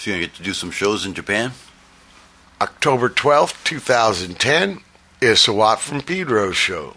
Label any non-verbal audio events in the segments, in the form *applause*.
So you're going to get to do some shows in Japan? October 12th, 2010, is a Watt from Pedro show.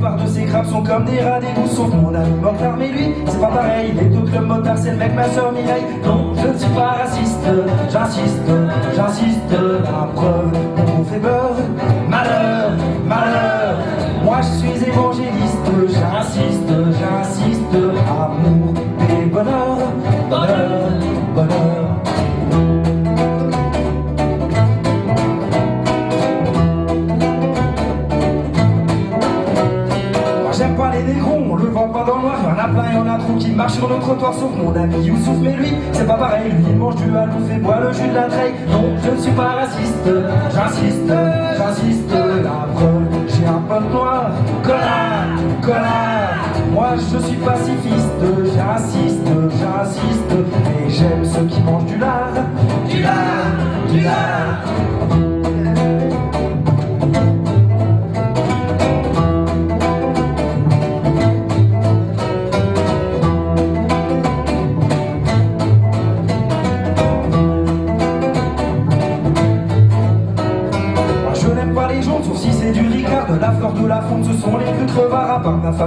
Plupart de ces crabes sont comme des rats d'égout, sauf mon ami Mokhtar, mais lui, c'est pas pareil. Les deux clubs motards, c'est le mec, ma soeur Mireille. Non, je ne suis pas raciste, j'insiste, j'insiste, la preuve, on fait peur, malheur, malheur. Moi je suis évangéliste, j'insiste, j'insiste, amour et bonheur, a plein, y'en a trop qui marchent sur le trottoir, sauf mon ami Youssouf, mais lui, c'est pas pareil, lui il mange du halouf et boit le jus de la treille. Non, je ne suis pas raciste, j'insiste, j'insiste, la preuve, j'ai un pote noir, connard, connard. Moi je suis pacifiste, j'insiste, j'insiste, et j'aime ceux qui mangent du lard, du lard, du lard.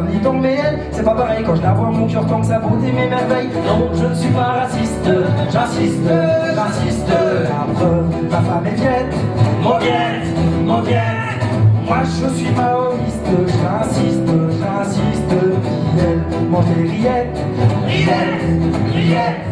Donc mais c'est pas pareil. Quand je la vois mon cœur tant que sa beauté mes merveilles. Non, je ne suis pas raciste, j'insiste, j'insiste, la preuve, ma femme est viette, mauviette, mauviette. Moi je suis maoïste, j'insiste, j'insiste, elle mange des rillettes, rillettes,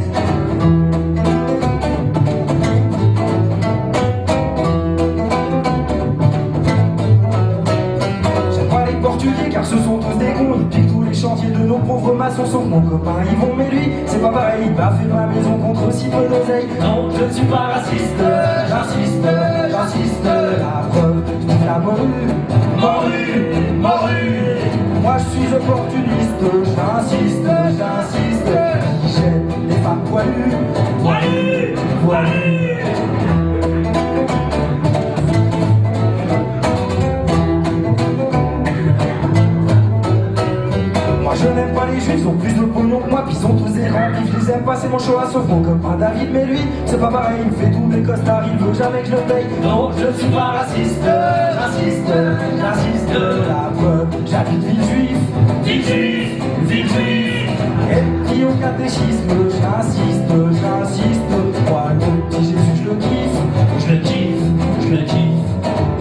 jamais que je le paye. Non, je suis pas raciste, j'insiste, j'insiste, la preuve, j'habite ville juif, ville juif, ville juif. Et puis au catéchisme, j'insiste, j'insiste, moi le petit Jésus, je le kiffe, je le kiffe, je le kiffe.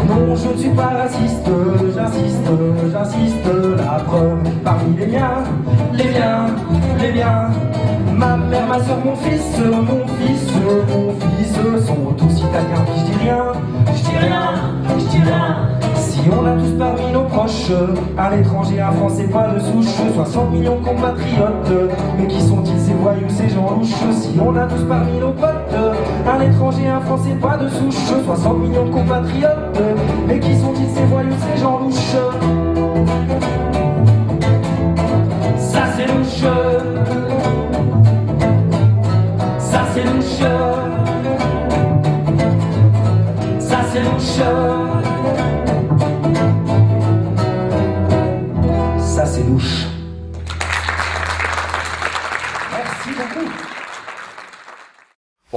Non, je ne suis pas raciste, j'insiste, j'insiste, la preuve parmi les miens, les miens, les miens. Ma mère, ma soeur, mon fils, nos proches un étranger, un français pas de souche, 60 millions de compatriotes, mais qui sont-ils ces voyous, ces gens louches Si on a tous parmi nos potes? Un étranger, un français pas de souche, 60 millions de compatriotes,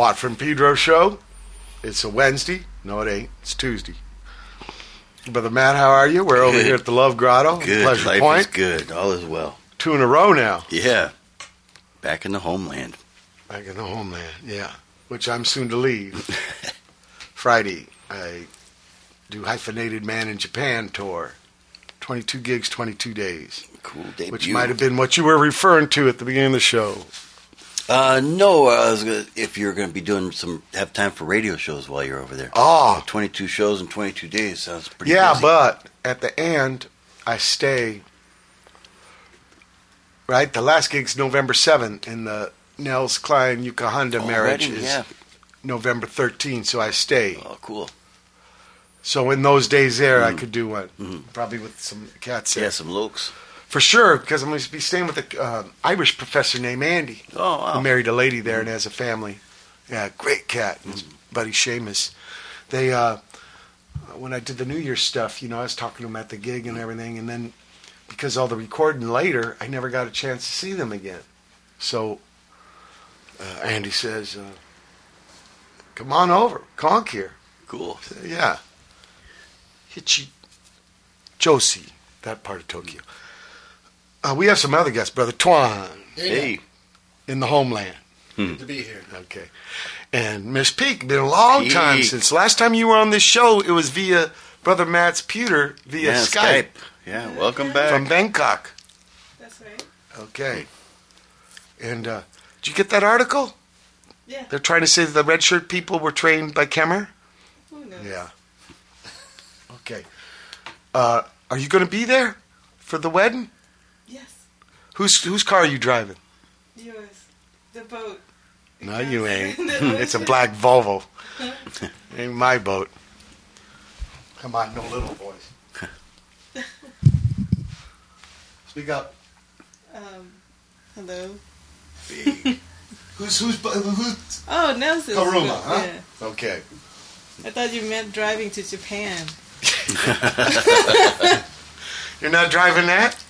Watt from Pedro show. It's a Wednesday. No, it ain't. It's Tuesday. Brother Matt, how are you? We're over here at the Love Grotto, Good. Pleasure Life Point. is good. All is well. Two in a row now. Yeah. Back in the homeland. Back in the homeland, yeah. Which I'm soon to leave. *laughs* Friday, I do Hyphenated Man in Japan tour. 22 gigs, 22 days. Cool debut. Which might have been what you were referring to at the beginning of the show. Uh, no, I was gonna, if you're going to be doing some, have time for radio shows while you're over there. Oh, 22 shows in 22 days sounds pretty yeah, busy. but at the end, I stay. Right? The last gig's November 7th, and the Nels Cline Yuka Honda Oh, marriage wedding, is yeah. November 13th, so I stay. Oh, cool. So in those days there, I Mhm. could do one. Mhm. Probably with some cats there. Yeah, some lokes. For sure, because I'm going to be staying with an uh, Irish professor named Andy. Oh, wow. who married a lady there and has a family. Yeah, great cat. And His buddy Seamus. They, uh, when I did the New Year stuff, you know, I was talking to them at the gig and everything, and then because all the recording later, I never got a chance to see them again. So uh, Andy says, uh, "Come on over, conk here." Cool. Said, yeah. Hitchy, Josie, that part of Tokyo. Uh, we have some other guests, Brother Twan Hey, in the homeland. Good to be here. Okay. And Miss Peak, been a long time since last time you were on this show. It was via Brother Matt's pewter via yeah, Skype, Skype. Yeah, welcome back. from Bangkok. That's right. Okay. And uh, did you get that article? Yeah. They're trying to say that the red shirt people were trained by Khmer. Who knows? Yeah. Okay. Uh, are you going to be there for the wedding? Whose whose car are you driving? Yours. The boat. No, you ain't. *laughs* It's a black Volvo. *laughs* *laughs* ain't my boat. Come on, no little voice. Speak up. Um, hello. Who's who's who's Oh, Nelson. Karuma? Huh? Yeah. Okay. I thought you meant driving to Japan. You're not driving that?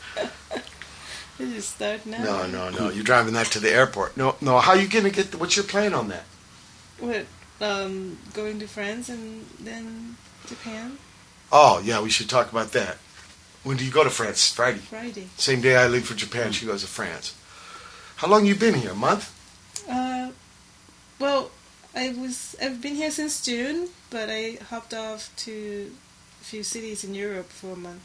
Did you start now? No, no, no. You're driving that to the airport. No, no. How are you gonna get? What's your plan on that? What? Um, going to France and then Japan Oh, yeah. We should talk about that. When do you go to France? Friday. Friday. Same day I leave for Japan. She goes to France. How long you been here? A month? Uh, well, I was I've been here since June, but I hopped off to a few cities in Europe for a month.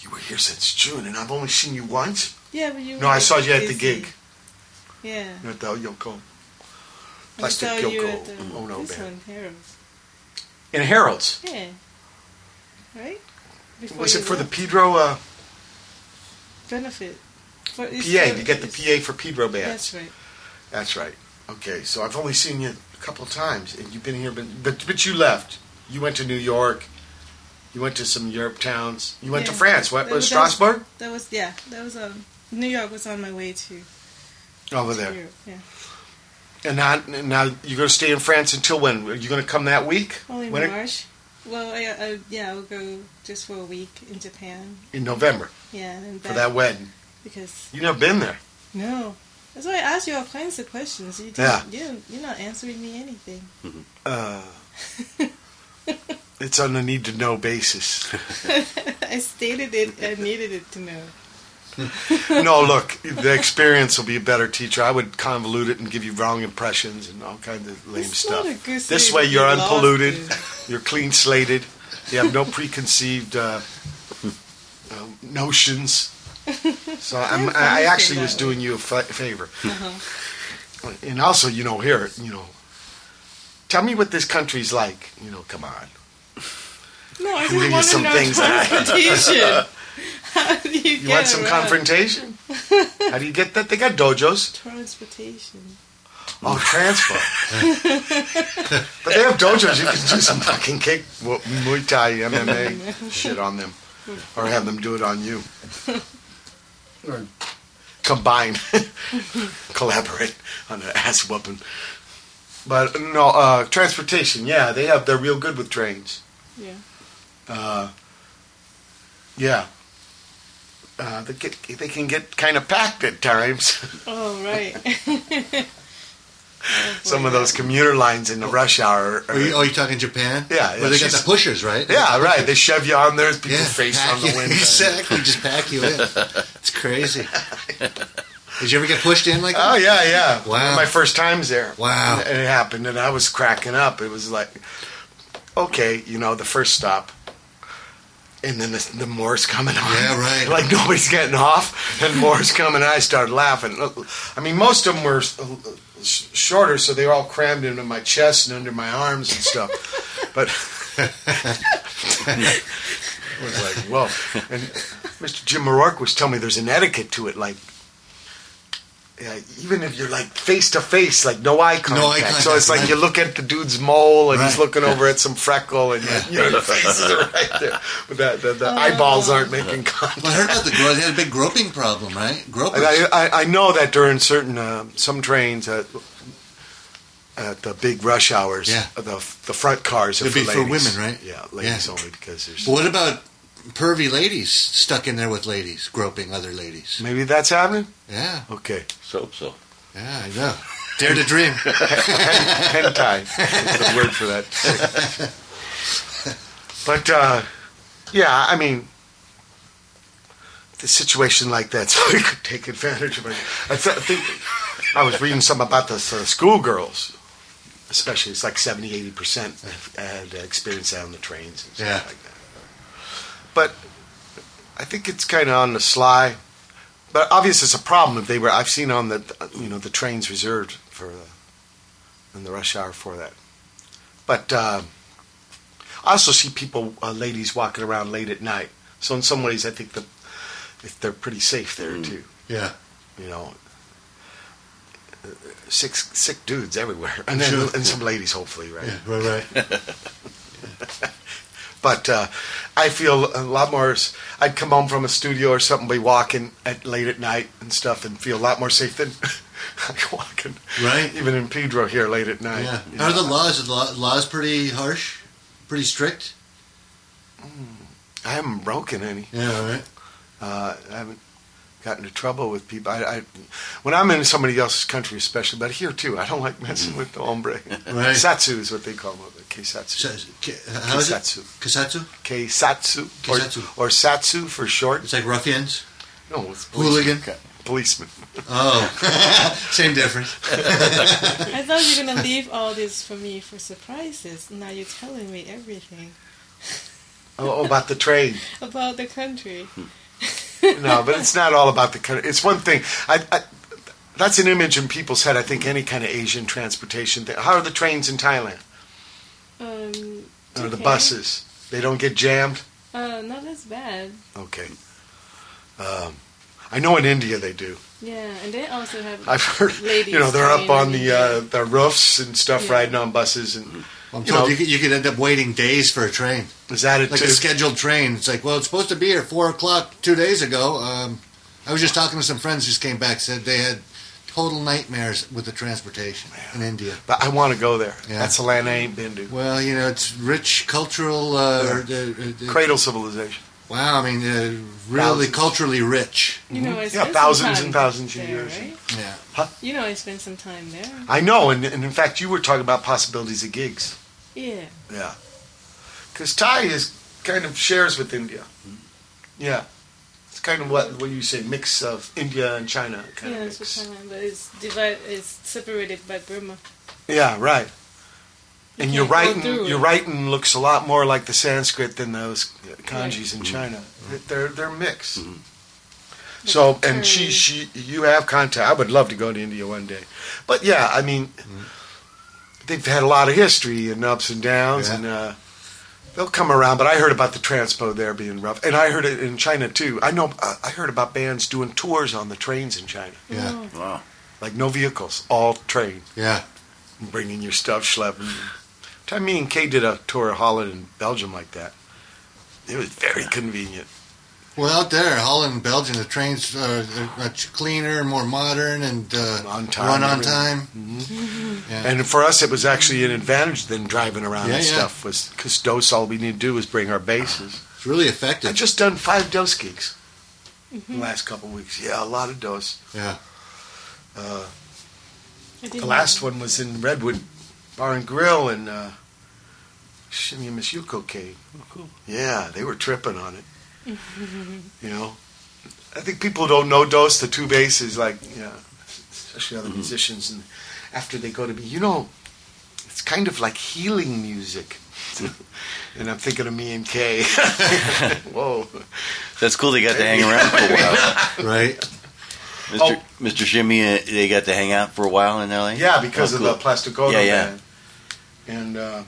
You were here since June, and I've only seen you once. Yeah, but you. No, I saw you at the busy. gig. Yeah. You're at the Yoko. I Plastic saw you Yoko at the, Ono this band. one, Harold's. In Harold's. Yeah. Right? Before Was it for the. Pedro uh, benefit? For, PA? You get the PA for Pedro bands. That's right. That's right. Okay, so I've only seen you a couple times, and you've been here, but but, but you left. You went to New York. You went to some Europe towns. You went to France. What That was was- that was- Strasbourg? That was yeah. That was um. New York was on my way to, Over to there. Europe. Yeah. And now, now you're going to stay in France until when? Are you going to come that week? Only When it- March. Well, I, I yeah, I'll go just for a week in Japan. in November Yeah, and for that wedding. because You've never been there. no. That's why I asked you all kinds of questions. You didn't, yeah. You you're not answering me anything. Uh, *laughs* it's on a need to know basis. *laughs* *laughs* I stated it. I needed it to know. *laughs* no, look, the experience will be a better teacher. I would convolute it and give you wrong impressions and all kinds of lame It's stuff. not a good This way, you're get lost unpolluted, in. you're clean slated, you have no preconceived uh, uh, notions. So I'm, I, I actually was way. doing you a fa- favor. Uh-huh. And also, you know, here, you know, tell me what this country's like. You know, come on. No, I just want to some know things that- transportation. *laughs* How do you, You get want some around? confrontation? *laughs* How do you get that? They got dojos. Transportation. Oh, transport. but they have dojos. You can do some fucking kick, Muay Thai, MMA *laughs* shit on them. Or have them do it on you. Or combine. Collaborate on an ass whooping. But no, uh, transportation, yeah, they have, they're real good with trains. Yeah. Uh, yeah. Uh, they, get, they can get kind of packed at times. Oh right. *laughs* Oh, Some of those commuter lines in the rush hour. Are, Are you, oh, you talking Japan? Yeah, Where they got the pushers, right? yeah, right. They shove you on there. People Yeah, face pack on the *laughs* window. Exactly, just pack you in. It's crazy. *laughs* Did you ever get pushed in like that? Oh yeah, yeah. Wow. One of my first times there. Wow. And it happened, and I was cracking up. It was like, okay, you know, the first stop, and then the, the more's coming on. Yeah, right. Like nobody's getting off, and more's coming. I started laughing. I mean, most of them were shorter, so they were all crammed into my chest and under my arms and stuff. but *laughs* *laughs* it was like, whoa. And Mr. Jim O'Rourke was telling me there's an etiquette to it, like. Yeah, even if you're like face to face, like no eye contact. No eye contact so it's like right. you look at the dude's mole and he's looking over at some freckle and Yeah. you know, your face is right there. But that, the, the Oh. eyeballs aren't making contact. Well, I heard about the gro- they had a big groping problem, right? Gropers. I, I, I know that during certain uh, some trains at, at the big rush hours, Yeah. the the front cars are It'd for be for women, right? Yeah, ladies Yeah. only because there's But what about pervy ladies stuck in there with ladies, groping other ladies? maybe that's happening. Yeah, Okay, So so. yeah, I know. Dare to dream. hentai is the word for that. but uh, Yeah, I mean, the situation like that, *laughs* so we could take advantage of it. I, th- I think I was reading something about the uh, schoolgirls, especially. It's like 70, 80 percent had experience on the trains and stuff Yeah. like that. But I think it's kind of on the sly. But obviously, it's a problem if they were. I've seen on the you know the trains reserved for the, in the rush hour for that. But uh, I also see people, uh, ladies walking around late at night. So in some ways, I think the if they're pretty safe there too. Yeah. You know, Uh, sick sick dudes everywhere, and *laughs* then Sure. and some ladies, hopefully, right? Yeah. Right. Right. *laughs* But uh, I feel a lot more. I'd come home from a studio or something, be walking at late at night and stuff, and feel a lot more safe than *laughs* like walking. Right. Even in Pedro here late at night. Yeah. you Are the laws? Are the law- laws pretty harsh? Pretty strict? I haven't broken any. Yeah. Right. Uh, I haven't gotten into trouble with people. I, I, when I'm in somebody else's country, especially, but here too, I don't like messing with the hombre. Right. Satsu is what they call them. Keisatsu. So- K- uh, How is it? Keisatsu. Kasatsu? Keisatsu. Keisatsu. Or, or Satsu for short. It's like ruffians. No, it's Hooligan. Policeman. Oh, *laughs* same difference. I thought you were gonna *laughs* leave all this for me for surprises. Now you're telling me everything oh, about the train. *laughs* about the country. Hmm. No, but it's not all about the country. It's one thing. I, I, that's an image in people's head. I think any kind of Asian transportation thing. How are the trains in Thailand? Um, Or the okay. buses? They don't get jammed. Uh, not as bad. Okay. Um, I know in India they do. Yeah, and they also have. I've heard. Ladies you know, they're up on the uh, the roofs and stuff, Yeah. riding on buses. And I'm You told know- you, could, you could end up waiting days for a train, is that it? like too? a scheduled train. It's like, well, it's supposed to be here four o'clock two days ago. Um, I was just talking to some friends who just came back. Said they had total nightmares with the transportation in India. But I want to go there. Yeah. That's a land I ain't been to. Well, you know, it's rich cultural. Uh, Yeah. or, uh, Cradle civilization. Wow, I mean, uh, really Thousands. culturally rich. You know, I Yeah, spent thousands some and time thousands of there, years. Right? Yeah. You know, I spent some time there. I know, and, and in fact, you were talking about possibilities of gigs. Yeah. Yeah. Because Thai is kind of shares with India. Yeah. It's kind of what what you say mix of India and China kind yeah, of it's mix. Thailand, but it's divided. It's separated by Burma. Yeah, right. You And your writing your writing looks a lot more like the Sanskrit than those kanjis in China. They're they're mixed. So and she she you have contact. I would love to go to India one day, but yeah, I mean, they've had a lot of history and ups and downs, Yeah. and uh, they'll come around. But I heard about the transpo there being rough, and I heard it in China too. I know I I heard about bands doing tours on the trains in China, Yeah. Oh, Wow. like no vehicles, all train, Yeah. bringing your stuff, schlepping. Time me and Kay did a tour of Holland and Belgium like that. It was very convenient. Well, out there, Holland and Belgium, the trains are are much cleaner and more modern and uh, On time, run on everything. time. Yeah. And for us, it was actually an advantage than driving around Yeah, and yeah. stuff. Was because dose all we need to do was bring our basses. It's really effective. I've just done five Dos gigs in the last couple of weeks. Yeah, a lot of Dos. Yeah. Uh, the last know. one was in Redwood Bar and Grill and uh, Shimmy Miss Yuko Cave. Yeah, they were tripping on it. *laughs* you know, I think people don't know Dos the two basses like yeah, especially other musicians and after they go to be you know, it's kind of like healing music. *laughs* and I'm thinking of me and Kay. *laughs* Whoa. That's cool. They got to hang around for a while. Right. Mr. Oh. Mr. Shimmy, uh, they got to hang out for a while in LA. Yeah, because Oh, of cool. the Plastic Ono Yeah, yeah. band. And uh,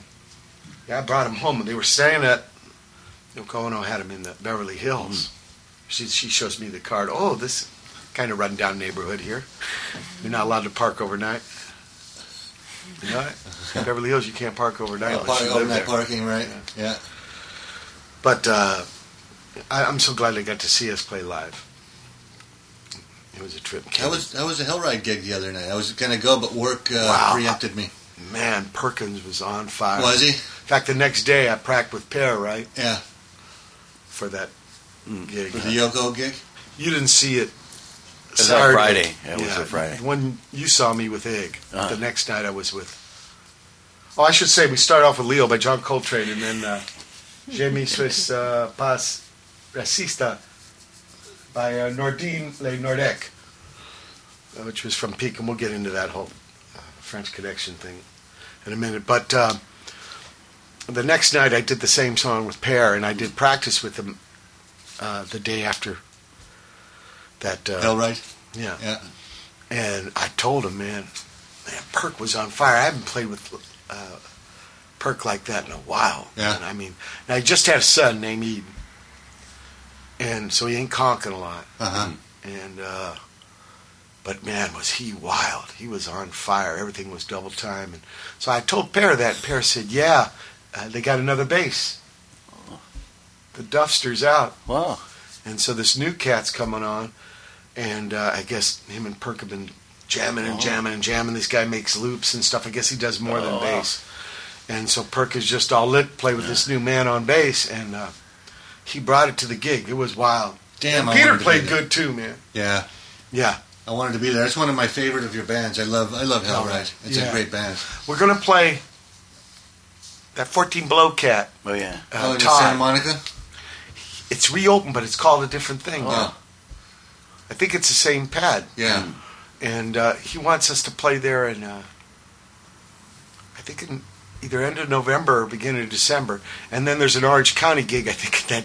yeah, I brought him home. And they were staying at Yoko Ono had him in the Beverly Hills. She she shows me the card. Oh, this kind of rundown neighborhood here. You're not allowed to park overnight. You know, Beverly Hills, you can't park overnight park, overnight parking, right? Yeah. But uh, I, I'm so glad they got to see us play live. It was a trip. That was that was a Hellride gig the other night. I was gonna go, but work uh, Wow. preempted me. Man, Perkins was on fire. Was he? In fact, the next day I practiced with Pear, right? Yeah. for that gig. For the Yoko gig. you didn't see it. It was that Friday. That was yeah, a Friday. When you saw me with Ig, Uh-huh. the next night I was with. Oh, I should say we started off with Leo by John Coltrane, and then uh, Je me suis uh, pas racista by uh, Nordine Le Nordec, uh, which was from Peak, and we'll get into that whole French Connection thing in a minute. But uh, the next night, I did the same song with Pear, and I did practice with him uh, the day after that. Uh, Hellride. yeah. Yeah. And I told him, man, man, Perk was on fire. I haven't played with uh, Perk like that in a while. Yeah. man. I mean, now he just had a son named Eden, and so he ain't conking a lot. Uh huh. And uh, but man, was he wild? He was on fire. Everything was double time. And so I told Pear that. And Pear said, "Yeah, uh, they got another bass. The Duffster's out." Wow. And so this new cat's coming on, and uh, I guess him and Perk have been jamming and Oh. jamming and jamming. This guy makes loops and stuff. I guess he does more than Oh. bass. And so Perk is just all lit, play with this new man on bass, and uh, he brought it to the gig. It was wild. Damn. And Peter played good too, man. Yeah. Yeah, I wanted to be there. It's one of my favorite of your bands. I love. I love Hellride. It's Yeah. a great band. we're gonna play that 14 Below cat. Oh yeah. Uh, oh, in Todd. Santa Monica. It's reopened, but it's called a different thing. Oh. now. I think it's the same pad. Yeah. and uh, he wants us to play there in uh, I think in either end of November or beginning of December. And then there's an Orange County gig. I think at that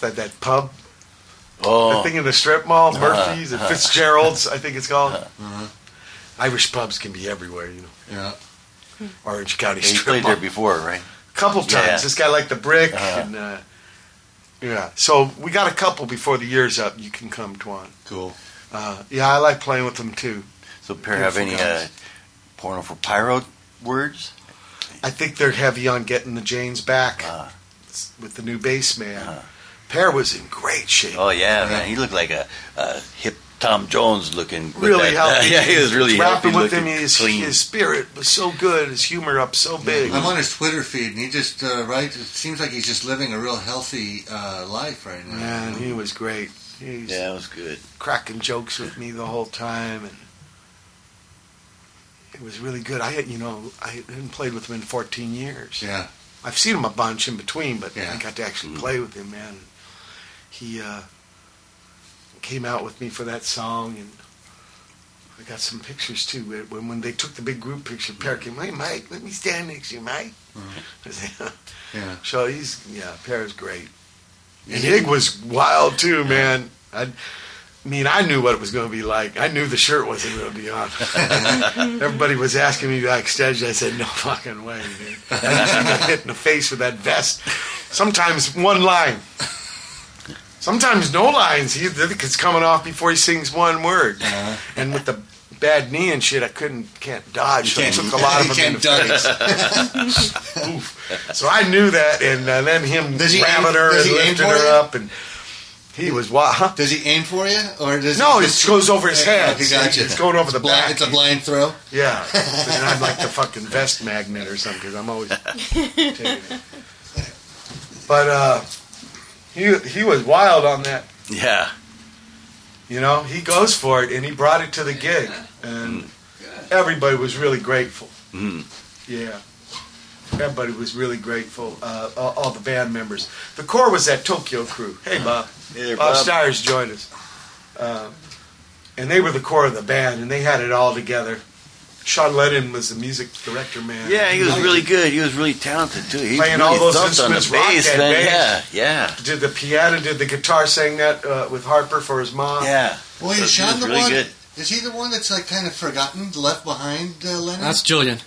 that that pub, Oh. the thing in the strip mall, Uh-huh. Murphy's and Fitzgerald's. I think it's called. Uh-huh. Irish pubs can be everywhere, you know. Yeah. Orange County Yeah, you strip played mall. there before, right? A couple times. Yeah. This guy liked the brick, Uh-huh. and uh, yeah. So we got a couple before the year's up. You can come, Twan. Cool. Uh, yeah, I like playing with them too. So, pair have any uh, porno for pyro words? I think they're heavy on getting the Jane's back Uh, with the new bass man. Uh-huh. Was in great shape. oh yeah, Yeah. man, he looked like a, a hip Tom Jones looking. really that- healthy. *laughs* yeah, he was really rapping healthy with him. looking, His, clean. his spirit was so good. His humor up so big. I'm on his Twitter feed, and he just uh, right. It seems like he's just living a real healthy uh, life right now. Man, he was great. He's yeah, it was good. cracking jokes with me the whole time, and it was really good. I had, you know, I hadn't played with him in 14 years. Yeah. I've seen him a bunch in between, but Yeah. I got to actually Mm. play with him, man. He uh, came out with me for that song, and I got some pictures too. When when they took the big group picture, Pear came, hey Mike, let me stand next to you, Mike. Said, *laughs* Yeah. so he's yeah, Pear's great, and. Hig was wild too, man. I mean, I knew what it was going to be like. I knew the shirt wasn't going to be on. *laughs* Everybody was asking me backstage. I said, "No fucking way, dude." I just got hit in the face with that vest. Sometimes one line. Sometimes no lines. He I it's coming off before he sings one word. Uh-huh. And with the bad knee and shit, I couldn't can't dodge. So I can't- took a lot of them in the face. *laughs* So I knew that, and uh, then him Does he grabbing aim- her and lifting her you? up, and he was wild. Huh? Does he aim for you, or does No, he it just goes over his head. Okay, gotcha. It's going over the Blind- back. It's a blind throw. Yeah, *laughs* and I'm like the fucking vest magnet or something because I'm always *laughs* taking it. But uh, he he was wild on that. Yeah, You know, he goes for it, and he brought it to the gig, and everybody was really grateful. Mhm. Yeah, everybody was really grateful. Uh, all, all the band members. The core was that Tokyo crew. Hey, Bob. Hey Bob Bob. Stires joined us, uh, and they were the core of the band, and they had it all together. Sean Lennon was the music director, man. yeah, he was really good. He was really talented too. He Playing really all those thumped on the instruments, rock bass, man. bass. Yeah, yeah, Did the piano, did the guitar, sang that uh, with Harper for his mom. yeah. Well, So is Sean the really one? good. Is he the one that's like kind of forgotten, left behind, uh, Lennon? That's Julian.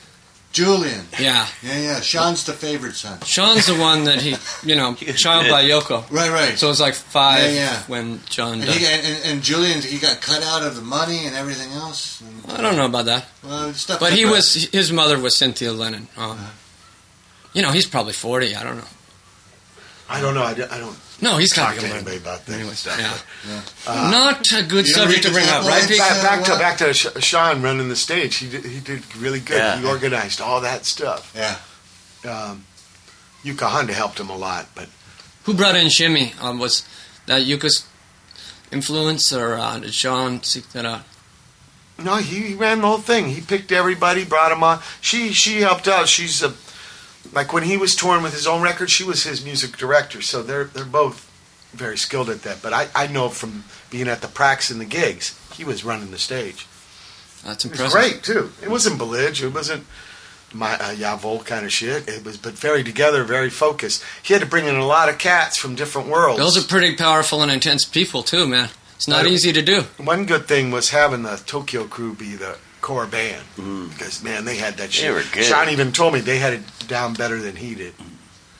Julian. Yeah. Yeah, yeah. Sean's the favorite son. Sean's the one that he, you know, *laughs* child by Yoko. Right, right. So it's like five Yeah, yeah. when John and, died. he, and, and Julian, he got cut out of the money and everything else. And, I don't know about that. Well, stuff But he that. was, his mother was Cynthia Lennon. Um, you know, he's probably 40. I don't know. I don't know. I, don't- I don't No, he's got talk to to anybody about that Anyways, stuff. yeah. Uh, Not a good You subject to bring up, right, tabloids? Pete? back, back to back to Sh- Sean running the stage. He did, he did really good. Yeah. He organized all that stuff. Yeah. Um, Yuka Honda helped him a lot, but Who brought in Shimmy? Um, was that Yuka's influence, or uh, did Sean seek that out? no, he, he ran the whole thing. He picked everybody, brought him on. She she helped out. She's a like when he was touring with his own record, she was his music director. So they're they're both very skilled at that. But I, I know from being at the pracs and the gigs, he was running the stage. That's It was impressive. great too. It wasn't Belidge. It wasn't my uh, Yavol kind of shit. It was, but very together, very focused. He had to bring in a lot of cats from different worlds. Those are pretty powerful and intense people too, man. It's not Right. easy to do. One good thing was having the Tokyo crew be the core band because man, they had that shit. were good. Sean even told me they had it down better than he did.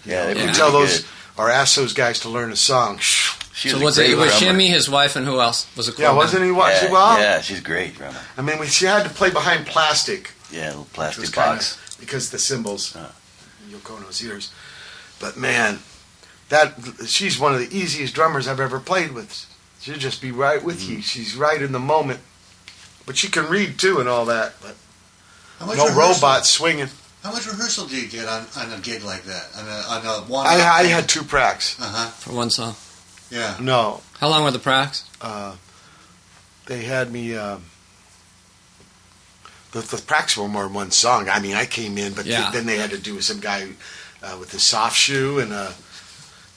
Yeah, they You were Yeah. tell those good. or ask those guys to learn a song. She so was was it was drummer. Shimmy, his wife, and who else was a Yeah, wasn't he? What? Yeah, well, yeah, she's great drummer. I mean, she had to play behind plastic. Yeah, little plastic was kinda- box. because the cymbals, Uh. Yoko Ono's ears. But man, that she's one of the easiest drummers I've ever played with. She'll just be right with Mm-hmm. you. She's right in the moment. But she can read too and all that. But How much no rehearsal- robot swinging. How much rehearsal do you get on, on a gig like that? On a, on a one. I, I had two pracs. Uh huh. for one song. Yeah. No, How long were the pracs? uh, they had me. Um, the, the pracs were more than one song. I mean, I came in, but th- Yeah. then they had to do with some guy uh, with the soft shoe, and uh,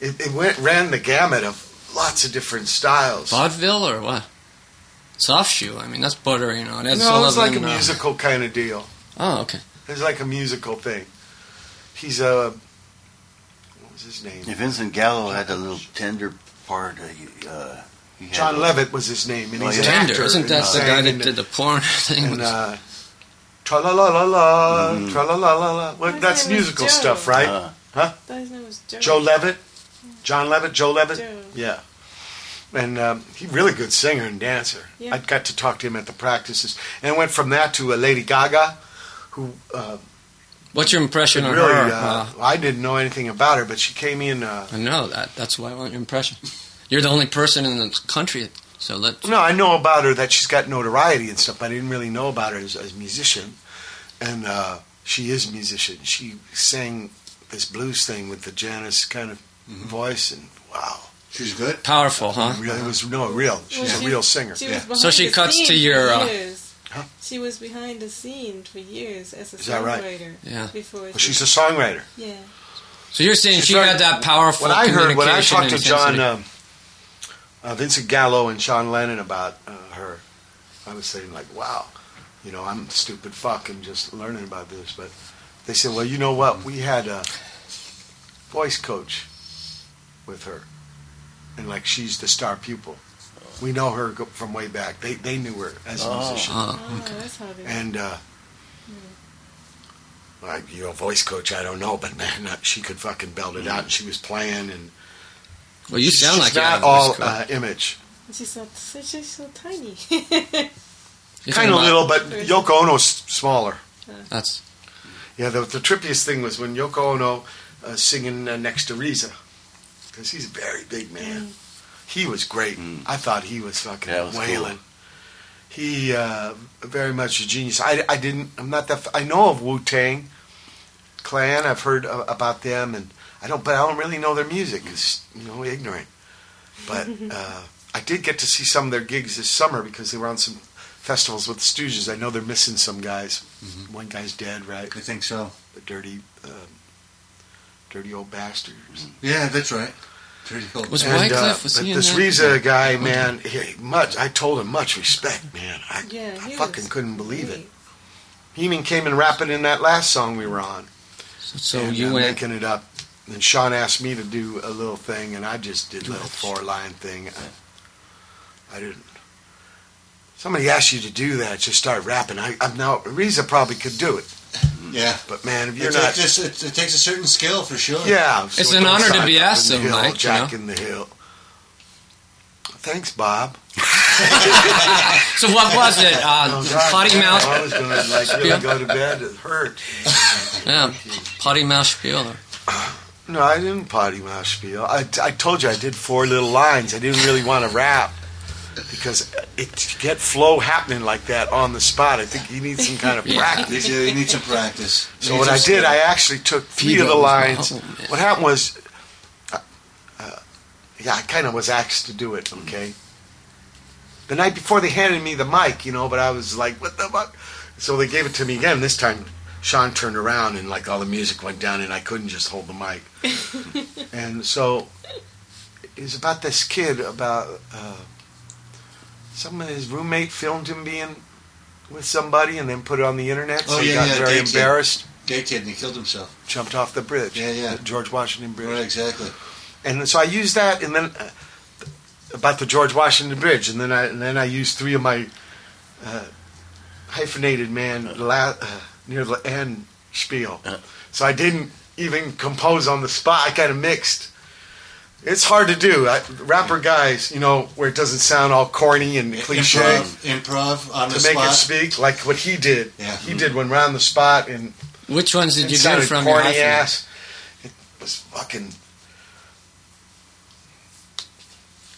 it, it went ran the gamut of lots of different styles. Vaudeville or what? Soft shoe. I mean, that's buttery, you know. Ed no, it was like a Sullivan, uh, musical kind of deal. Oh, okay. It was like a musical thing. He's a what was his name? Yeah, Vincent Gallo had a little tender part. Uh, he, uh, he had John a- Levitt was his name, and Oh, he's yeah. an Tender, actor. isn't and that the guy that did the porn *laughs* thing? And with- uh, tra la la la la, tra la la la la. Well, His that's musical stuff, right? Uh, Thought his name was Joe. Joe Levitt, John Levitt, Joe Levitt. Joe. Yeah. And um, he really good singer and dancer. Yeah. I got to talk to him at the practices, and went from that to a Lady Gaga, who uh, What's your impression on really her? uh, Uh, I didn't know anything about her, but she came in. Uh, I know that. That's why I want your impression. You're the only person in the country, so let. no, I know about her that she's got notoriety and stuff. But I didn't really know about her as, as a musician, and uh, she is a musician. She sang this blues thing with the Janice kind of Mm-hmm. voice, and wow, She's good. Powerful, huh? real, it was no real. She's Well, a she- real singer. She Yeah. was behind So she the cuts scene to for your, uh. Huh? She was behind the scene for years as a Is that right? songwriter. Yeah. Before Well, she's a songwriter. yeah. So you're saying She's she very- had that powerful When I heard, when I communication talked to John, um, uh, Vincent Gallo and Sean Lennon about uh, her, I was saying like, wow, you know, I'm a stupid fuck and just learning about this. But they said, well, you know what? We had a voice coach with her, and like she's the star pupil. We know her from way back. They they knew her as a Oh. musician, Oh, Oh, that's how they and. uh like you know, voice coach, I don't know, but man, uh, she could fucking belt it out, and she was playing, and well, you she's, sound she's like you not all uh, image. She's so she's so tiny. *laughs* Kind of little, but Yoko Ono's smaller. That's Yeah, the, the trippiest thing was when Yoko Ono uh, singing uh, next to RZA, because he's a very big man. He was great. Mm. I thought he was fucking That was cool. wailing. He uh, very much a genius. I, I didn't. I'm not that. f- I know of Wu Tang Clan. I've heard uh, about them, and I don't. But I don't really know their music. It's you know ignorant. But *laughs* uh, I did get to see some of their gigs this summer because they were on some festivals with the Stooges. I know they're missing some guys. Mm-hmm. One guy's dead, right? I think so. the dirty, um, dirty old bastards. Yeah, that's right. Pretty cool. Was And, Wycliffe uh, was but he in this that? RZA guy, man, he, much. I told him much respect, man. I, Yeah, I fucking couldn't believe it. He even came and rapping in that last song we were on. So, so and, you uh, went. making it up. And Sean asked me to do a little thing, and I just did a little four line thing. I, I didn't. Somebody asked you to do that, just start rapping. I, I'm now RZA probably could do it, yeah. but man, if you're It, not, it, just, it, it takes a certain skill for sure. Yeah, It's an honor to be asked, in the though, hill, Mike, you Jack know? in the hill. Thanks, Bob. *laughs* So what was it? Uh, Oh, God, potty I mouth? was gonna like really go to bed. It hurt. Yeah, potty mouth spiel. No, I didn't potty mouth spiel. I, I told you I did four little lines. I didn't really want to rap because it to get flow happening like that on the spot. I think you need some kind of Yeah. Practice. need, you need some practice. You So need what I did. I actually took three of the lines. Oh. What happened was, uh, uh, yeah, I kind of was asked to do it. Okay. The night before they handed me the mic, you know, but I was like, what the fuck? So they gave it to me again. This time, Sean turned around and like all the music went down and I couldn't just hold the mic. *laughs* and so it's about this kid about uh, some of his roommate filmed him being with somebody and then put it on the internet. So Oh, he got yeah, very gay kid. embarrassed, Gay kid, and he killed himself. jumped off the bridge. Yeah, yeah. George Washington Bridge. Right, exactly. And so I used that, and then uh, about the George Washington Bridge, and then I and then I used three of my uh, hyphenated man la- uh, near the end spiel. Uh. So I didn't even compose on the spot. I kind of mixed. It's hard to do. I, rapper guys, you know, where it doesn't sound all corny and cliche Improv, improv on to the make spot. it speak like what he did. Yeah. He did one round the spot and Which ones did you get sounded from your corny iPhone? ass. It was fucking.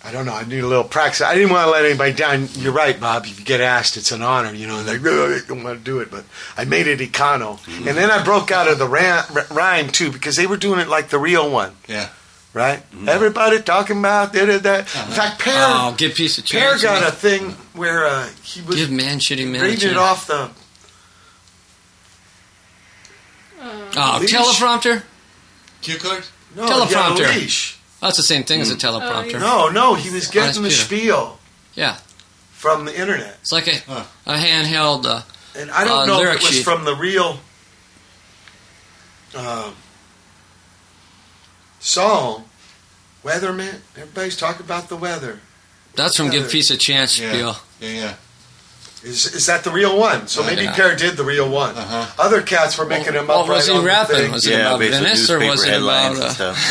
I don't know. I need a little practice. I didn't want to let anybody down. You're right, Bob. If you get asked, it's an honor. You know, and they really don't want to do it, but I made it econo, Mm-hmm. and then I broke out of the ram, r- rhyme too because they were doing it like the real one, Yeah. Right? Everybody talking about da da da. In fact, Pear, Oh, give piece of Pear chance. got a thing where uh, he was Give man shitty man. a reading it chance. off the Oh, leash. teleprompter. Cue card? no he had a Teleprompter. leash. That's the same thing Mm. as a teleprompter. yeah. No, no, he was getting the Peter. spiel. Yeah. from the internet. It's like a, Huh. a handheld. Uh, And I don't Uh, know if lyric it was sheet. from the real um, song. Weatherman. Everybody's talking about the weather. that's from Give Peace a Chance Yeah. spiel. Yeah, yeah. Is is that the real one? So Uh, maybe yeah. Pear did the real one. Uh-huh. Other cats were making him up. What was right he on the rapping? thing. Was it yeah, about Venice or was it headlines about? Uh. *laughs*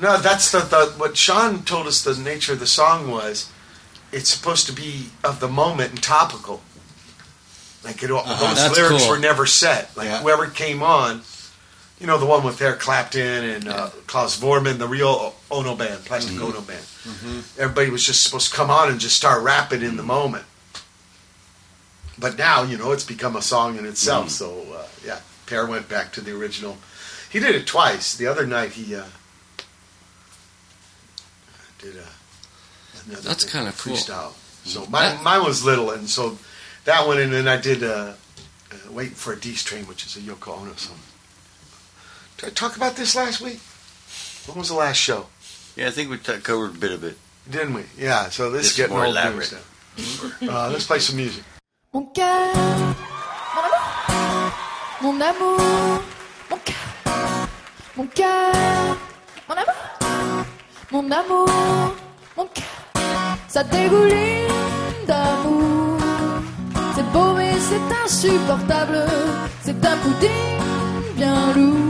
No, that's the, the what Sean told us. The nature of the song was, it's supposed to be of the moment and topical. Like it, Uh-huh. those That's lyrics cool. were never set. Like Yeah. whoever came on, you know, the one with Eric Clapton and uh, Klaus Voormann, the real Ono band, Plastic Mm-hmm. Ono band. Everybody was just supposed to come on and just start rapping in the moment. But now, you know, it's become a song in itself. Mm-hmm. So uh, yeah, Pear went back to the original. He did it twice. The other night he uh, did a. another That's kinda cool. Freestyle. So mine, That- mine was little, and so that one, and then I did uh, uh, "Waiting for a D Train," which is a Yoko Ono song. Did I talk about this last week? When was the last show? Yeah, I think we t- covered a bit of it. Didn't we? Yeah. So this This is getting more old elaborate. Uh, let's play some music. Mon cœur, mon amour, mon amour, mon cœur, mon cœur, mon amour, mon amour, mon cœur, ça dégouline d'amour. C'est beau mais c'est insupportable, c'est un pudding bien lourd,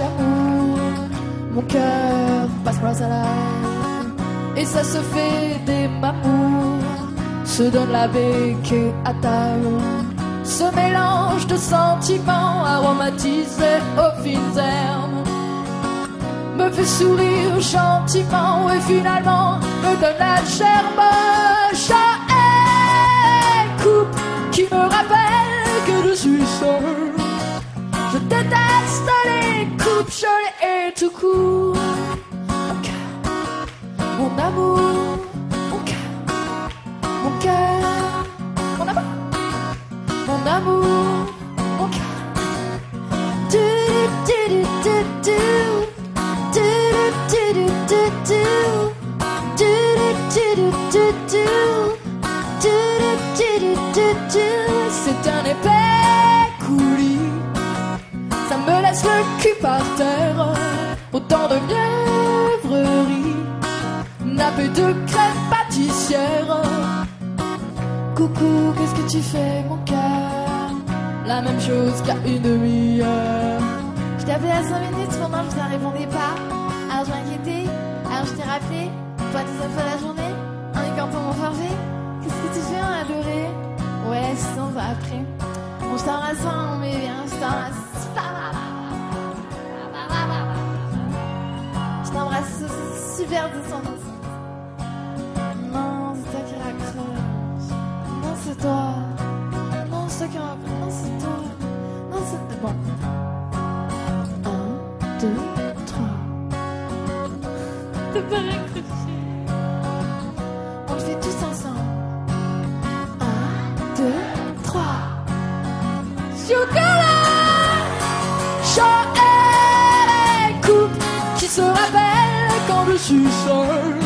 amour. Mon cœur passe-moi ça là. Et ça se fait des mamours. Se donne la bec à table. Ce mélange de sentiments aromatisés aux fines herbes me fait sourire gentiment et finalement me donne la à elle. Coupe qui me rappelle que je suis seul. Je déteste gelées et tout court. Mon cœur, mon amour, mon cœur, mon cœur, mon amour, mon amour, par terre. Autant de mièvreries, nappé de crème pâtissière. Coucou, qu'est-ce que tu fais, mon cœur? La même chose qu'à une demi-heure. Je appelé à 5 minutes pendant que tu ne répondais pas. Alors je m'inquiétais, alors je t'ai rappelé, toi deuxième fois la journée, en écartant mon forfait. Qu'est-ce que tu fais, on adoré Ouais, sinon ça après. On je t'embrasse, hein, mon bébé, hein, je t'embrasse. Super de son Non, c'est toi qui raccroche. Non, c'est toi. Non, c'est toi qui raccroche. Non, c'est toi. Non, c'est bon. Un, deux, trois. *laughs* T'as pas je suis seul.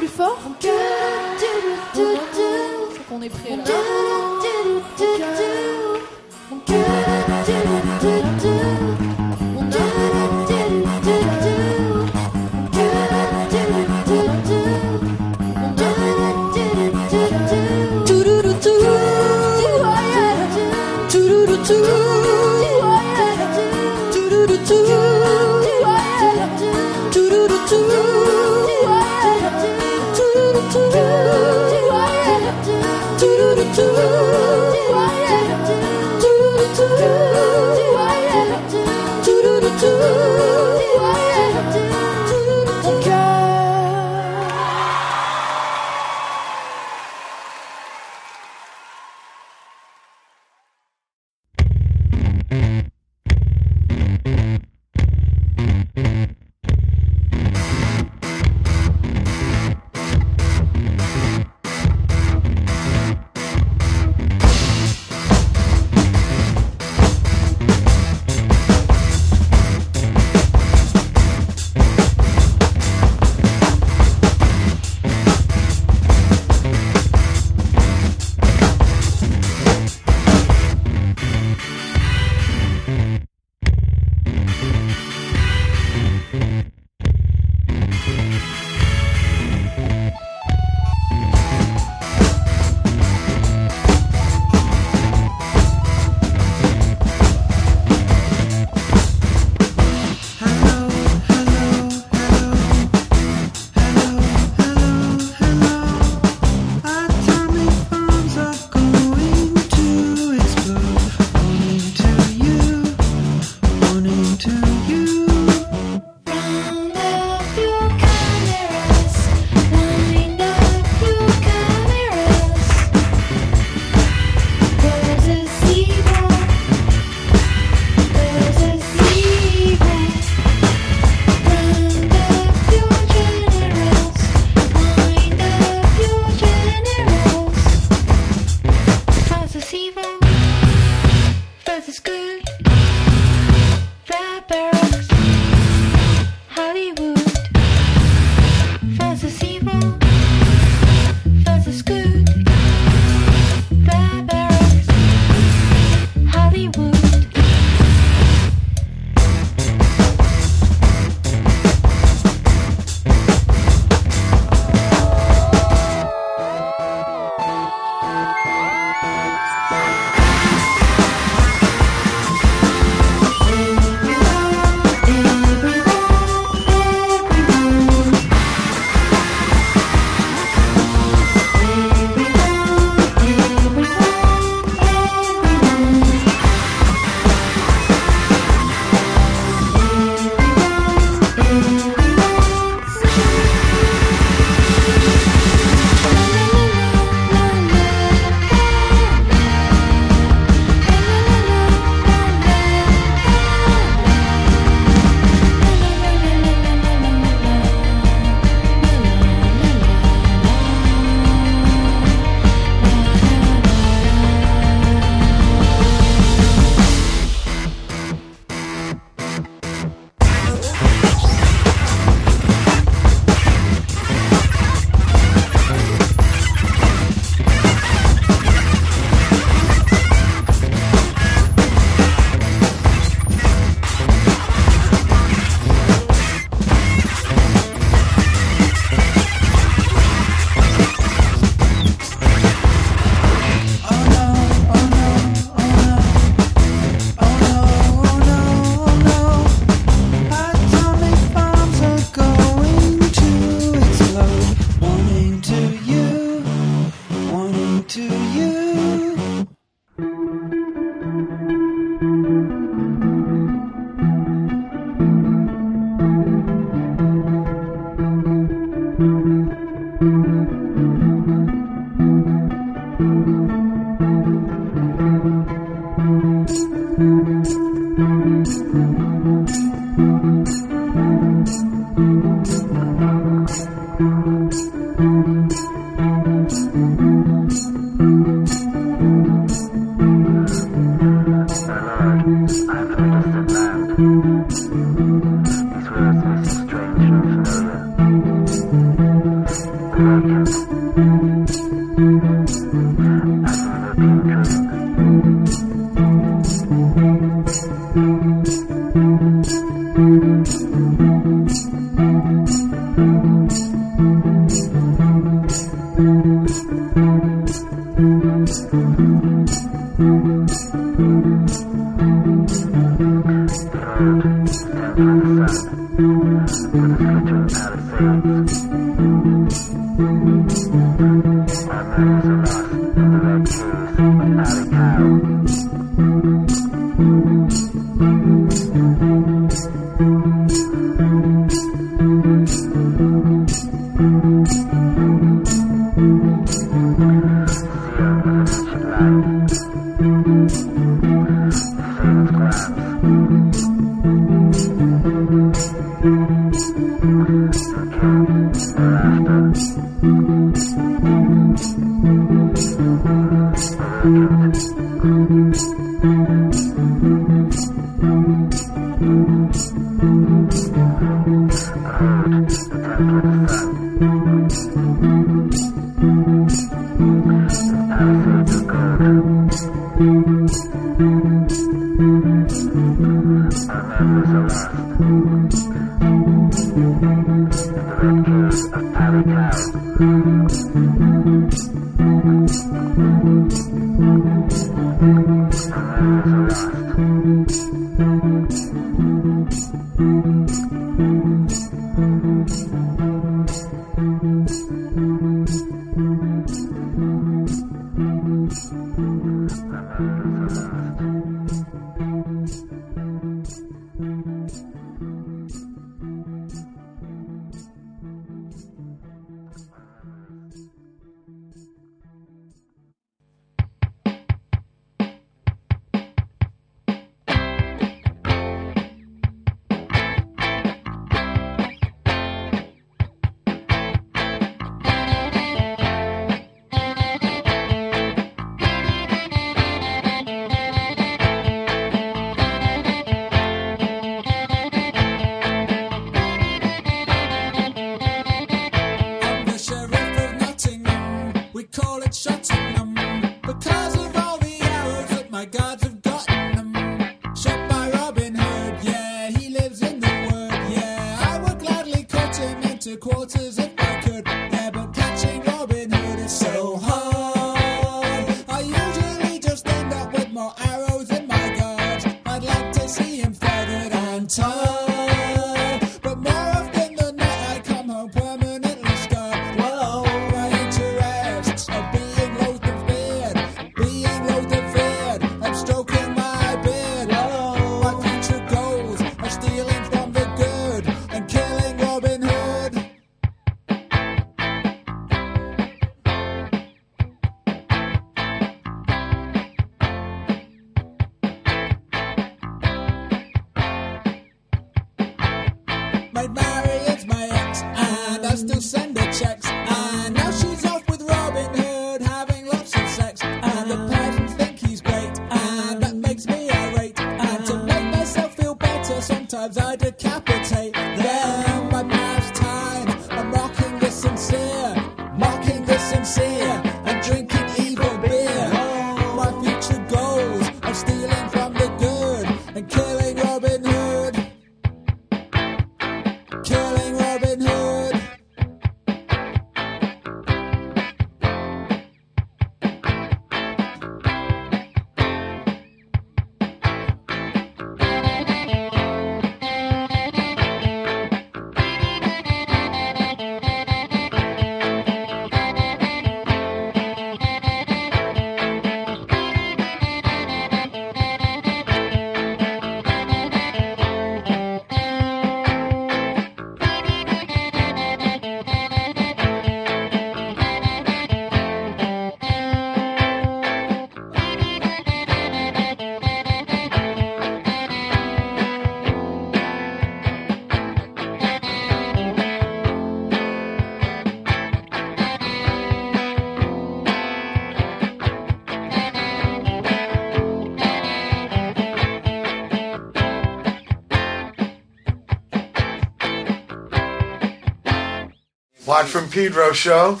Live from Pedro show.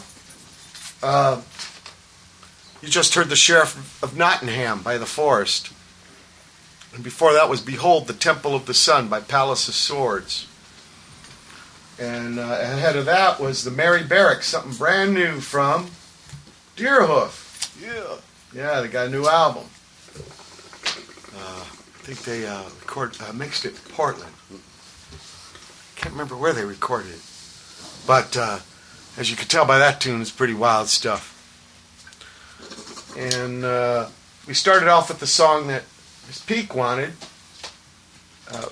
Uh, you just heard the Sheriff of Nottingham by The Forest. And before that was Behold the Temple of the Sun by Palace of Swords. And uh, ahead of that was the Merry Barracks, something brand new from Deerhoof. Yeah. Yeah, they got a new album. Uh, I think they uh, record, uh, mixed it in Portland. I can't remember where they recorded it. But uh, as you can tell by that tune, it's pretty wild stuff. And uh, we started off with the song that Miss Peak wanted, uh,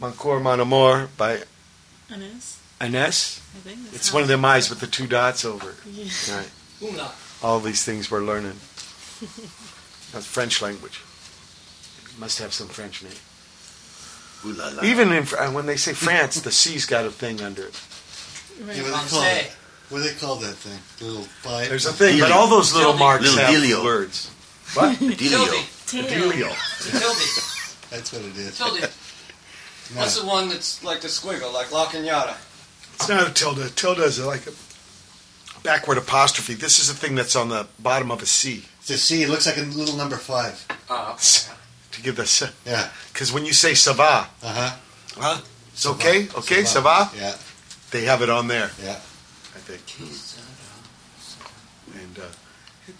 Mon Coeur, Mon Amour by Ines, Inez. I think that's It's one of them eyes with the two dots over it. Yeah. Right. *laughs* Umlaut. All these things we're learning. *laughs* That's French language. Must have some French name. Ooh la la. Even in, uh, when they say France, the C's got a thing under it. Yeah, what, do they call it? what do they call that thing? The little five? There's a thing, but all those little Delio. marks Little have Delio. words. What? *laughs* Delio. Tail. Delio. Tilde. That's what it is. Tilde. *laughs* No. What's the one that's like the squiggle, like La Cañada? It's not a tilde. Tilde is like a backward apostrophe. This is a thing that's on the bottom of a C It's a C. It looks like a little number five. Uh, to give the S. Yeah. Because when you say ça va, Uh huh. huh? It's okay, okay, ça va? Yeah. They have it on there, Yeah. I think. And uh,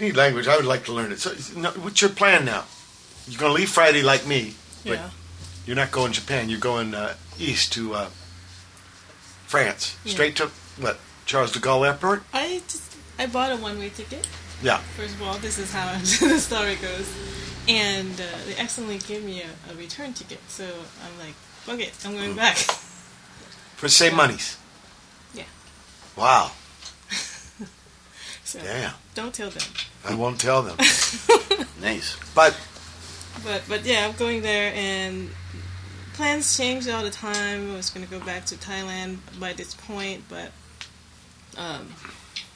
neat language. I would like to learn it. So, what's your plan now? You're going to leave Friday like me. But Yeah. You're not going Japan. You're going uh, east to uh, France. Yeah. Straight to what? Charles de Gaulle Airport. I just I bought a one way ticket. Yeah. First of all, this is how *laughs* the story goes, and uh, they accidentally gave me a, a return ticket. So I'm like, fuck it, I'm going back. For the same monies. Yeah. Wow. *laughs* So Damn. don't tell them. I won't tell them. *laughs* Nice. But But but yeah, I'm going there, and plans change all the time. I was going to go back to Thailand by this point, but um,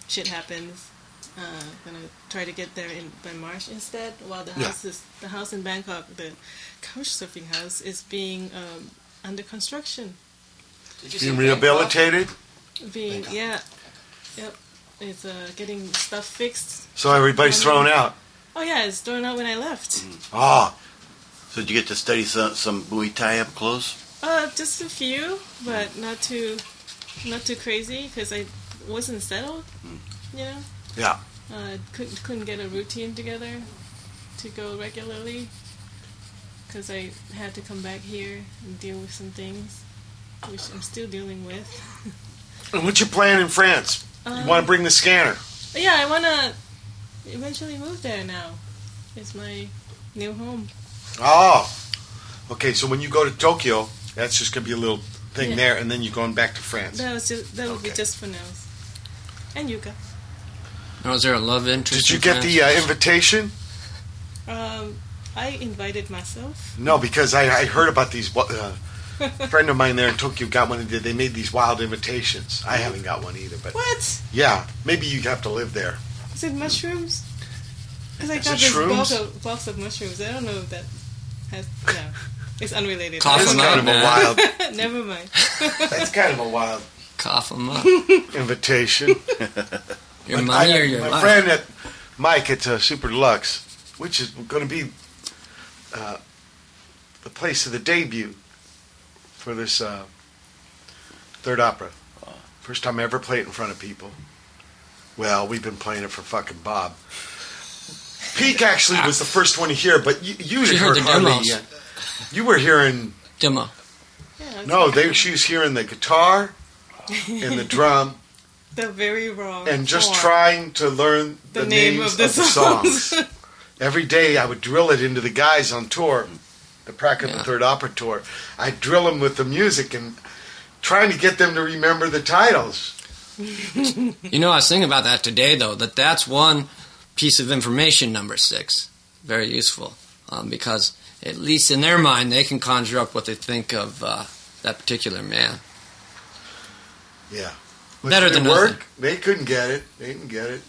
shit happens. Uh, gonna try to get there in by March instead. While the Yeah. house is the house in Bangkok, the couch surfing house is being um, under construction. being see rehabilitated. Being Bangkok. yeah, yep. It's uh, getting stuff fixed. So everybody's thrown out. Oh yeah, it's thrown out when I left. Ah, So did you get to study some, some Muay Thai up close? Uh, just a few, but not too, not too crazy because I wasn't settled. You know. Yeah. Uh, couldn't couldn't get a routine together to go regularly because I had to come back here and deal with some things, which I'm still dealing with. And what's your plan in France? You Um, want to bring the scanner? Yeah, I wanna eventually move there now. It's my new home. Oh. Okay, so when you go to Tokyo, that's just going to be a little thing Yeah. there, and then you're going back to France. That was just that would be just for now. And Yuka. Now, is there a love interest? Did you in get the uh, invitation? Um, I invited myself. No, because I, I heard about these. Uh, a *laughs* friend of mine there in Tokyo got one and. They made these wild invitations. I haven't got one either, but What? yeah, maybe you have to live there. Is it mushrooms? Because I Is got it this box of, box of mushrooms. I don't know if that has. No, *laughs* it's unrelated. Cough That's kind up, of a wild. *laughs* Never mind. That's kind of a wild Cough them up. invitation. Your But money I- or your my life? friend at Mike at uh, Super Deluxe, which is going to be uh, the place of the debut for this uh, third opera. First time I ever played it in front of people. Well, we've been playing it for fucking Bob. Peak actually was the first one to hear, but you, you She heard heard the hardly demos. yet. You were hearing Demo. Yeah, it's no, they she was hearing the guitar and the drum the very wrong. and just form. trying to learn the, The name names of the songs. songs. *laughs* Every day I would drill it into the guys on tour, the Prague of Yeah. the Third Opera tour. I'd drill them with the music and trying to get them to remember the titles. *laughs* You know, I was thinking about that today, though, that that's one piece of information, number six. Very useful. Um, because, at least in their mind, they can conjure up what they think of uh, that particular man. Yeah. Better than work? nothing. They couldn't get it. They didn't get it.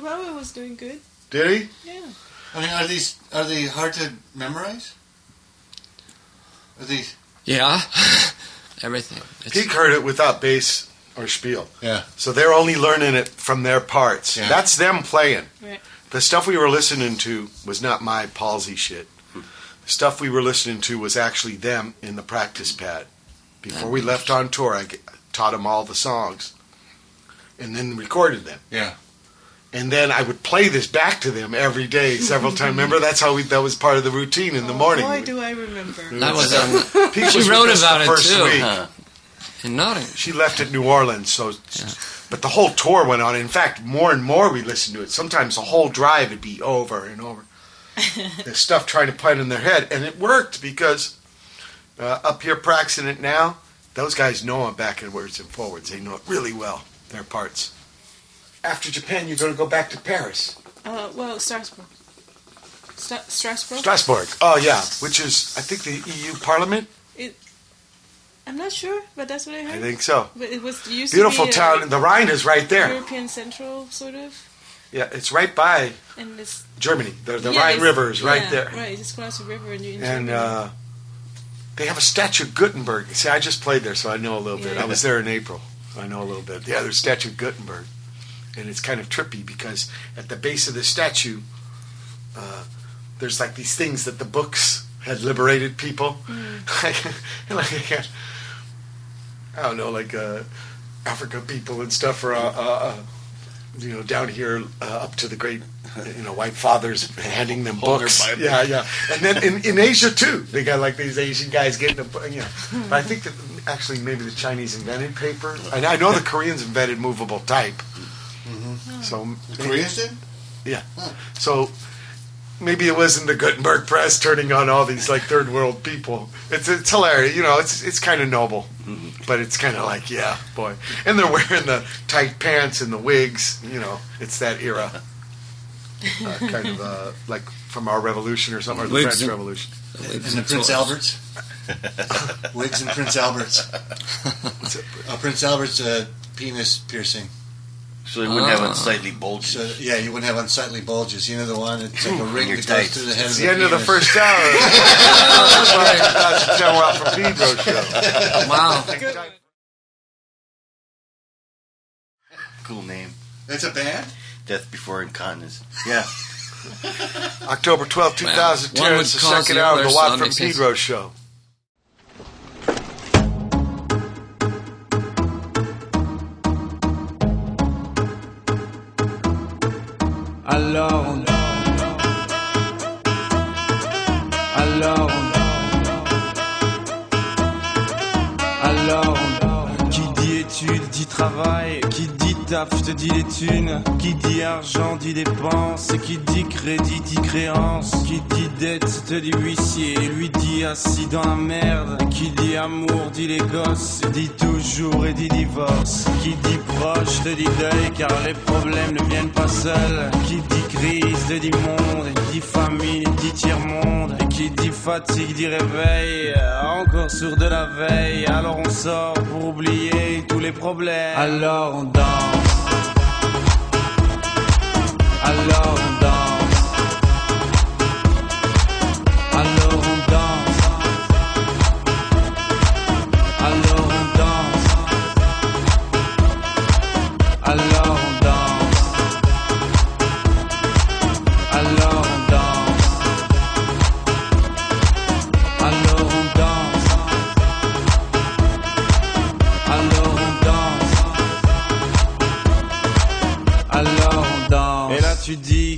Robert was doing good. Did he? Yeah. I mean, are these are they hard to memorize? Are these? Yeah. *laughs* Everything. It's, Peak heard it without bass or spiel. Yeah. So they're only learning it from their parts. Yeah. That's them playing. Right. The stuff we were listening to was not my palsy shit. The stuff we were listening to was actually them in the practice pad. Before we left on tour, I g- taught them all the songs and then recorded them. Yeah. And then I would play this back to them every day, several times. Remember, that's how we, that was part of the routine in the Oh, morning. Why do I remember. that was um, Pete She was with wrote about the it, first too. week. Huh. in Nottingham. She left at New Orleans, so. But the whole tour went on. In fact, more and more we listened to it. Sometimes the whole drive would be over and over. *laughs* the stuff trying to put in their head, and it worked because uh, up here practicing it now, those guys know it backwards and forwards. They know it really well. Their parts. After Japan, you're going to go back to Paris, Uh, well, Strasbourg. Stra- Strasbourg. Strasbourg. Oh yeah, which is I think the EU Parliament. It, I'm not sure, but that's what I heard. I think so. But it was used Beautiful to be, town. Uh, The Rhine is right there. European Central, sort of, Yeah, it's right by and it's Germany. The, the yeah, Rhine River is right there. Right, you just cross the river and and uh, they have a statue of Gutenberg. See, I just played there, so I know a little bit. I was there in April, so I know a little bit. Yeah, there's a statue of Gutenberg, and it's kind of trippy because at the base of the statue, uh, there's like these things that the books had liberated people. *laughs* like, I don't know, like uh, Africa people and stuff are, uh, uh, uh, you know, down here uh, up to the great, you know, white fathers handing them Hold books. Yeah, yeah. And then in, in Asia too, they got like these Asian guys getting them, you know. But I think that actually maybe the Chinese invented paper. I, I know the Koreans invented movable type. Mm-hmm. So The Koreans did? yeah. So maybe it wasn't the Gutenberg press turning on all these like third world people. It's it's hilarious, you know. It's it's kind of noble, mm-hmm. but it's kind of like yeah, boy. And they're wearing the tight pants and the wigs. You know, it's that era, uh, kind of uh, like from our revolution or something, or the Wigs French and- Revolution. And the Prince Alberts? *laughs* Wigs and Prince Alberts. *laughs* Uh, Prince Albert's uh, penis piercing. So they wouldn't have Ah. unsightly bulges. So, yeah, you wouldn't have unsightly bulges. You know the one? It's like a ring Your that goes tights. through the head It's the the end of the penis. first hour. That's John Ralph from Pedro show. Wow. cool name. It's a band? Death Before Incontinence. Yeah. *laughs* October twelfth, two 2010. one would It's the second the hour of the so Watt from. Pedro show. Alors on Alors on Alors on Qui dit études dit travail Qui dit taf te dit les thunes. Qui dit argent dit dépense Qui dit crédit dit créance. Qui dit dette te dit huissier Lui dit assis dans la merde. Qui dit amour dit les gosses. Dit toujours et dit divorce. Qui dit proche te dit deuil Car les problèmes ne viennent pas seuls. Qui dit crise te dit monde. Dit famine dit tiers-monde. Et qui dit fatigue dit réveil Encore sur de la veille. Alors on sort pour oublier tous les problèmes. Alors on danse. Alors on danse.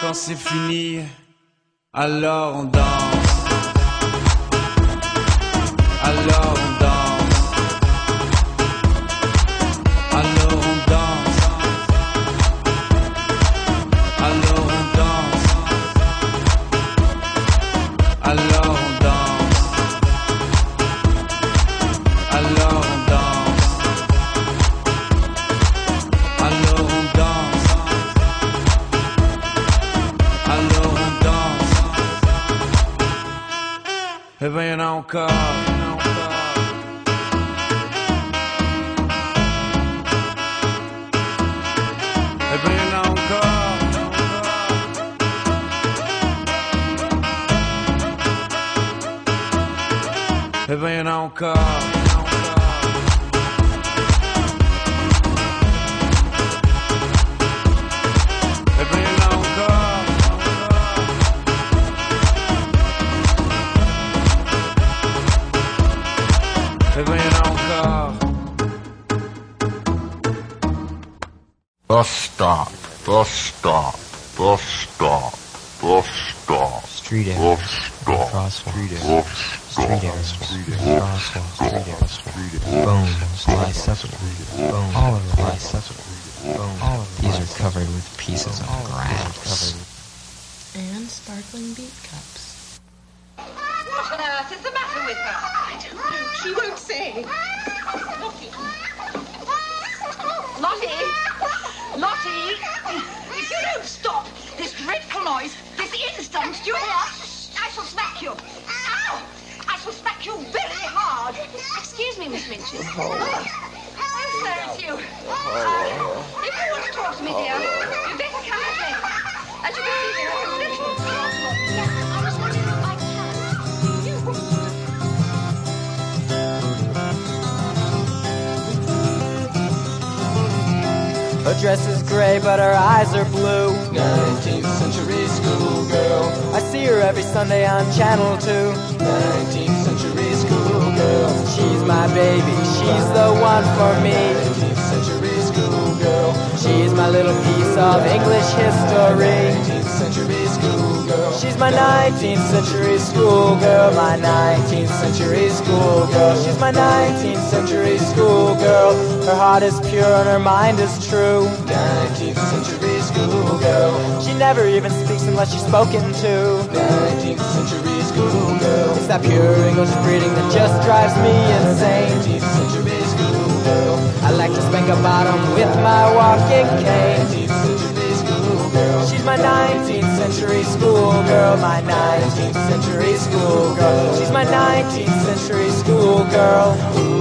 Quand c'est fini, alors on danse. She's spoken to. 19th century schoolgirl. It's that pure English breeding that just drives me insane. 19th century schoolgirl. I like to spank a bottom with my walking cane. 19th century schoolgirl. She's my 19th century schoolgirl, my 19th century schoolgirl. She's my 19th century schoolgirl.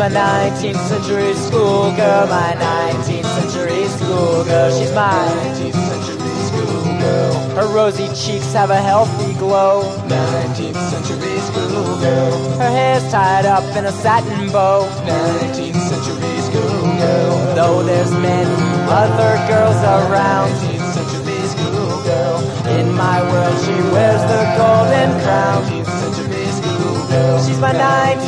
My 19th century schoolgirl, my 19th century schoolgirl. She's my 19th century schoolgirl. Her rosy cheeks have a healthy glow. 19th century schoolgirl. Her hair's tied up in a satin bow. 19th century schoolgirl. Though there's many other girls around. 19th century schoolgirl. In my world, she wears the golden crown. 19th century schoolgirl. She's my 19th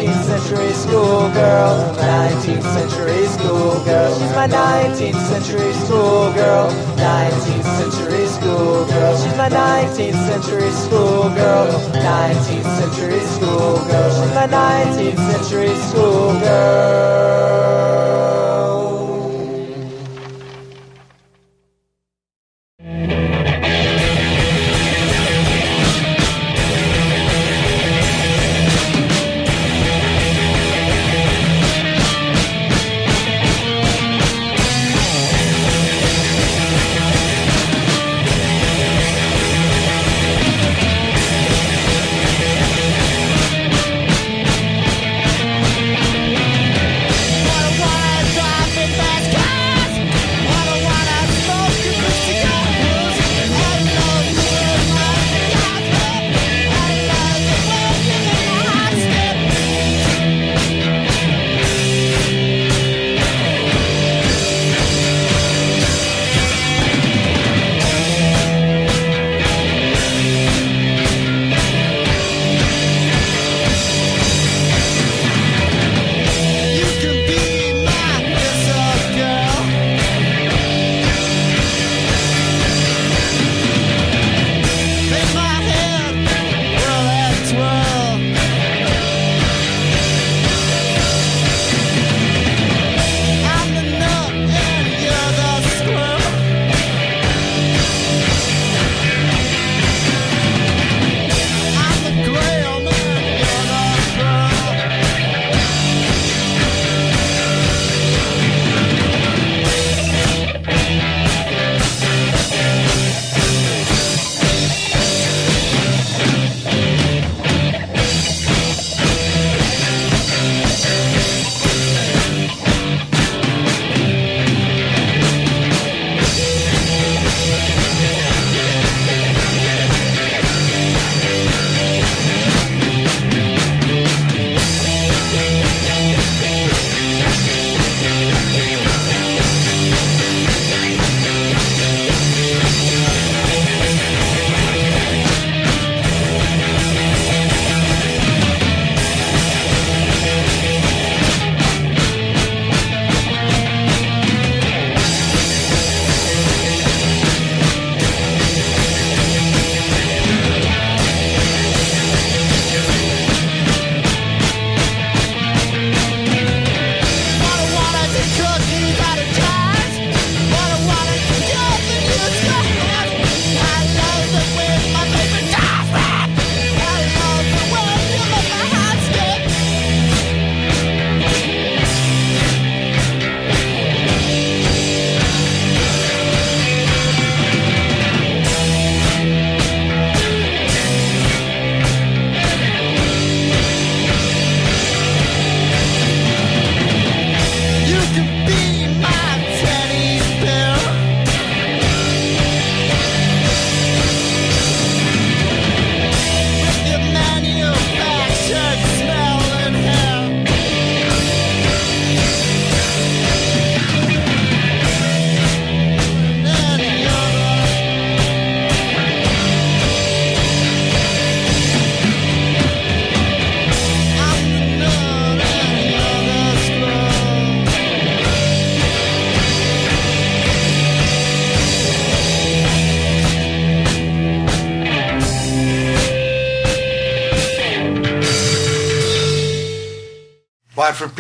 century schoolgirl. 19th century schoolgirl. She's my 19th century schoolgirl. 19th century schoolgirl. She's my 19th century schoolgirl. 19th century schoolgirl. She's my 19th century schoolgirl.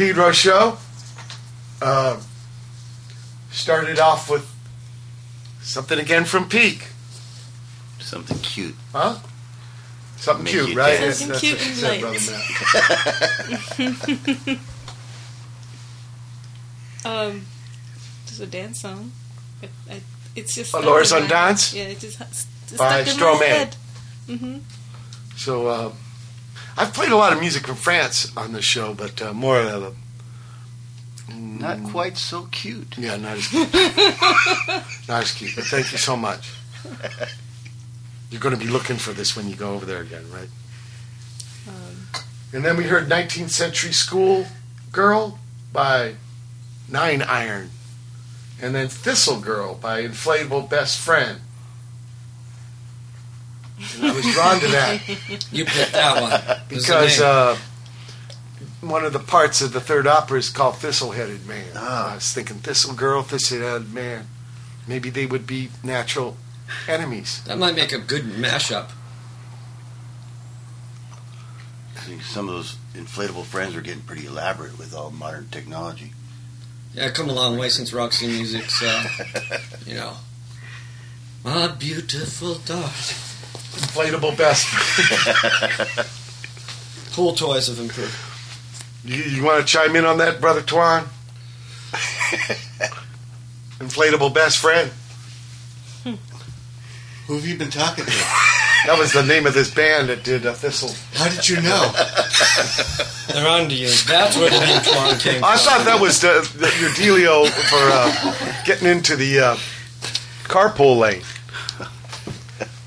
Pedro show. Uh, started off with something again from Peak. Something cute. Huh? Something Make cute, you right? dance. Something That's cute what and you said, light. *laughs* Um, just a dance song. It, I, it's just. Oh, stuck Laura's on my- Dance? Yeah, it just it's By stuck in my head. Mm-hmm. So uh, I've played a lot of music from France on this show, but uh, more of a Not quite so cute. yeah, not as cute. *laughs* not as cute. But thank you so much. You're going to be looking for this when you go over there again, right? Um, And then we heard 19th Century School Girl by Nine Iron. And then Thistle Girl by Inflatable Best Friend. And I was drawn to that You picked that one. What's the because uh, one of the parts of the third opera is called Thistle Headed Man. Ah. I was thinking Thistle Girl, Thistle Headed Man. Maybe they would be natural enemies. that might make a good mashup. I think some of those inflatable friends are getting pretty elaborate with all modern technology. Yeah, come a long way since Roxy Music, uh, *laughs* you know, my beautiful daughter. Inflatable Best *laughs* Cool toys have improved. You, you want to chime in on that, Brother Twan? *laughs* Inflatable best friend. Who have you been talking to? *laughs* That was the name of this band that did uh, Thistle. How did you know? *laughs* They're on to you. That's where the name Twan came I from. thought that was the, the, your dealio for uh, getting into the uh, carpool lane.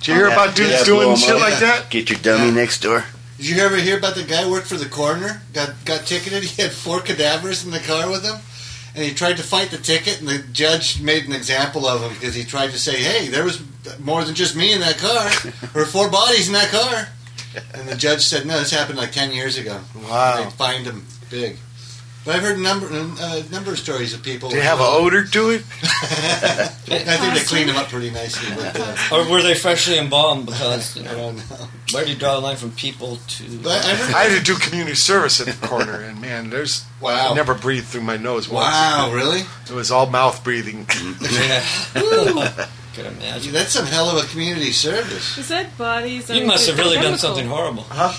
Did you hear about dudes Yeah, blow doing 'em shit up. like that? Get your dummy next door. Did you ever hear about the guy who worked for the coroner? Got got ticketed. *laughs* He had four cadavers in the car with him, and he tried to fight the ticket. And the judge made an example of him because he tried to say, "Hey, there was more than just me in that car. *laughs* There were four bodies in that car." And the judge said, "No, this happened like ten years ago." Wow. They fined him big. But I've heard a number a number of stories of people. Do you have an odor to it? *laughs* I think they cleaned him up pretty nicely. But, uh, Or were they freshly embalmed? Because, you I know, don't know. where do you draw the line from people to. But I've heard- I had to do community service at the corner, and man, there's Wow. I never breathed through my nose once. Wow, really? It was all mouth breathing. *laughs* Yeah. Could imagine. That's some hell of a community service. Is that bodies? You must have really done something horrible. Huh?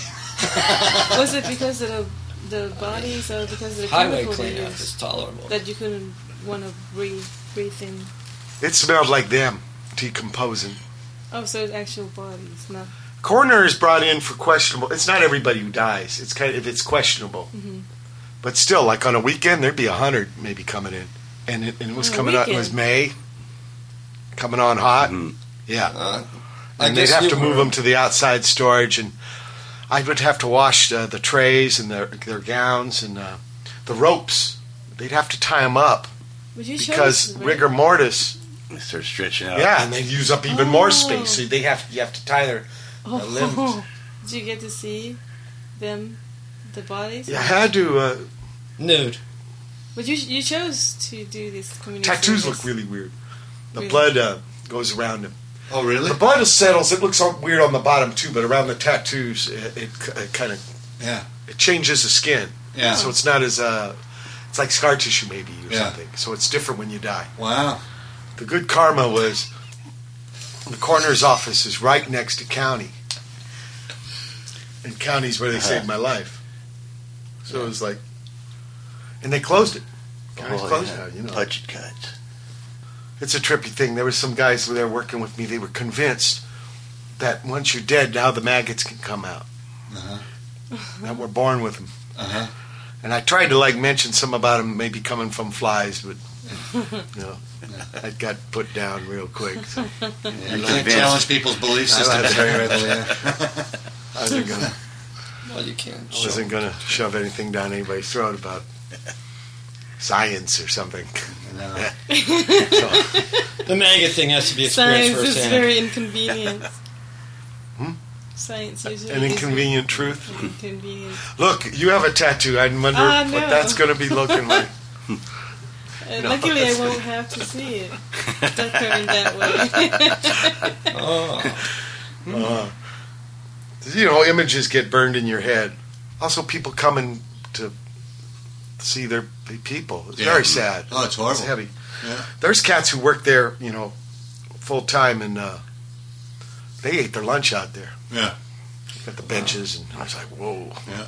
was it because of the, the bodies or because of the Highway chemical cleanup is tolerable. that you couldn't want to breathe breathe in? It smelled like them decomposing. Oh, so it's actual bodies, not. Coroner is brought in for questionable. It's not everybody who dies. It's kind of if it's questionable, Mhm. but still, like on a weekend, there'd be a hundred maybe coming in, and it, and it was On coming out. It was? May, coming on hot. Mhm. Yeah, Uh, I and they'd have to move were- them to the outside storage, and I would have to wash uh, the trays and their their gowns and uh, the ropes. They'd have to tie them up Would you because chose, rigor mortis. They start stretching out. Yeah, and they use up even more Oh. space. So they have you have to tie their Oh, uh, limbs. *laughs* did you get to see them, the bodies? You had to. Uh, Nude. But you you chose to do this community. tattoos service. look really weird. The Really? blood uh, goes around them. Oh, really? The blood settles. It looks all weird on the bottom too, but around the tattoos, it, it, it kind of Yeah. it changes the skin. Yeah. So it's not as uh, it's like scar tissue maybe or Yeah. something. So it's different when you die. Wow. The good karma was the coroner's office is right next to county, and county's where they Uh-huh. saved my life. So it was like, and they closed it. County's Oh, closed yeah. now, you know. Budget cuts. It's a trippy thing. There were some guys there working with me. They were convinced that once you're dead, now the maggots can come out. Uh-huh. That we're born with them. Uh-huh. And I tried to like mention some about them maybe coming from flies, but you know, *laughs* I got put down real quick. *laughs* So You can't challenge people's belief I systems very readily. yeah. *laughs* I wasn't gonna, Well, you can't. I wasn't gonna shove anything down anybody's throat about science or something. No. The maggot thing has to be experienced Science is firsthand. very inconvenient. Hmm? Science usually An inconvenient truth. inconvenient. Look, you have a tattoo. I wonder Ah, what that's gonna be looking like. *laughs* Uh, No, luckily, I won't have to see it. Darker in that way. *laughs* Oh. Uh, you know, images get burned in your head. Also, people coming to to see their people. It's Yeah. very sad. Oh, it's horrible. heavy. Yeah. There's cats who work there, you know, full time, and uh, they ate their lunch out there. Yeah. At the benches, and I was like, whoa. Yeah.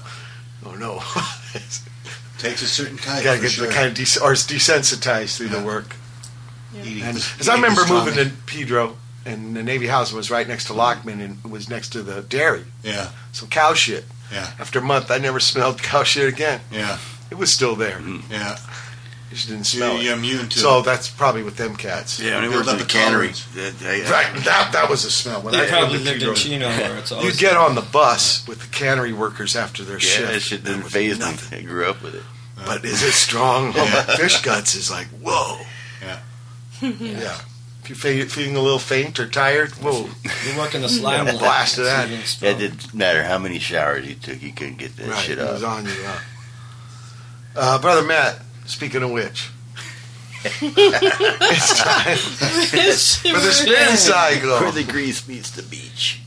Oh no. *laughs* Takes a certain type. gotta get sure. the kind of des- or it's desensitized through the work. Eating And the- as I remember moving stomach. to Pedro, and the Navy House was right next to Lockman, and it was next to the dairy. Yeah. Some cow shit. Yeah. After a month, I never smelled cow shit again. Yeah. It was still there. Mm-hmm. Yeah. You just didn't smell You're- it. immune to So it. that's probably with them cats. Yeah, when I Build worked in up the cannery. tolerance. that- I- Right, that that was a smell. When They I probably lived in lived in Pedro, Chino where it's always You'd get on the bus with the cannery workers after their Yeah, shift. that shit didn't was phase me. nothing. I grew up with it. But is it strong? Yeah. Fish guts is like whoa. Yeah. *laughs* Yeah. If you're fe- feeling a little faint or tired, whoa. You work in the *laughs* slime Yeah, lab, blast of so that. you didn't smell it didn't matter how many showers you took, you couldn't get that Right, shit it was up. on you. Yeah. Uh, Brother Matt, speaking of which, *laughs* it's time for the spin cycle. Where the grease meets the beach.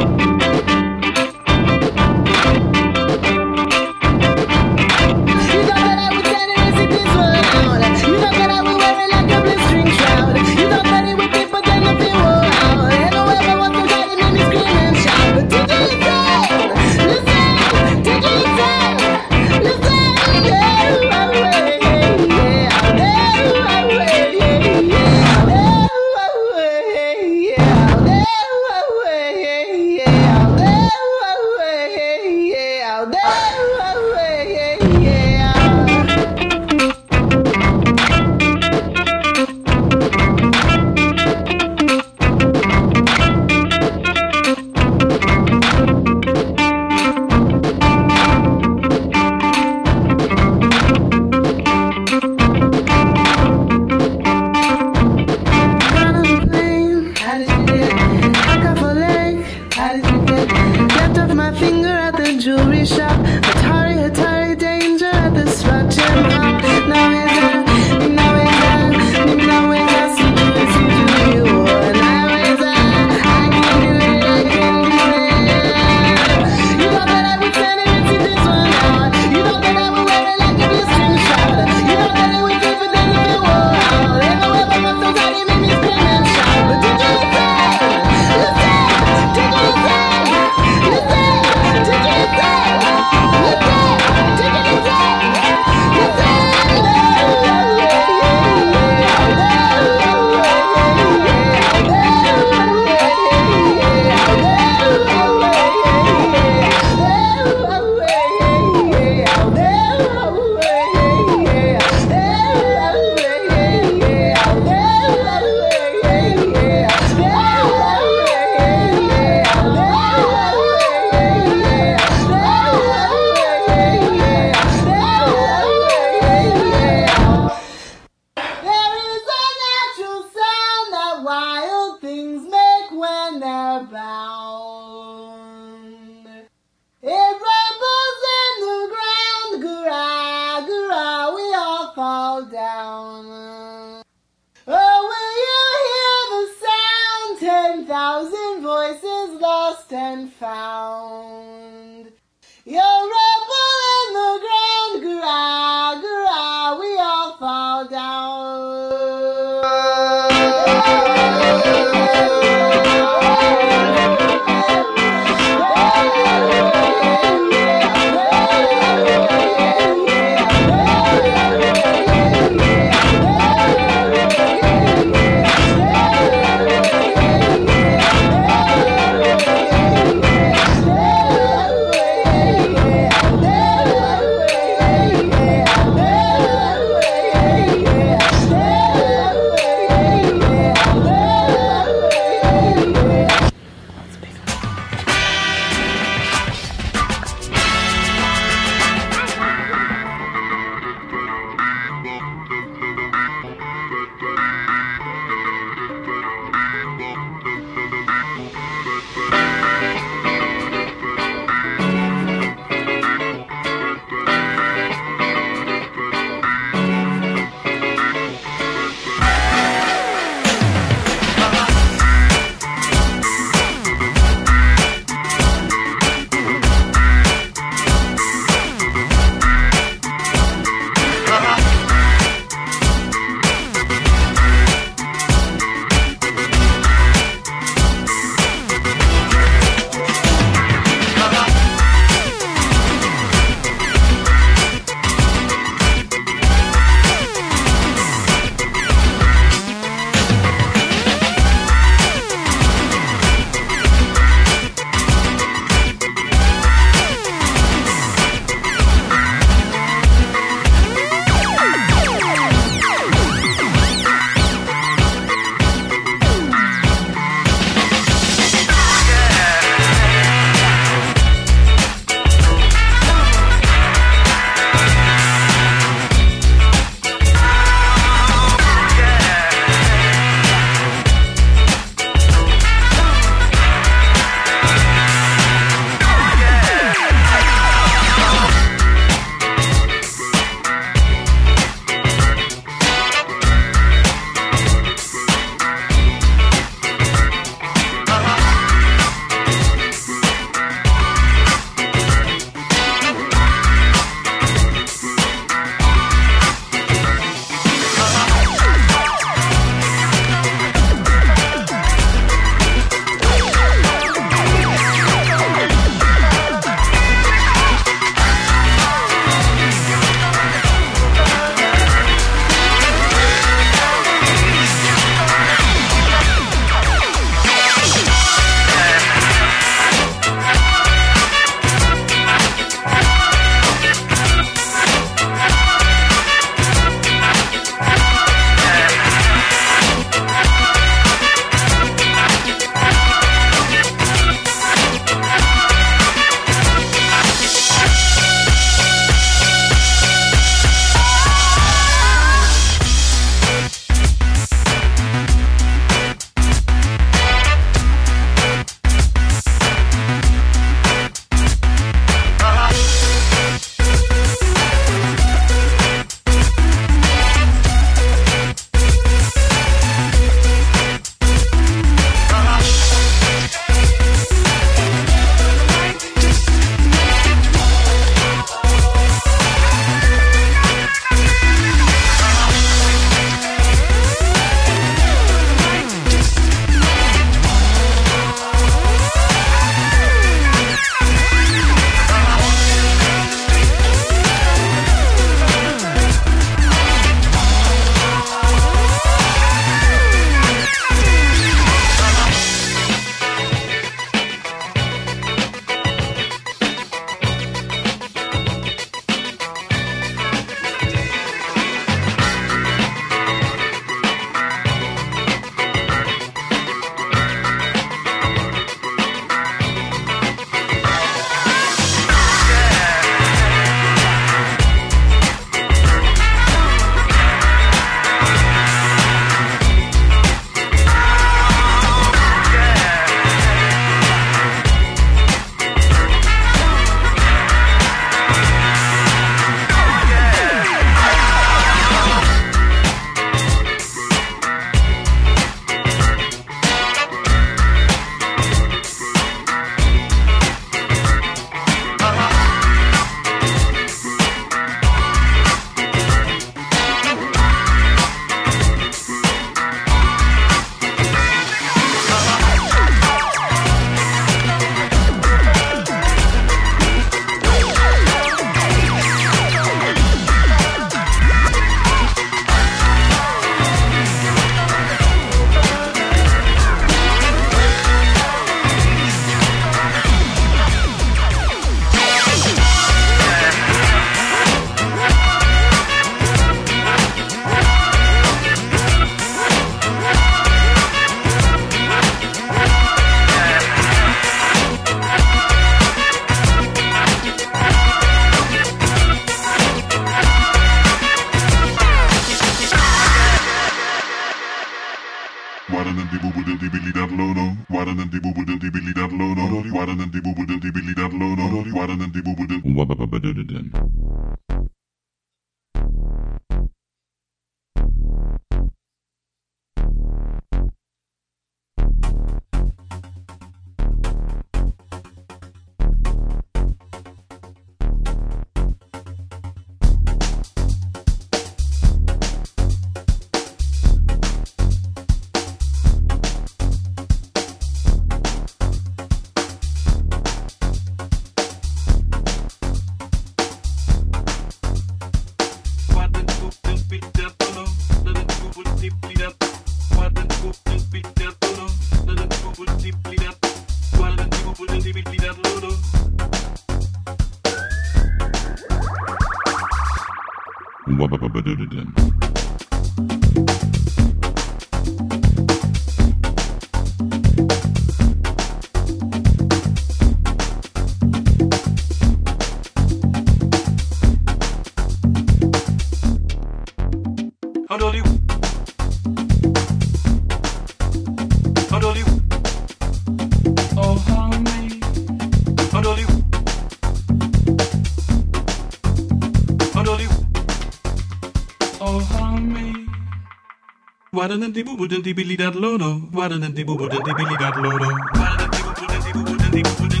Guadalanti bubu dinti billy dat lodo. Guadalanti bubu dinti billy dat lodo. Guadalanti bubu dinti bubu dinti.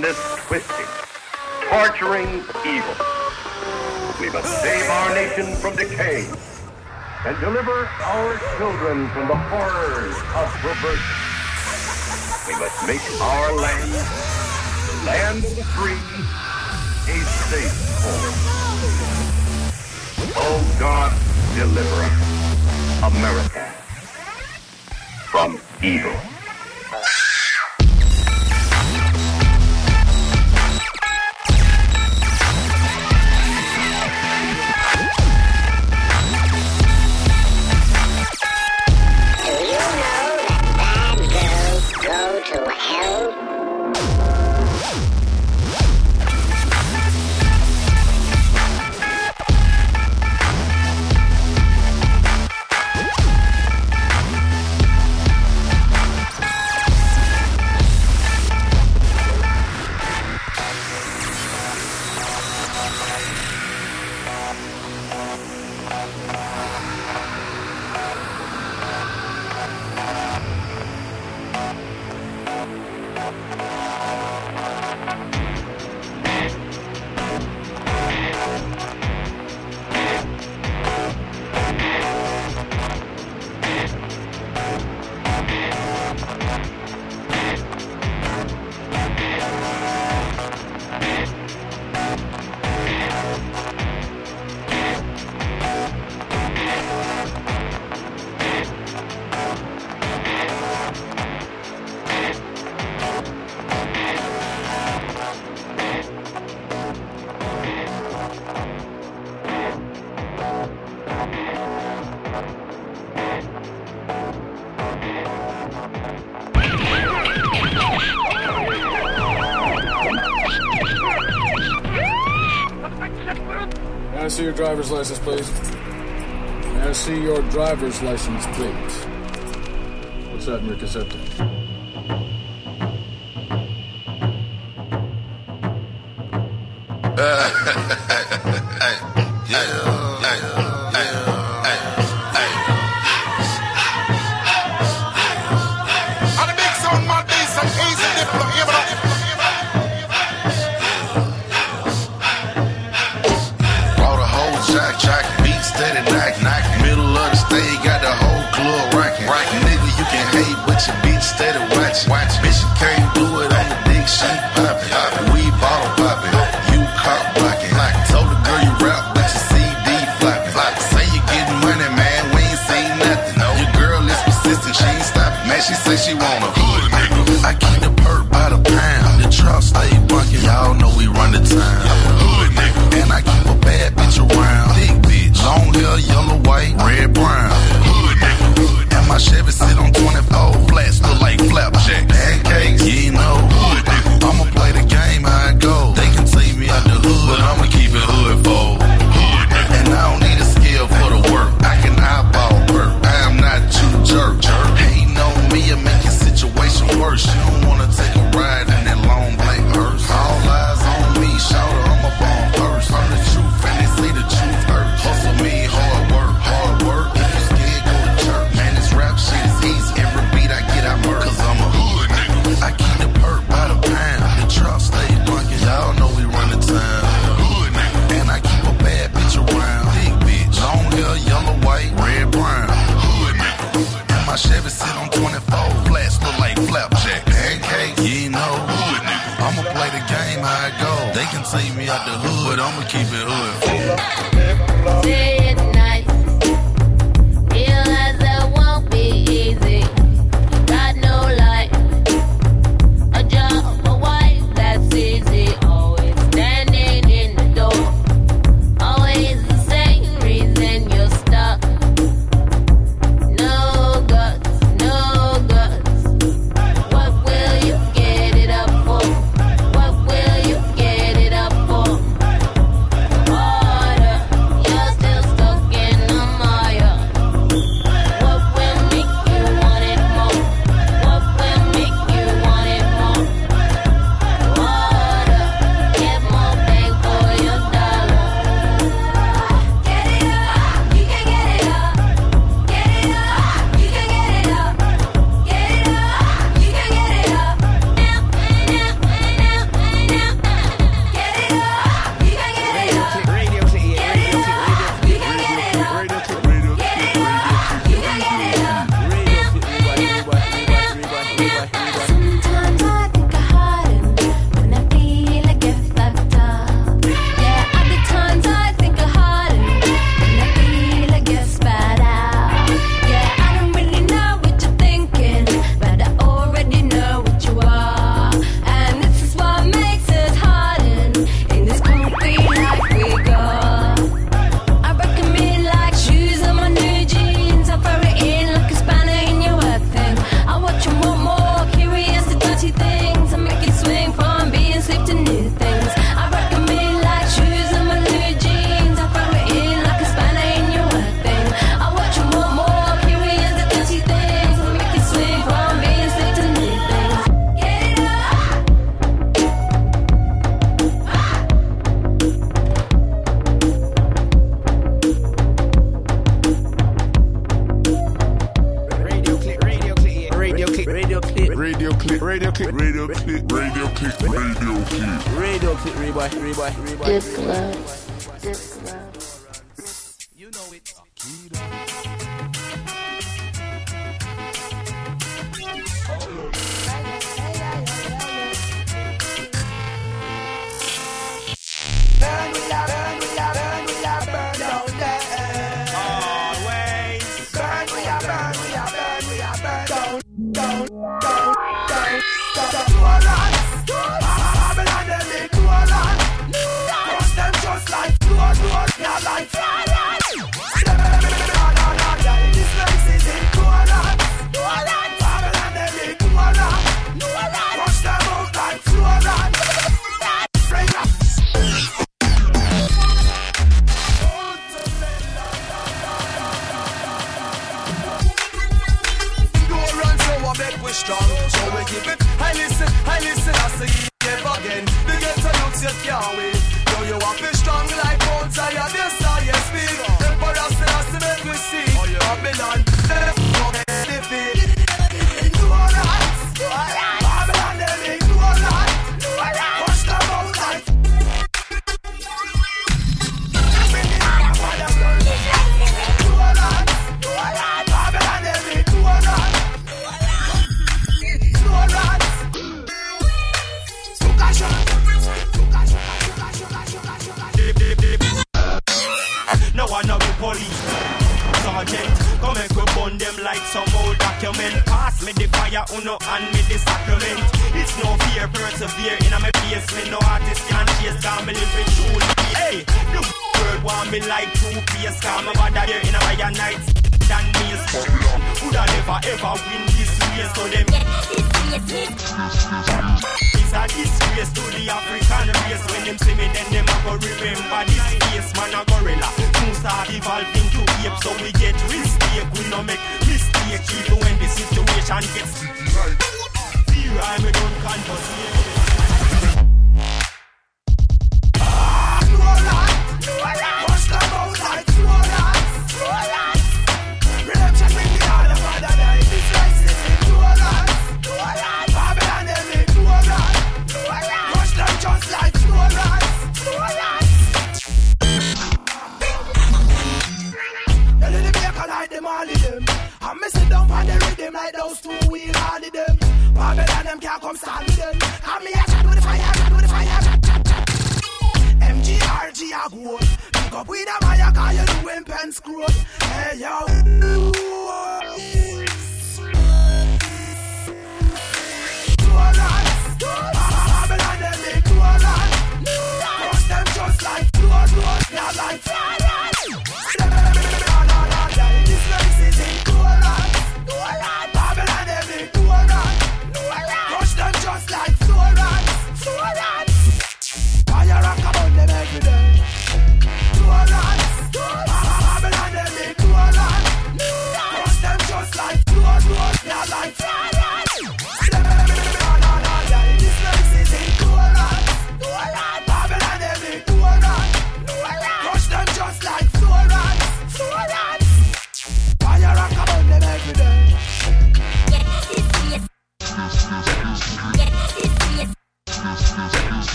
this twisting, torturing evil. We must save our nation from decay and deliver our children from the horrors of perversion. We must make our land, the land of the free, a safe home. Oh God, deliver us, America, from evil.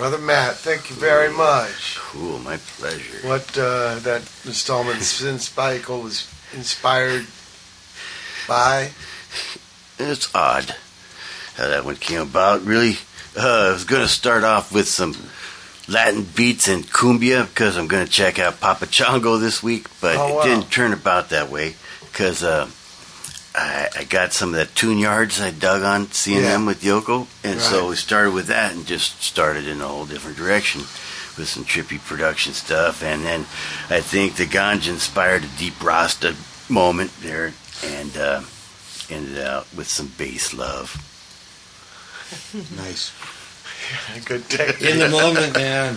Brother Matt, thank you very much. Cool, my pleasure. What uh, that installment, Spin Cycle, was inspired by? It's odd how that one came about. Really, uh, I was going to start off with some Latin beats and cumbia because I'm going to check out Papa Chongo this week, but Oh, wow. it didn't turn about that way because uh, I, I got some of that tune yards I dug on seeing Yeah. with Yoko, and so we started with that and just started in a whole different direction with some trippy production stuff, and then I think the ganja inspired a deep Rasta moment there, and uh, ended out with some bass love. Nice. *laughs* Good take. In the moment, man.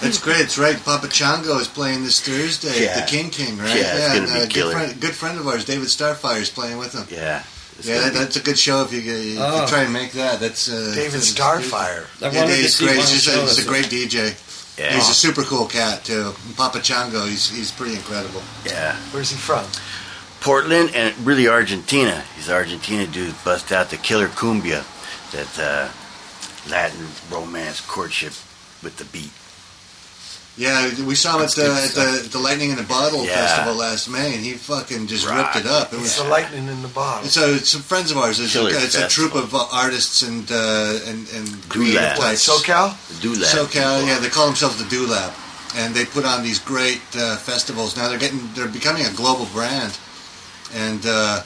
That's great. It's right. Papa Chongo is playing this Thursday Yeah. the King King, right? Yeah, it's and, be uh, good friend, good friend of ours, David Starfire, is playing with him. Yeah. It's Yeah, that, be- that's a good show if you, you, Oh. you try and make that. That's uh, David Starfire. I Yeah, wanted to Dave's see great. He's, just a, he's a great DJ. Yeah. He's a super cool cat too. Papa Chongo, he's he's pretty incredible. Yeah. Where's he from? Portland and really Argentina. He's Argentina dude. Bust out the killer cumbia, that uh, Latin romance courtship with the beat. Yeah, we saw him at the, at the the Lightning in a Bottle Yeah. festival last May, and he fucking just Rock. ripped it up. It It's was the lightning in the bottle. So it's some friends of ours. It's, a, Killer it's a troupe of uh, artists and uh, and and creative What, types. SoCal? Do that. SoCal, yeah, they call themselves the Do Lab, and they put on these great uh, festivals. Now they're getting they're becoming a global brand, and uh,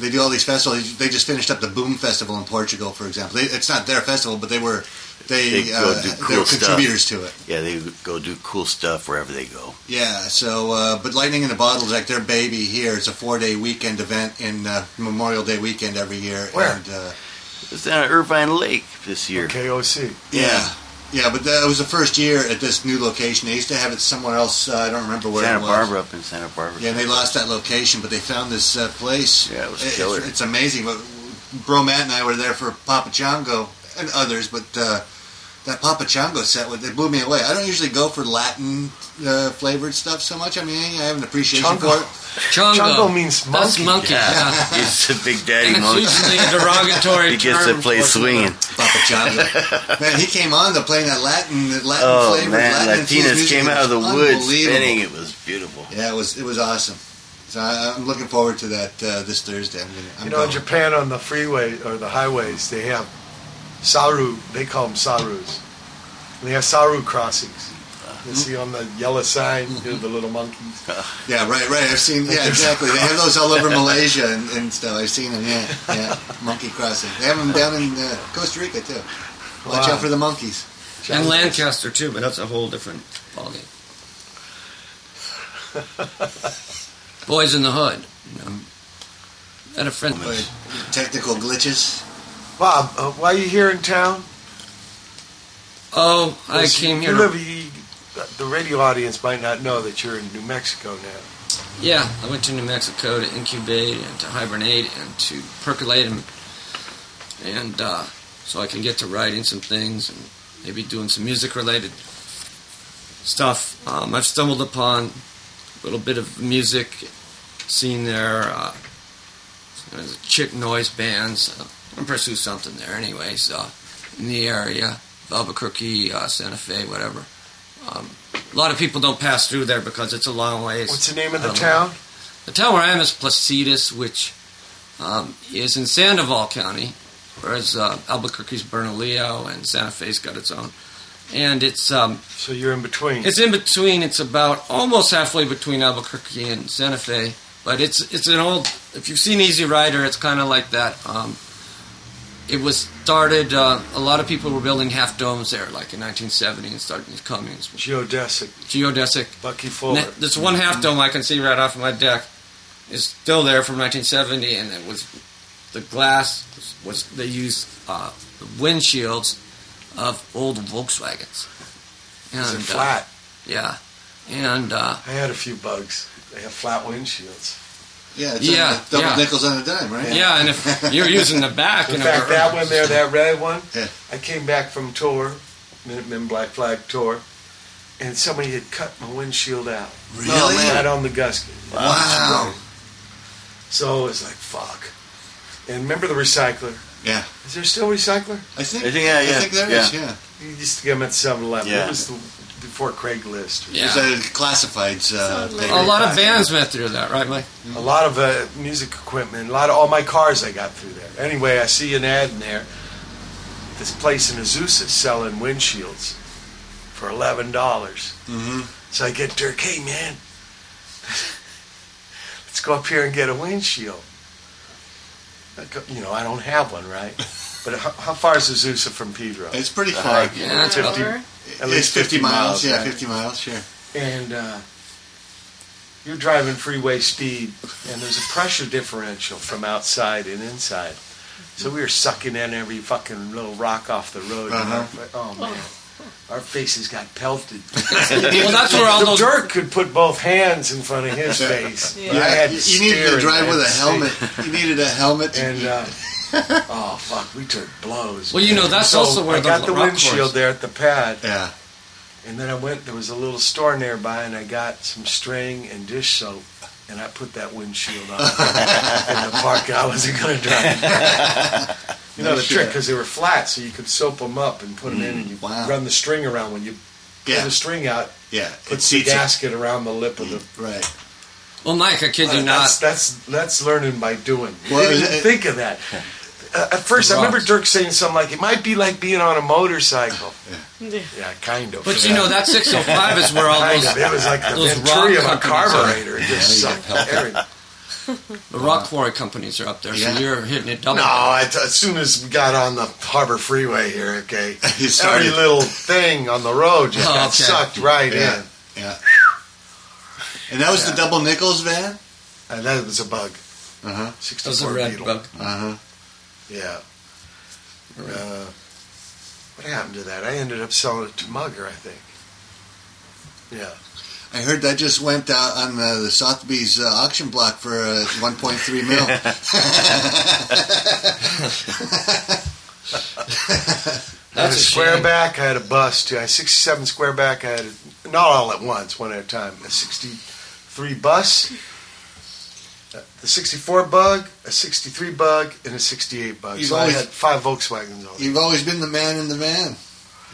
they do all these festivals. They just finished up the Boom Festival in Portugal, for example. They, it's not their festival, but they were they, They go uh, do they cool were stuff. contributors to it. Yeah, they go do cool stuff wherever they go. Yeah, so uh, but Lightning in a Bottle is like their baby here. It's a four day weekend event in uh, Memorial Day weekend every year. Where? And, uh, It's down at Irvine Lake this year. KOC. yeah, yeah, but that was the first year at this new location. They used to have it somewhere else. Uh, I don't remember where Santa it was. Santa Barbara up in Santa Barbara. Yeah, and they lost that location, but they found this uh, place. Yeah, it was It's- killer. It's, amazing. But Bro Matt and I were there for Papa Chongo, and others, but uh, that Papa Chango set, with- it blew me away. I don't usually go for Latin uh, flavored stuff so much. I mean, I have an appreciation Chango. for it. Chongo. Chongo means That's monkey. Yeah, Yeah. *laughs* he's a big daddy And it's monkey. usually a derogatory He gets to play swinging. Papa Chango. *laughs* Man, he came on to playing that Latin, that Latin Oh flavored man, Latin infused Latinas music. came out of the was woods unbelievable. spinning. It was beautiful. Yeah, it was it was awesome. So I, I'm looking forward to that uh, this Thursday. I'm gonna, I'm You know, in. Japan on the freeway or the highways, they have saru. They call them sarus. And they have saru crossings. You see on the yellow sign, you know, the little monkeys. *laughs* Yeah, right, right. I've seen. Yeah, exactly. They have those all over *laughs* Malaysia and, and stuff. I've seen them. Yeah, yeah. Monkey crossing. They have them down in uh, Costa Rica too. Watch Wow. out for the monkeys. And Lancaster too, but that's a whole different ballgame. *laughs* Boys in the Hood. You know. Had a friend. Technical glitches. Bob, uh, why are you here in town? Oh, I came you here. live- you- the radio audience might not know that you're in New Mexico now. yeah, I went to New Mexico to incubate and to hibernate and to percolate them, and uh, so I can get to writing some things and maybe doing some music related stuff. Um, I've stumbled upon a little bit of music scene there. Uh, there's chick noise bands. Uh, I'm pursue something there, anyways. Uh, in the area, of Albuquerque, uh, Santa Fe, whatever. Um, a lot of people don't pass through there because it's a long ways. What's the name of the Um, town? The town where I am is Placitas, which um, is in Sandoval County, whereas uh, Albuquerque's Bernalillo and Santa Fe's got its own. And it's um, So you're in between. it's in between. It's about almost halfway between Albuquerque and Santa Fe. But it's it's an old. If you've seen Easy Rider, it's kind of like that. Um, it was started. Uh, a lot of people were building half domes there, like in 1970, and starting these Cummings. Geodesic. Geodesic. Bucky Fuller. This one half dome I can see right off of my deck is still there from 1970, and it was the glass was they used uh, the windshields of old Volkswagens. Is it uh, flat? yeah, and uh, I had a few bugs. They have flat windshields. Yeah, it's Yeah, on the double yeah. nickels on a dime, right? yeah, and if you're using the back, In you know, fact, that one there, that red one, Yeah. I came back from tour, Minutemen Black Flag tour, and somebody had cut my windshield out. Really? Oh, right on the gasket. Wow. So it's like, fuck. And remember the recycler? Yeah. Is there still a recycler? I think. I think, yeah, yeah, I think there yeah. is. Yeah. You used to get them at 7 Eleven. Yeah. It was the, before Craigslist. Yeah. There's a classifieds. Uh, thing. a lot of bands went through that, right, Mike? A lot of uh, music equipment, a lot of all my cars I got through there. Anyway, I see an ad in there. This place in Azusa selling windshields for eleven dollars. Mhm. So I get Dirk, hey man, *laughs* let's go up here and get a windshield. Go- You know, I don't have one, right? *laughs* But how, how far is Azusa from Pedro? It's pretty far. Yeah, it's 50, Over. at It's least 50, miles. Yeah, right? 50 miles. Sure. and uh, you're driving freeway speed, and there's a pressure differential from outside and inside. So we were sucking in every fucking little rock off the road. and Uh-huh. our- oh man, our faces got pelted. *laughs* Well, that's where all the those Dirk could put both hands in front of his face. Yeah. I had to you, you needed steer to and drive I with a had helmet. see. You needed a helmet. And uh, *laughs* oh fuck, we took blows. Well, you know, that's So also where I the got the rock windshield chorus- there at the pad. yeah. And then I went, there was a little store nearby, and I got some string and dish soap, and I put that windshield on *laughs* in the park. I wasn't going to drive. *laughs* You know No the shit. trick, because they were flat, so you could soap them up and put them in, and you Wow. run the string around. When you pull the string out, Yeah. put It the seats it. gasket around the lip of the. Right. Well, Mike, I kid you Uh, not. that's, that's that's learning by doing. Well, you didn't it- think of that. Uh, at first, I remember Dirk saying something like, "It might be like being on a motorcycle." Yeah. Yeah, kind of. But you know, that 605 is where all those. It was like the those venturi of a rock are. carburetor. It just Yeah, you sucked helped everything. The rock quarry companies are up there, Yeah. so you're hitting it double. No, I, as soon as we got on the Harbor Freeway here, okay, *laughs* You every little thing on the road just Oh, got okay. sucked right Yeah. in. Yeah. And that was the double nickels van. And that was a bug. Uh huh. That was 64 a red Beetle. bug. Uh huh. Yeah. Uh, what happened to that? I ended up selling it to Mugger, I think. Yeah. I heard that just went out on the, the Sotheby's uh, auction block for uh, 1.3 mil. That's *laughs* *laughs* I had a a square shame. back. I had a bus too. I had 67 square back. I had a, not all at once, one at a time. A 63 bus, uh, the 64 bug, a 63 bug, and a 68 bug. You've so always- I had five Volkswagens on. You've always been the man in the van.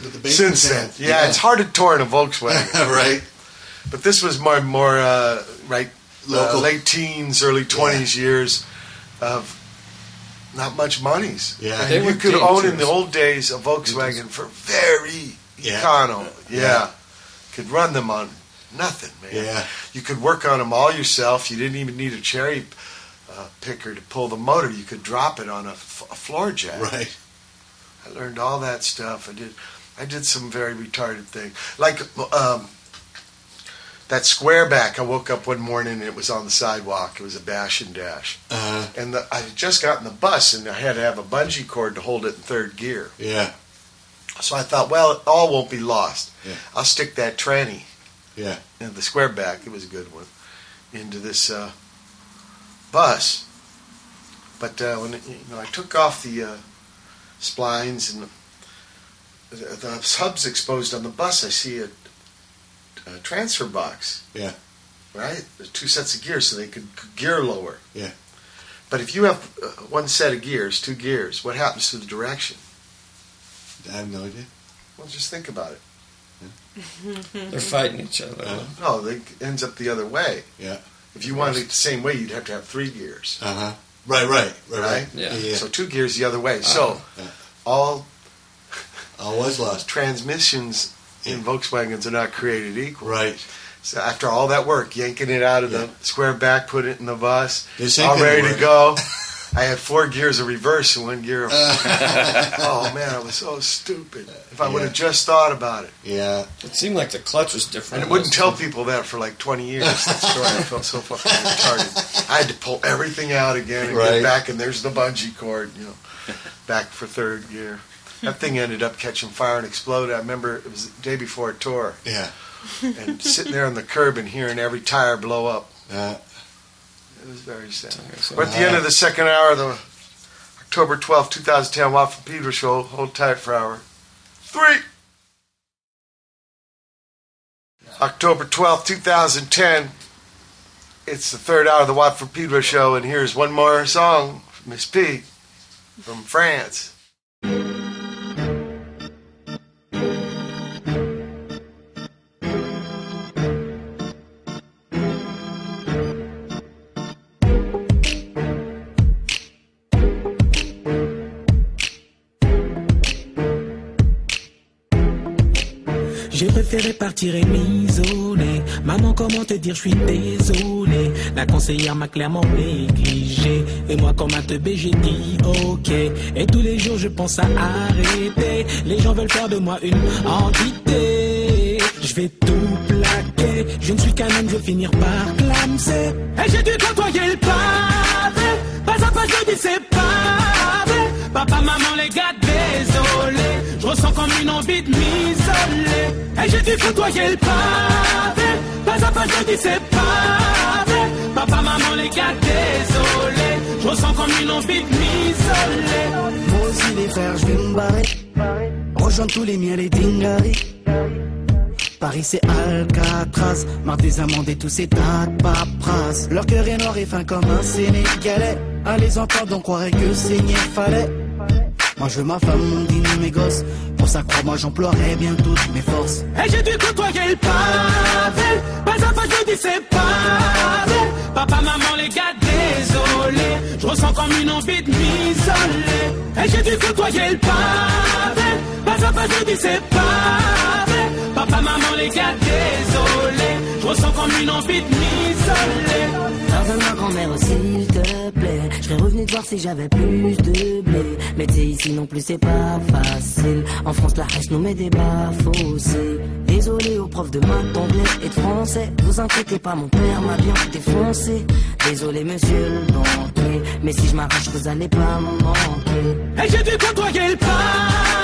With the basement Since then, van. yeah, it's hard to tour in a Volkswagen, *laughs* right? But this was more more uh, right Local. uh, late teens, early 20s years of not much monies. Yeah. And They you were could own in dangerous. the old days a Volkswagen for very Yeah. econo. Yeah. Yeah. Could run them on nothing, man. Yeah. You could work on them all yourself. You didn't even need a cherry uh, picker to pull the motor. You could drop it on a, f- a floor jack. Right. I learned all that stuff. I did. I did some very retarded thing, like um, that square back. I woke up one morning and it was on the sidewalk. It was a bash and dash, uh-huh. and the, I had just gotten the bus and I had to have a bungee cord to hold it in third gear. yeah. So I thought, well, it all won't be lost. Yeah. I'll stick that tranny Yeah. and the square back. It was a good one into this uh, bus. But uh, when it, you know, I took off the uh, splines and the, the hubs exposed on the bus, I see a, a transfer box. Yeah. Right, There's two sets of gears, so they could gear lower. Yeah. But if you have uh, one set of gears, two gears, what happens to the direction? I have no idea. Well, just think about it. They're fighting each other. No, it ends up the other way. Yeah. If you wanted it the same way, you'd have to have three gears. Uh huh. Right, right, right, Right? right. Yeah. yeah. So two gears the other way. So Yeah. all All was lost. transmissions in Volkswagens are not created equal. Right. So after all that work, yanking it out of the square back, put it in the bus, This ain't all ready work. to go. *laughs* I had four gears of reverse and one gear of. *laughs* oh man, I was so stupid. If I would have just thought about it, Yeah. It seemed like the clutch was different. and it wouldn't tell people that for like 20 years. *laughs* That story, I felt so fucking retarded. I had to pull everything out again and Right. get back, and there's the bungee cord, you know, back for third gear. That thing ended up catching fire and exploded. I remember it was the day before a tour. Yeah. and sitting there on the curb and hearing every tire blow up. Uh, It was very sad. so- We're at the end of the second hour of the October twelfth, 2010 Watt from Pedro show. Hold tight for hour three. October twelfth, 2010. It's the third hour of the Watt from Pedro show, and here's one more song from Miss P from France. Et m'isoler. Maman, comment te dire, je suis désolé. La conseillère m'a clairement négligé. Et moi, comme un teubé, j'ai dit ok. Et tous les jours, je pense à arrêter. Les gens veulent faire de moi une entité. Je vais tout plaquer. Je ne suis qu'un homme, je vais finir par clamser. Et j'ai dû côtoyer le pavé. Pas à pas, je dis c'est pavé. Papa, maman, les gars. Je ressens comme une envie de m'isoler. Et j'ai dû côtoyer le pavé. Pas à pas, je dis c'est pavé. Papa, maman, les gars, désolé. Je ressens comme une envie de m'isoler. Moi aussi les frères, je vais me barrer. Rejoindre tous les miens, les dingaris. Paris c'est Alcatraz, marre des amendes et tous ces tas de paperasse. Leur cœur est noir et fin comme un Sénégalais. À les entendre, on croirait que saigner fallait. Moi je veux ma femme, mon dîner, mes gosses. Pour ça, crois-moi, j'emploierai bien toutes mes forces. Et j'ai dû côtoyer le pavé. Pas à pas, je dis c'est pavé. Papa, maman, les gars, désolé. Je ressens comme une envie de m'isoler. Et j'ai dû côtoyer le pavé. Pas à pas, je dis c'est pavé. Papa, maman, les gars, désolé. Je ressens comme une envie de m'isoler. Pardonne-moi grand-mère s'il te plaît. Je serais revenu te voir si j'avais plus de blé. Mais t'es ici non plus c'est pas facile. En France la hache nous met des bas fossés. Désolé aux profs de maths, d'anglais et de français. Vous inquiétez pas mon père m'a bien défoncé. Désolé monsieur le banquier. Mais si je m'arrache vous allez pas me manquer. Et j'ai dû côtoyer le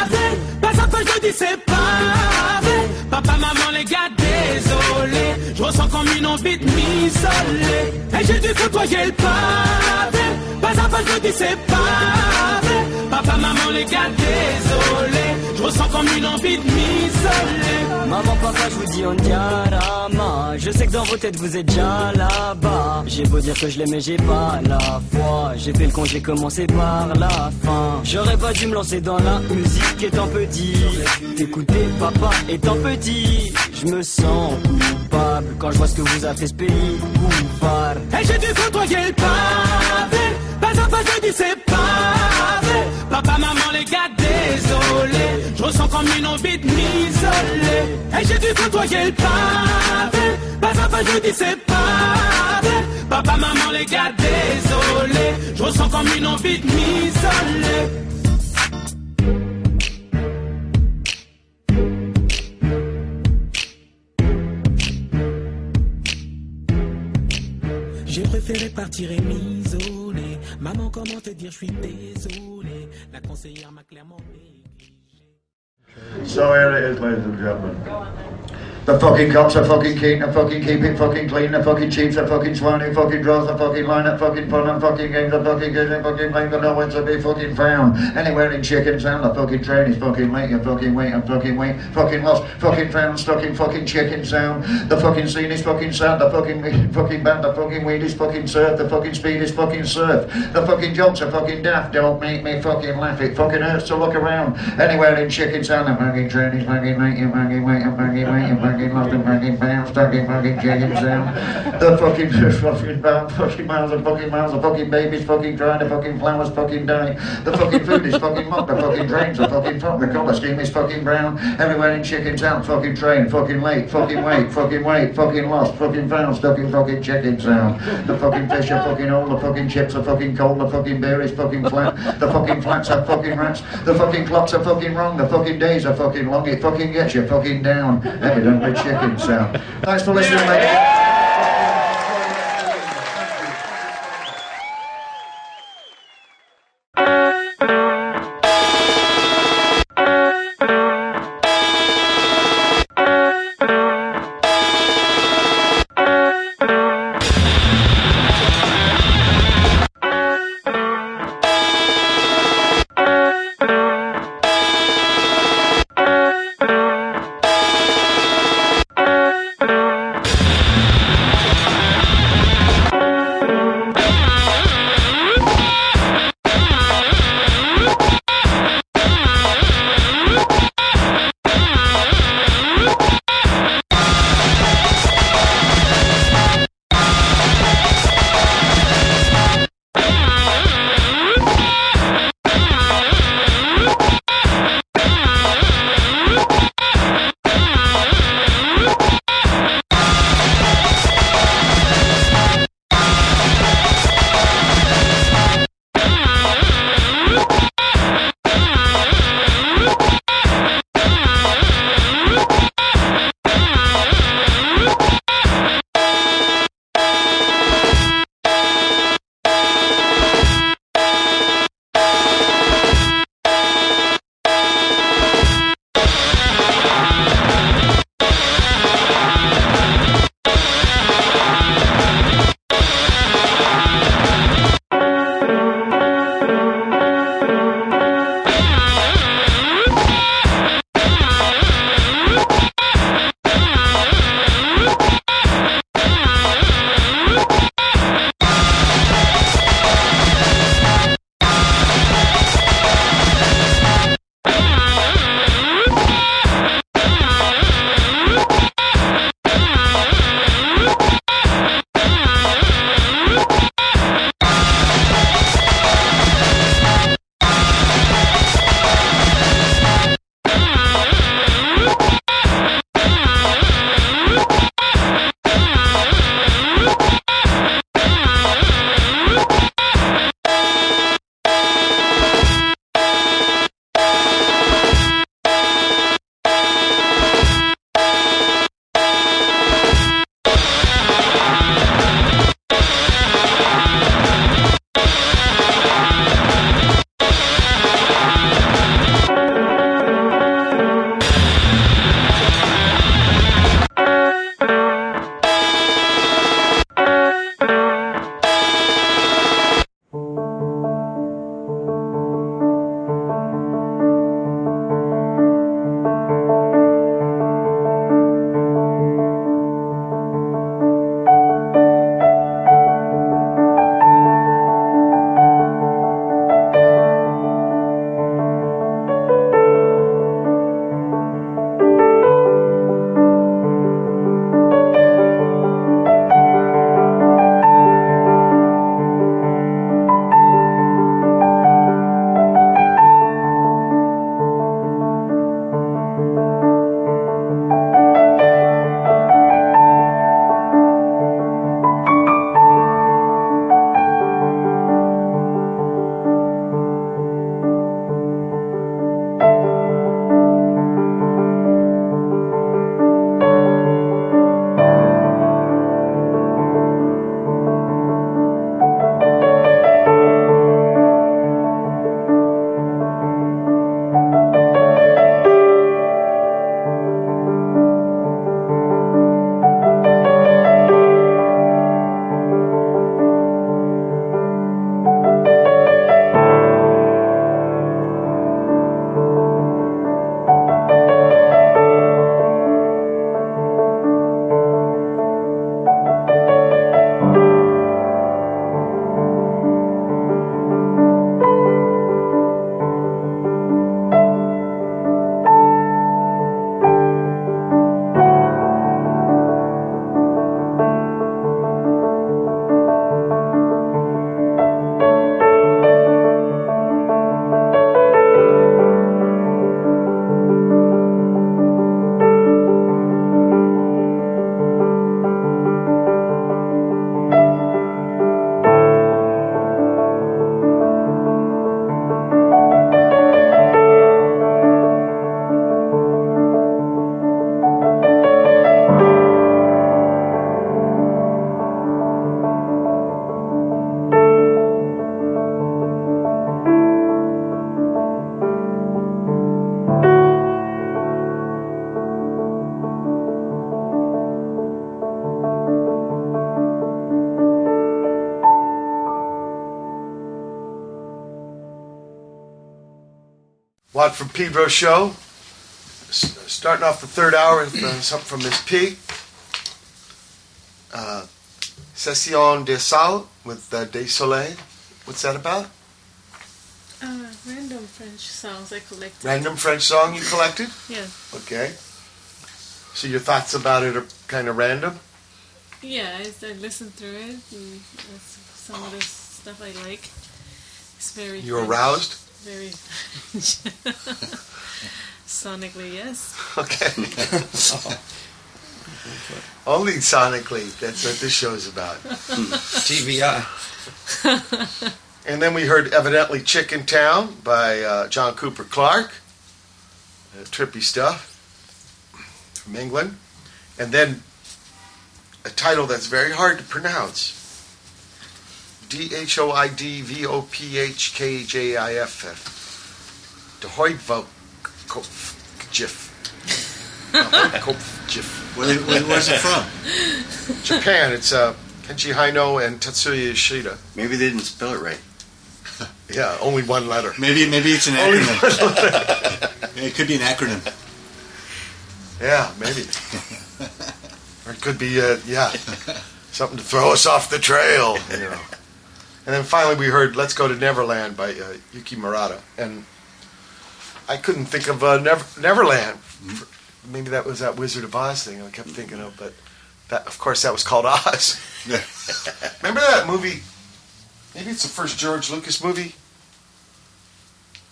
prazer, mas a não de ser paz. Papa, maman, les gars, désolé. Je ressens comme une envie de m'isoler. Et j'ai dû côtoyer le pavé. Pas à pas, je dis c'est pavé. Papa, maman, les gars, désolé. Je ressens comme une envie de m'isoler. Maman, papa, je vous dis on diarama. Je sais que dans vos têtes vous êtes déjà là-bas. J'ai beau dire que je l'aimais, j'ai pas la foi. J'ai fait le con, j'ai commencé par la fin. J'aurais pas dû me lancer dans la musique étant petit. T'écouter papa étant petit. Je me sens coupable quand je vois ce que vous a fait ce pays. Coupable. Et j'ai dû côtoyer le pavé. Pas à pas, je dis c'est pavé. Papa, maman, les gars, désolé. Je ressens comme une envie de m'isoler. Et j'ai dû côtoyer le pavé. Pas à pas, je dis c'est pavé. Papa, maman, les gars, désolé. Je ressens comme une envie de m'isoler. J'ai préféré partir et m'isoler. Maman, comment te dire, je suis désolé. La conseillère m'a clairement So here it is, ladies and gentlemen. The fucking cops are fucking keen to fucking keep it fucking clean. The fucking chiefs are fucking swine fucking draws the fucking line up fucking fun and fucking games the fucking games and fucking playing the no one's to be fucking found. Anywhere in chicken town, the fucking train is fucking late, you fucking wait and fucking wait. Fucking lost, fucking found, stuck in fucking chicken town. The fucking scene is fucking sad, the fucking fucking band, the fucking weed is fucking surf, the fucking speed is fucking surf. The fucking jokes are fucking daft, don't make me fucking laugh. It fucking hurts to look around. Anywhere in chicken sound, the fucking is fucking late, you fucking wait and fucking wait and fucking lost and fucking found, stuck in fucking chicken town. The fucking fucking bound, fucking miles and fucking miles of fucking babies fucking dry, the fucking flowers fucking die. The fucking food is fucking mocked, the fucking drains are fucking fucked, the colour scheme is fucking brown. Everywhere in chicken town, fucking train, fucking late, fucking wait, fucking wait, fucking lost, fucking found, stuck in fucking chicken town. The fucking fish are fucking old, the fucking chips are fucking cold, the fucking beer is fucking flat, the fucking flats are fucking rats, the fucking clocks are fucking wrong, the fucking days are fucking long, it fucking gets you fucking down. Evidently chicken town. Thanks for listening, ladies. Pedro show. Starting off the third hour with uh, something from Miss P. Uh, Sexion d'Assaut with uh, Désolé. What's that about? Uh, random French songs I collected. Random French song you collected? Yeah. Okay. So your thoughts about it are kind of random? Yeah, I, I listened through it. And some of the stuff I like. It's very. You French, aroused? Very. *laughs* Sonically, yes. Okay. *laughs* Only sonically. That's what this show's about. TBI. *laughs* And then we heard evidently Chicken Town by uh, John Cooper Clarke. Uh, trippy stuff from England. And then a title that's very hard to pronounce. D H O I D V O P H K J I F F. De Hoidvokjif. Where- where- where's it from? Japan. It's uh, Keiji Haino and Tatsuya Yoshida. Maybe they didn't spell it right. *laughs* Yeah, only one letter. Maybe maybe it's an acronym. *laughs* it could be an acronym. Yeah, maybe. *laughs* or it could be, uh, yeah, something to throw us off the trail, you know. And then finally we heard "Let's Go to Neverland" by uh, Yuki Murata, and I couldn't think of uh, Never- Neverland. Maybe that was that Wizard of Oz thing I kept thinking of, but that, of course, that was called Oz. *laughs* Remember that movie? Maybe it's the first George Lucas movie.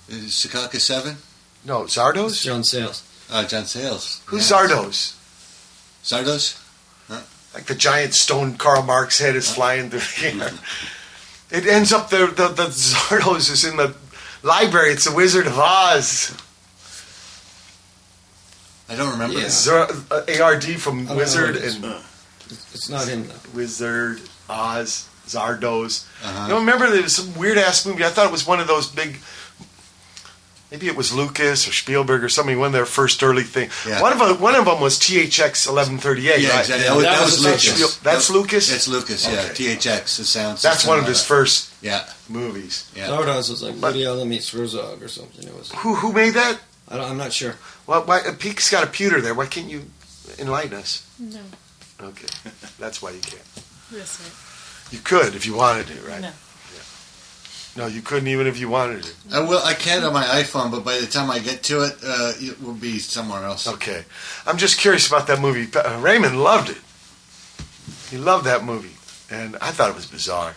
Is Secaucus Seven? No, Zardoz. John Sayles. Uh, John Sayles. Who's Yeah. Zardoz? Zardoz? Like the giant stone Karl Marx head is flying through the air. *laughs* It ends up the the, the Zardoz is in the library. It's the Wizard of Oz. I don't remember. Yeah. Zar, uh, ARD from Oh, no, Wizard it's- and It's not him though. Wizard Oz Zardoz. Uh-huh. You know, remember there was some weird ass movie. I thought it was one of those big. Maybe it was Lucas or Spielberg or somebody. One of their first early thing. Yeah. One of them, one of them was THX eleven thirty eight. Yeah, right? exactly. That was, that was Lucas. Spiel- That's That- Lucas. That's Lucas. Yeah, Okay. THX. The sound. That's one of his first Yeah. movies. Yeah. Zardoz was like Woody Allen meets Herzog or something. It was. Who who made that? I don't, I'm not sure. Well, why, uh, Peke's got a pewter there. Why can't you enlighten us? No, Okay, that's why you can't. that's right. You could if you wanted to, right? No. No, you couldn't even if you wanted to. I will. I can on my iPhone, but by the time I get to it, uh, it will be somewhere else. Okay, I'm just curious about that movie. Uh, Raymond loved it. He loved that movie, and I thought it was bizarre.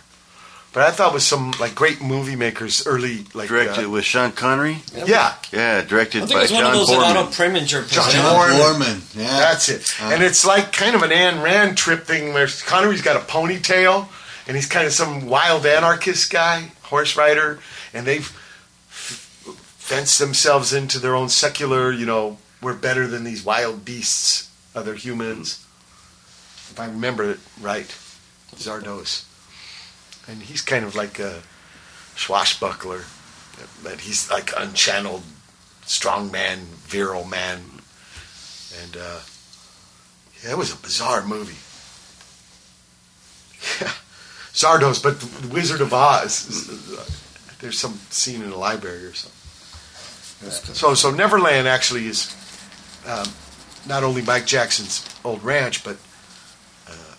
But I thought it was some like great movie makers early, like Directed uh, with Sean Connery. yeah, Yeah, directed I think by it was one John of those Boorman. Otto Preminger John. John Boorman. Boorman. Yeah. That's it. Uh. and it's like kind of an Ayn Rand trip thing where Connery's got a ponytail and he's kind of some wild anarchist guy, horse rider, and they've fenced themselves into their own secular, you know, we're better than these wild beasts, other humans. If I remember it right, Zardoz. And he's kind of like a swashbuckler, but he's like unchanneled, strong man, virile man. And uh, yeah, it was a bizarre movie. *laughs* Yeah, Zardoz, but the Wizard of Oz. There's some scene in a library or something. So, so Neverland actually is um, not only Mike Jackson's old ranch, but uh,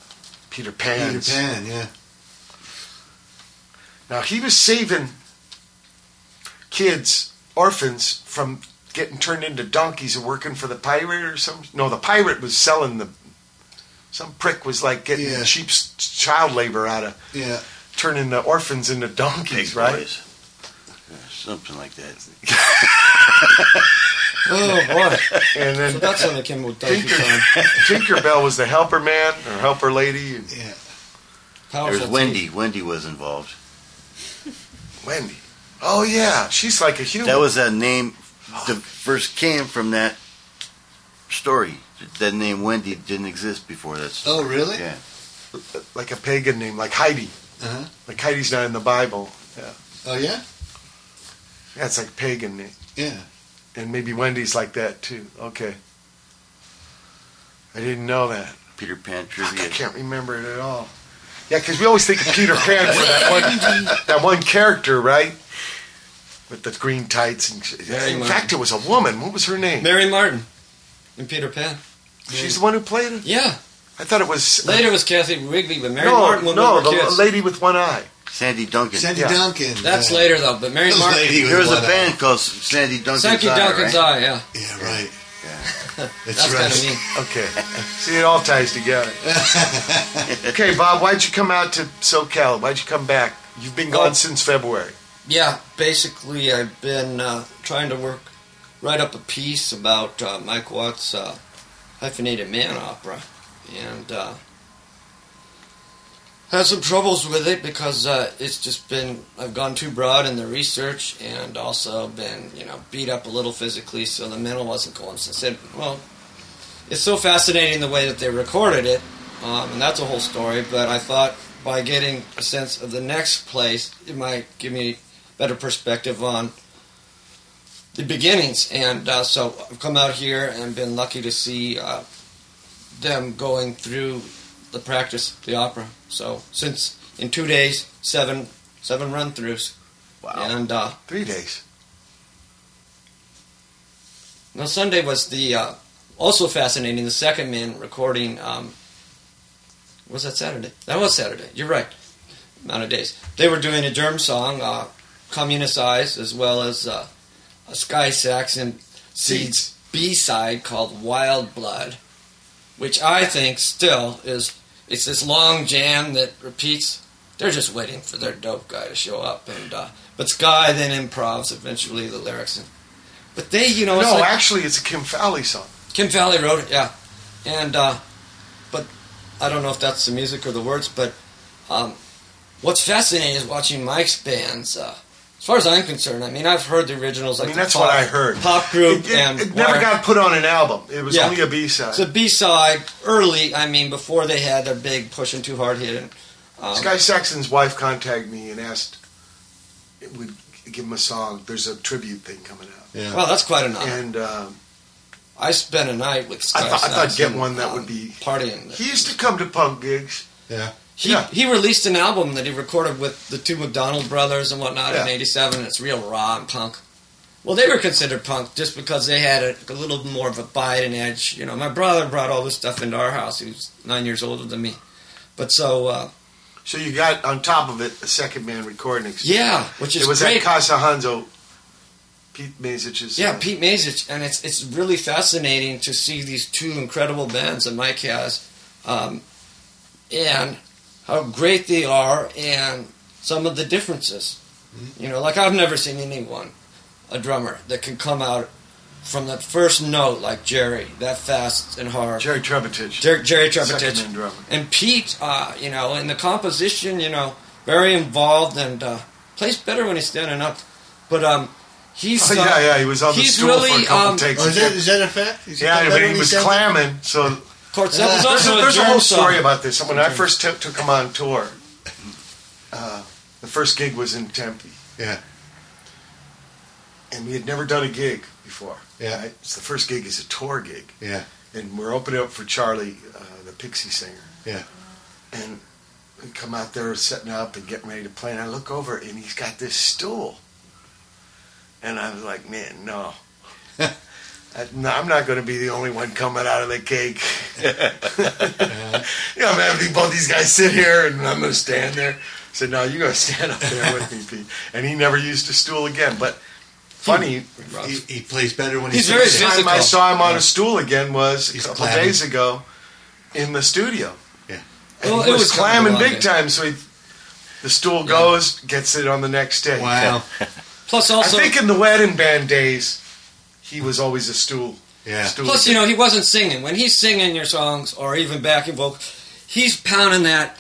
Peter Peter Pan. Yeah. Now he was saving kids, orphans, from getting turned into donkeys and working for the pirate or something. No, the pirate was selling the. Some prick was like getting Yeah. cheap child labor out of Yeah. turning the orphans into donkeys, Pig right? boys. Something like that. *laughs* Oh boy! And then So that's when they came with Donkey *laughs* Tinker, Kong. Tinkerbell was the helper man or helper lady. And Yeah. Powerful There's Wendy. Wendy was involved. Wendy. Oh yeah, she's like a human. That was that name that first came from that story. That name Wendy didn't exist before that story. Oh, really? Yeah. like a pagan name, like Heidi. Uh-huh. Like Heidi's not in the Bible. Yeah, Oh yeah. yeah, it's like pagan name. Yeah. And maybe Wendy's like that too. Okay. I didn't know that. Peter Pan Fuck, I can't remember it at all. Yeah, because we always think of Peter Pan for that *laughs* one, that one character, right? with the green tights. And she- Mary in Martin. fact, it was a woman. What was her name? Mary Martin in Peter Pan. She's the one who played it. Yeah. I thought it was Later was Cathy Rigby, but Mary no, Martin when no, the kids. lady with one eye. Sandy Duncan. Sandy Yeah. Duncan. That's yeah. later though, but Mary Those Martin. There was a one eye. band called Sandy Duncan's Sandy Eye, Duncan's right? Eye, yeah. Yeah, right. Yeah. *laughs* That's, That's right. kind of me. Okay. See, it all ties together. *laughs* okay, Bob, why'd you come out to SoCal? Why'd you come back? You've been gone Oh. since February. Yeah, basically, I've been uh, trying to work, write up a piece about uh, Mike Watt's uh, hyphenated man opera, and uh, had some troubles with it because uh, it's just been I've gone too broad in the research, and also been you know beat up a little physically, so the mental wasn't going. So I said, well, it's so fascinating the way that they recorded it, um, and that's a whole story. But I thought by getting a sense of the next place, it might give me better perspective on the beginnings. And uh, so I've come out here and been lucky to see uh, them going through the practice, the opera. So since in two days, seven seven run throughs. Wow. And uh, Three days. Now Sunday was the uh, also fascinating. The second man recording. Um, was that Saturday? That was Saturday. You're right. Amount of days. They were doing a Germ song, uh, "Communist Eyes," as well as uh, Sky Saxon Seeds B side called "Wild Blood," which I think still is. It's this long jam that repeats. They're just waiting for their dope guy to show up, and uh, but Sky then improvs eventually the lyrics. And, but they, you know, it's no, like, actually, it's a Kim Fowley song. Kim Fowley wrote it, yeah. And uh, but I don't know if that's the music or the words, but um, what's fascinating is watching Mike's bands. Uh, as far as I'm concerned, I mean, I've heard the originals. Like I mean, that's pop, what I heard. Pop group It, it- and it never Wire- got put on an album. It was Yeah. only a B side. It's a B side early. I mean, before they had their big pushing too hard hit. Um, Sky Saxon's wife contacted me and asked, "Would give him a song? There's a tribute thing coming out." Yeah. Well, that's quite an honor. And um, I spent a night with. I Sky thought I thought get one that um, would be. partying. He used to come to punk gigs. Yeah. He, Yeah. he released an album that he recorded with the two McDonald brothers and whatnot in Yeah. '87. It's real raw and punk. Well, they were considered punk just because they had a, a little more of a bite and edge. You know, my brother brought all this stuff into our house. He was nine years older than me, but so uh, So you got on top of it a second man recording. experience. yeah, which is it was great. at Casa Hanzo. Pete Mazich's. Yeah, uh, Pete Mazich, and it's it's really fascinating to see these two incredible bands that Mike has, um, and how great they are, and some of the differences. You know, like I've never seen anyone, a drummer that can come out from that first note like Jerry, that fast and hard. Jerry Trebotic. Jer- Jerry Second Trebotic. drummer. And Pete, uh, you know, in the composition, you know, very involved and uh, plays better when he's standing up. But um, he's Oh, uh, yeah, yeah, he was on the he's stool really, for a couple um, takes. Oh, is that, is that a fact? Is yeah, but he was clamming. So Of course, that was there's, also a, a there's a Germ whole song. story about this. When I first took, took him on tour, uh, the first gig was in Tempe. Yeah. And we had never done a gig before. Yeah. Right? It's the first gig is a tour gig. Yeah. And we're opening up for Charlie, uh, the Pixie singer. Yeah. And we come out there setting up and getting ready to play, and I look over and he's got this stool. And I was like, man, no. *laughs* I, no I'm not going to be the only one coming out of the cake. *laughs* you know, I'm having both these guys sit here and I'm going to stand there. I said, no, you're going to stand up there with me, Pete. And he never used a stool again. But funny, He, he plays better when He's he's, very the time. I saw him on a stool again was He's a couple clamming. days ago in the studio. Yeah. And Well, he it was, was clamming big long, time, so he, the stool goes, gets it on the next day. Wow. Plus, also, I think in the wedding band days, he was always a stool. Yeah. stool plus, you know, he wasn't singing. When he's singing your songs or even backing vocals, he's pounding that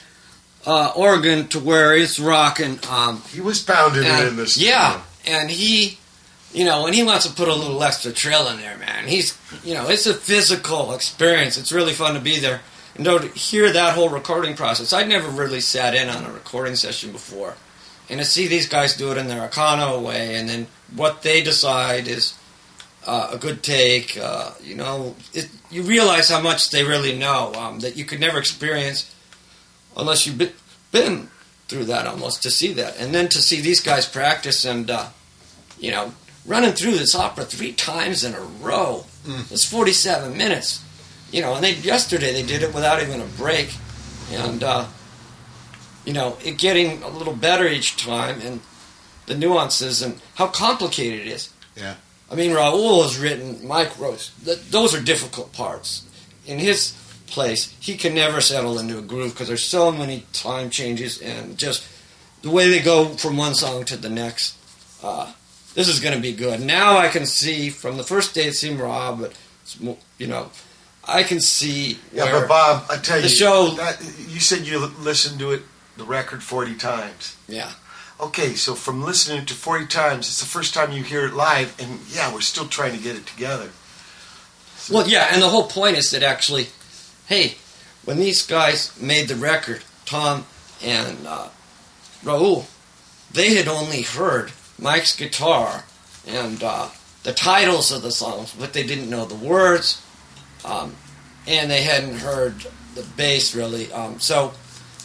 uh, organ to where it's rocking. Um, he was pounding it and- in the studio. yeah, and he, you know, when he wants to put a little extra trill in there, man, he's, you know, it's a physical experience. It's really fun to be there and to hear that whole recording process. I'd never really sat in on a recording session before, and to see these guys do it in their Akano way, and then what they decide is uh, a good take. Uh, you know, it, you realize how much they really know um, that you could never experience unless you've been, through that almost to see that, and then to see these guys practice and uh, you know, running through this opera three times in a row. Mm. It's 47 minutes, you know, and they yesterday they did it without even a break, and uh, you know, it getting a little better each time, and the nuances and how complicated it is. Yeah. I mean, Raul has written, Mike wrote, th- those are difficult parts. In his place, he can never settle into a groove because there's so many time changes and just the way they go from one song to the next. Uh, this is going to be good. Now I can see from the first day it seemed raw, but you know, I can see. Yeah, but Bob, I tell you, the show. that, you said you listened to it, the record, forty times. Yeah. Okay, so from listening to forty times, it's the first time you hear it live, and yeah, we're still trying to get it together. Well, yeah, and the whole point is that actually, hey, when these guys made the record, Tom and uh, Raul, they had only heard Mike's guitar and uh, the titles of the songs, but they didn't know the words, um, and they hadn't heard the bass really. Um, so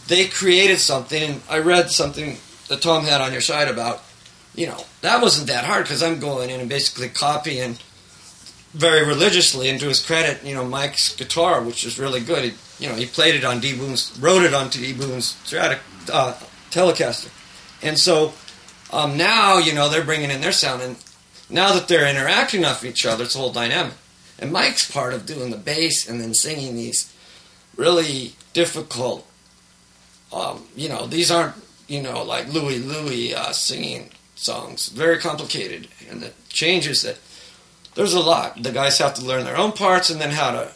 they created something, I read something that Tom had on your side about, you know, that wasn't that hard because I'm going in and basically copying very religiously, and to his credit, you know, Mike's guitar, which is really good. He, you know, he played it on D Boon's, wrote it onto D Boon's Strata, uh, Telecaster, and so um, now you know they're bringing in their sound, and now that they're interacting off each other, it's a whole dynamic. And Mike's part of doing the bass and then singing these really difficult. Um, you know, these aren't you know like Louie Louie uh, singing songs, very complicated, and the changes that there's a lot. The guys have to learn their own parts and then how to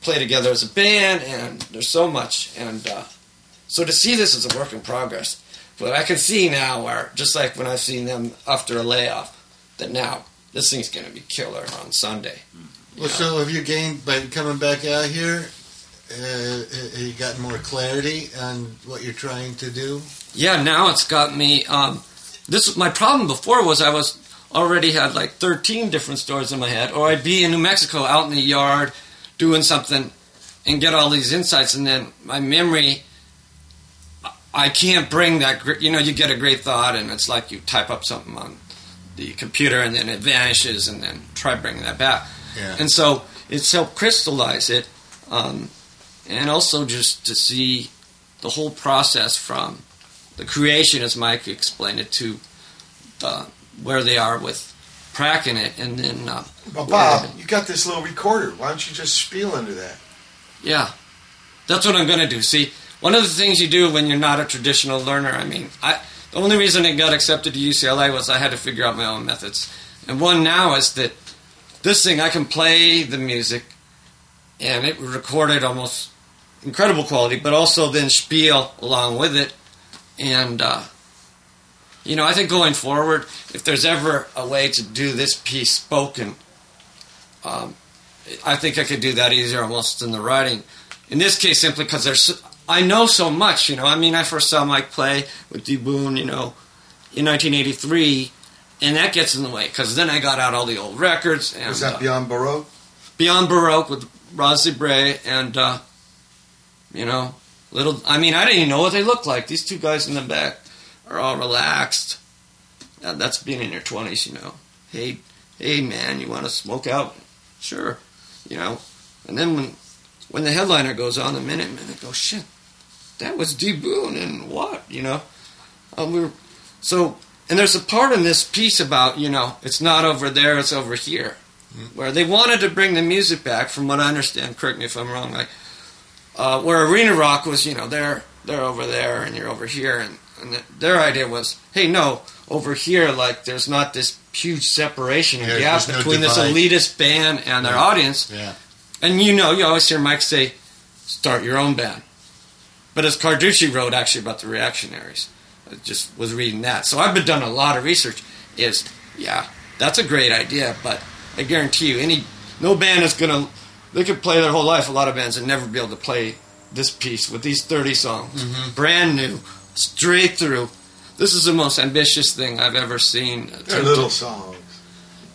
play together as a band, and there's so much. And uh, so to see this as a work in progress, but I can see now where, just like when I've seen them after a layoff, that now this thing's going to be killer on Sunday. Well, so have you gained by coming back out here? Uh, have you gotten more clarity on what you're trying to do? Yeah, now it's got me. Um, this my problem before was I was already had like 13 different stories in my head, or I'd be in New Mexico out in the yard doing something and get all these insights, and then my memory. I can't bring that. You know, you get a great thought, and it's like you type up something on the computer, and then it vanishes, and then try bringing that back. Yeah. And so it's helped crystallize it, um, and also just to see the whole process from the creation, as Mike explained it, to uh, where they are with cracking it, and then uh, But Bob, you got this little recorder. Why don't you just spiel into that? yeah, that's what I'm going to do. See, one of the things you do when you're not a traditional learner, I mean, I the only reason I got accepted to UCLA was I had to figure out my own methods, and one now is that this thing I can play the music, and it recorded almost incredible quality, but also then spiel along with it, and uh, you know I think going forward, if there's ever a way to do this piece spoken, um, I think I could do that easier almost than the writing. In this case, simply because there's I know so much. You know, I mean, I first saw Mike play with D Boon, you know, in 1983, and that gets in the way because then I got out all the old records. And, Was that uh, Beyond Baroque? Beyond Baroque with Rosie Bray and uh, you know little. I mean, I didn't even know what they looked like. These two guys in the back are all relaxed. Now, that's being in your twenties, you know. Hey, hey, man, you want to smoke out? Sure, you know. And then when when the headliner goes on, the minute man, I go, shit, that was D Boon and what, you know. Um, we were, so, and there's a part in this piece about, you know, it's not over there, it's over here where they wanted to bring the music back. From what I understand, correct me if I'm wrong. Like uh, where arena rock was, you know, they're they're over there and you're over here, and, and the, their idea was, hey, no, over here, like there's not this huge separation and Yeah, gap there's no between this elitist band and their Yeah. audience. Yeah. And you know, you always hear Mike say, "Start your own band." But as Carducci wrote actually about the reactionaries, I just was reading that. So I've been done a lot of research. Is yeah, that's a great idea, but I guarantee you, any no band is gonna. They could play their whole life. A lot of bands and never be able to play this piece with these thirty songs, Mhm. brand new, straight through. This is the most ambitious thing I've ever seen. They're little songs.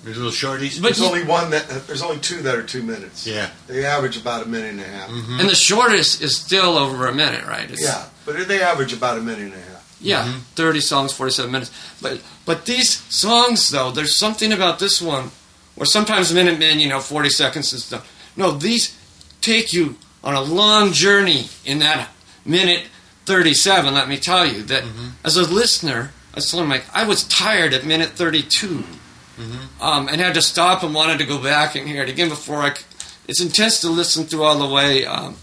They're little shorties. But there's you- only one that there's only two that are two minutes. Yeah. They average about a minute and a half. And the shortest is still over a minute, right? It's- Yeah, but they average about a minute and a half. Yeah, 30 songs, 47 minutes. But but these songs though, there's something about this one where sometimes Minutemen, you know, 40 seconds and stuff. No, these take you on a long journey in that minute 37. Let me tell you that as a listener, I was telling Mike, I was tired at minute 32 um, and had to stop and wanted to go back and hear it again before I. c- It's intense to listen through all the way. Um,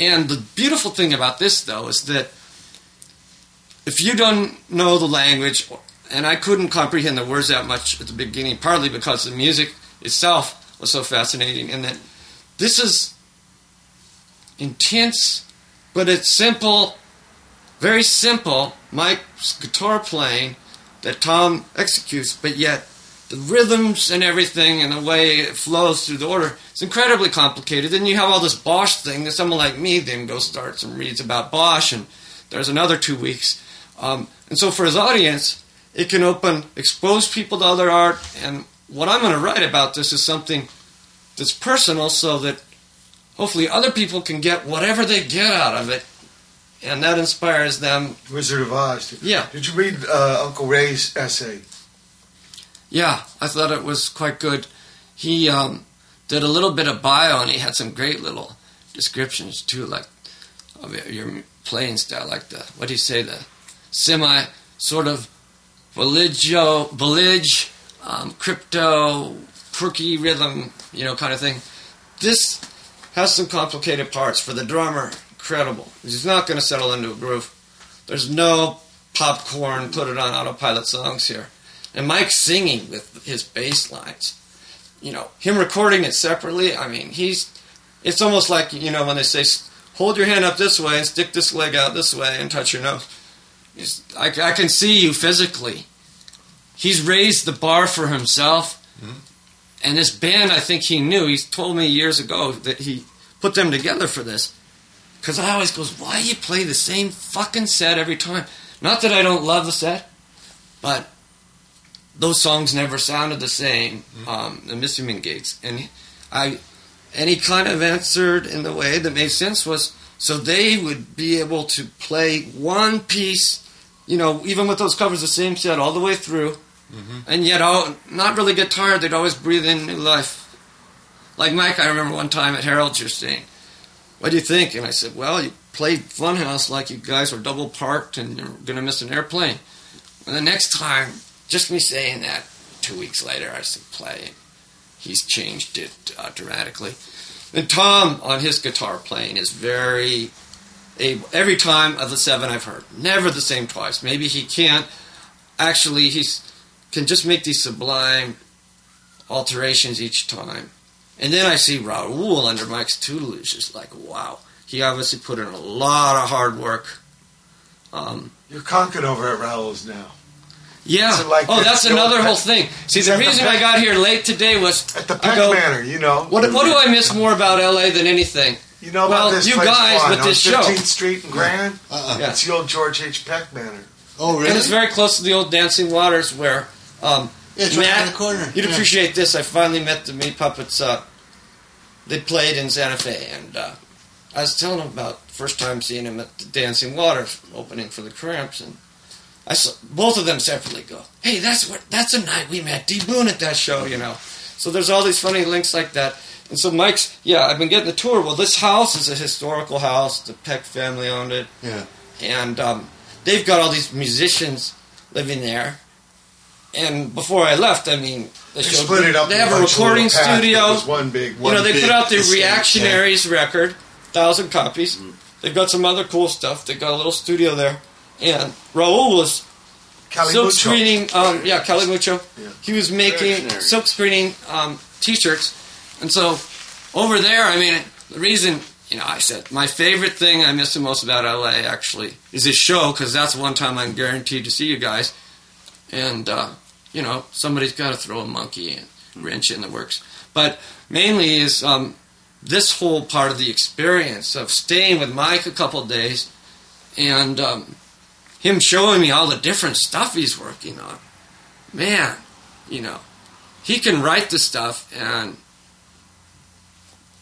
and the beautiful thing about this, though, is that if you don't know the language, and I couldn't comprehend the words that much at the beginning, partly because the music itself was so fascinating, and that this is intense, but it's simple, very simple. Mike's guitar playing that Tom executes, but yet the rhythms and everything and the way it flows through the order it's incredibly complicated. Then you have all this Bosch thing that someone like me then goes starts and reads about Bosch, and there's another two weeks. Um, and so for his audience, it can open, expose people to other art. And what I'm going to write about this is something that's personal, so that hopefully other people can get whatever they get out of it, and that inspires them. Wizard of Oz. Yeah. Did you read uh, Uncle Ray's essay? Yeah, I thought it was quite good. He um, did a little bit of bio, and he had some great little descriptions too, like of your playing style, like the what do you say, the semi sort of religio, village, um, crypto, quirky rhythm, you know, kind of thing. This has some complicated parts for the drummer. Incredible. He's not going to settle into a groove. There's no popcorn, put it on autopilot songs here. And Mike's singing with his bass lines. You know, him recording it separately, I mean, he's. It's almost like, you know, when they say, hold your hand up this way and stick this leg out this way and touch your nose. I, I can see you physically. He's raised the bar for himself. And this band, I think he knew. He's told me years ago that he put them together for this. Because I always goes, why you play the same fucking set every time? Not that I don't love the set, but those songs never sounded the same. Um, the Missing gigs, and I, and he kind of answered in the way that made sense was so they would be able to play one piece, you know, even with those covers, the same set all the way through, and yet all, not really get tired. They'd always breathe in new life. Like Mike, I remember one time at Harold's, you're saying, "What do you think?" And I said, "Well, you played Funhouse like you guys were double parked and you're gonna miss an airplane." And the next time, just me saying that, two weeks later, I said, "Play." He's changed it uh, dramatically. And Tom, on his guitar playing, is very able. Every time of the seven I've heard, never the same twice. Maybe he can't. Actually, he's can just make these sublime alterations each time. And then I see Raul under Mike's tutelage. It's like, wow. He obviously put in a lot of hard work. Um, You're conquered over at Raoul's now. yeah. Is like oh, that's another Peck- whole thing. See, the that the reason I got here late today was At the I Peck go, Manor, you know. What, what do I miss more about LA than anything? You know about well, this you place, guys Juan, with on this show. 15th Street and Grand? Uh-uh. Yeah. It's the old George H. Peck Manor. Oh, And it's very close to the old Dancing Waters where um, Yeah, it's right Matt, around the corner. You'd Yeah. appreciate this. I finally met the Meat Puppets. Uh, they played in Santa Fe, and uh, I was telling them about the first time seeing him at the Dancing Waters opening for the Cramps, and I saw both of them separately go, "Hey, that's what that's a night we met D Boon at that show," you know. So there's all these funny links like that. And so Mike's, yeah, I've been getting the tour. Well, this house is a historical house. The Peck family owned it Yeah. and um, they've got all these musicians living there. And before I left, I mean, they, They showed, split it up They have a recording studio. It was one big- you know, they big put out the estate, Reactionaries record, thousand copies. They've got some other cool stuff. They've got a little studio there, and Raul was Cali silk Mucho. screening. Um, yeah, Cali Mucho. Yeah. He was making silk screening um, T-shirts, and so over there, I mean, the reason you know, I said my favorite thing I miss the most about LA actually is this show because that's one time I'm guaranteed to see you guys, and uh, you know somebody's got to throw a monkey and wrench in the works. But mainly is um, this whole part of the experience of staying with Mike a couple days, and um, him showing me all the different stuff he's working on. Man, you know, he can write the stuff and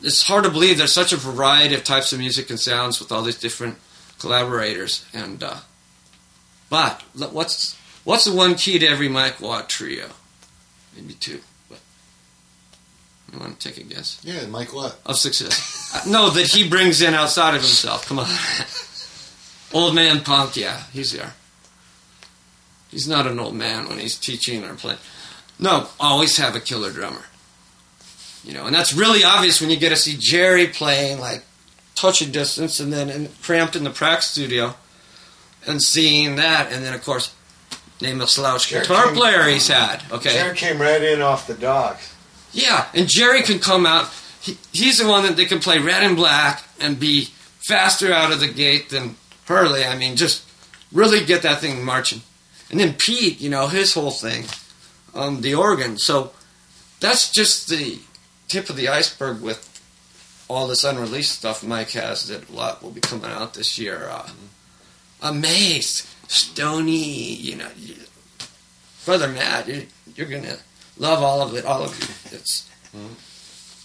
it's hard to believe there's such a variety of types of music and sounds with all these different collaborators and uh, But what's what's the one key to every Mike Watt trio? Maybe two. But you want to take a guess? Yeah, Mike Watt. Of success. Uh, no, that he brings in outside of himself. Come on. *laughs* old man punk, yeah, he's there. He's not an old man when he's teaching or playing. No, always have a killer drummer. You know, and that's really obvious when you get to see Jerry playing like touching distance and then in, cramped in the practice studio and seeing that and then of course name a slouch Jerry guitar came- player he's had. Okay. Jared came right in off the docks. Yeah, and Jerry can come out. He, he's the one that they can play red and black and be faster out of the gate than Hurley. I mean, just really get that thing marching. And then Pete, you know, his whole thing, um, the organ. So that's just the tip of the iceberg with all this unreleased stuff Mike has that a lot will be coming out this year. Uh, Amazed, Stony, you know, Brother Matt, you're, gonna love all of it, all of you. It's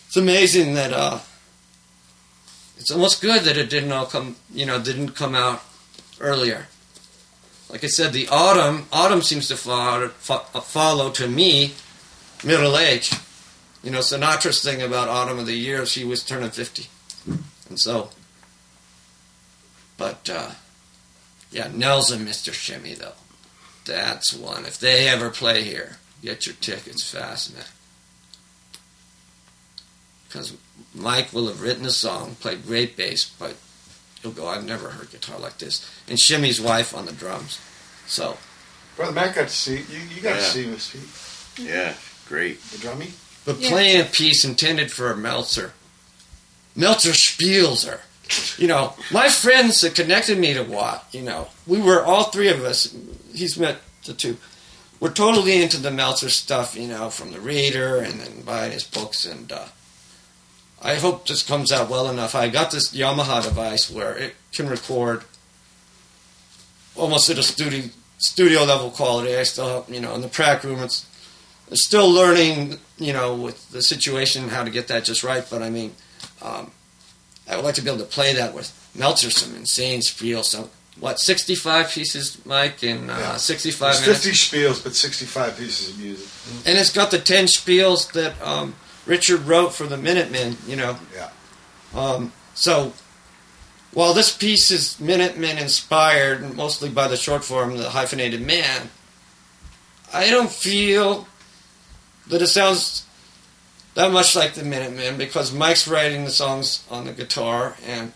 it's amazing that uh, it's almost good that it didn't all come, you know, didn't come out earlier. Like I said, the autumn autumn seems to follow, fo- follow to me middle age. You know, Sinatra's thing about autumn of the year, she was turning fifty, and so. But uh, yeah, Nels and Mr. Shimmy though, that's one. If they ever play here, get your tickets fast, man. Because Mike will have written a song, played great bass, but he'll go, I've never heard guitar like this. And Shimmy's wife on the drums. So, Brother Matt got to see you. You got to see him speak. Yeah, great. The drummy. but Yeah. playing a piece intended for a Meltzer. Meltzer Spielzer. You know, my friends that connected me to Watt, you know, we were all three of us, he's met the two, we're totally into the Meltzer stuff, you know, from the reader and then buying his books. And uh, I hope this comes out well enough. I got this Yamaha device where it can record almost at a studio studio level quality. I still, have, you know, in the prac room, it's, it's still learning, you know, with the situation how to get that just right. But I mean, um, I would like to be able to play that with Meltzer, some insane spiel. So what, sixty-five pieces, Mike, in uh, Yeah. sixty-five There's minutes. 50 spiels, but 65 pieces of music. And it's got the ten spiels that um, Richard wrote for the Minutemen. You know. Yeah. Um, so while this piece is Minutemen inspired, mostly by the short form, the hyphenated man, I don't feel that it sounds that much like the Minutemen because Mike's writing the songs on the guitar and.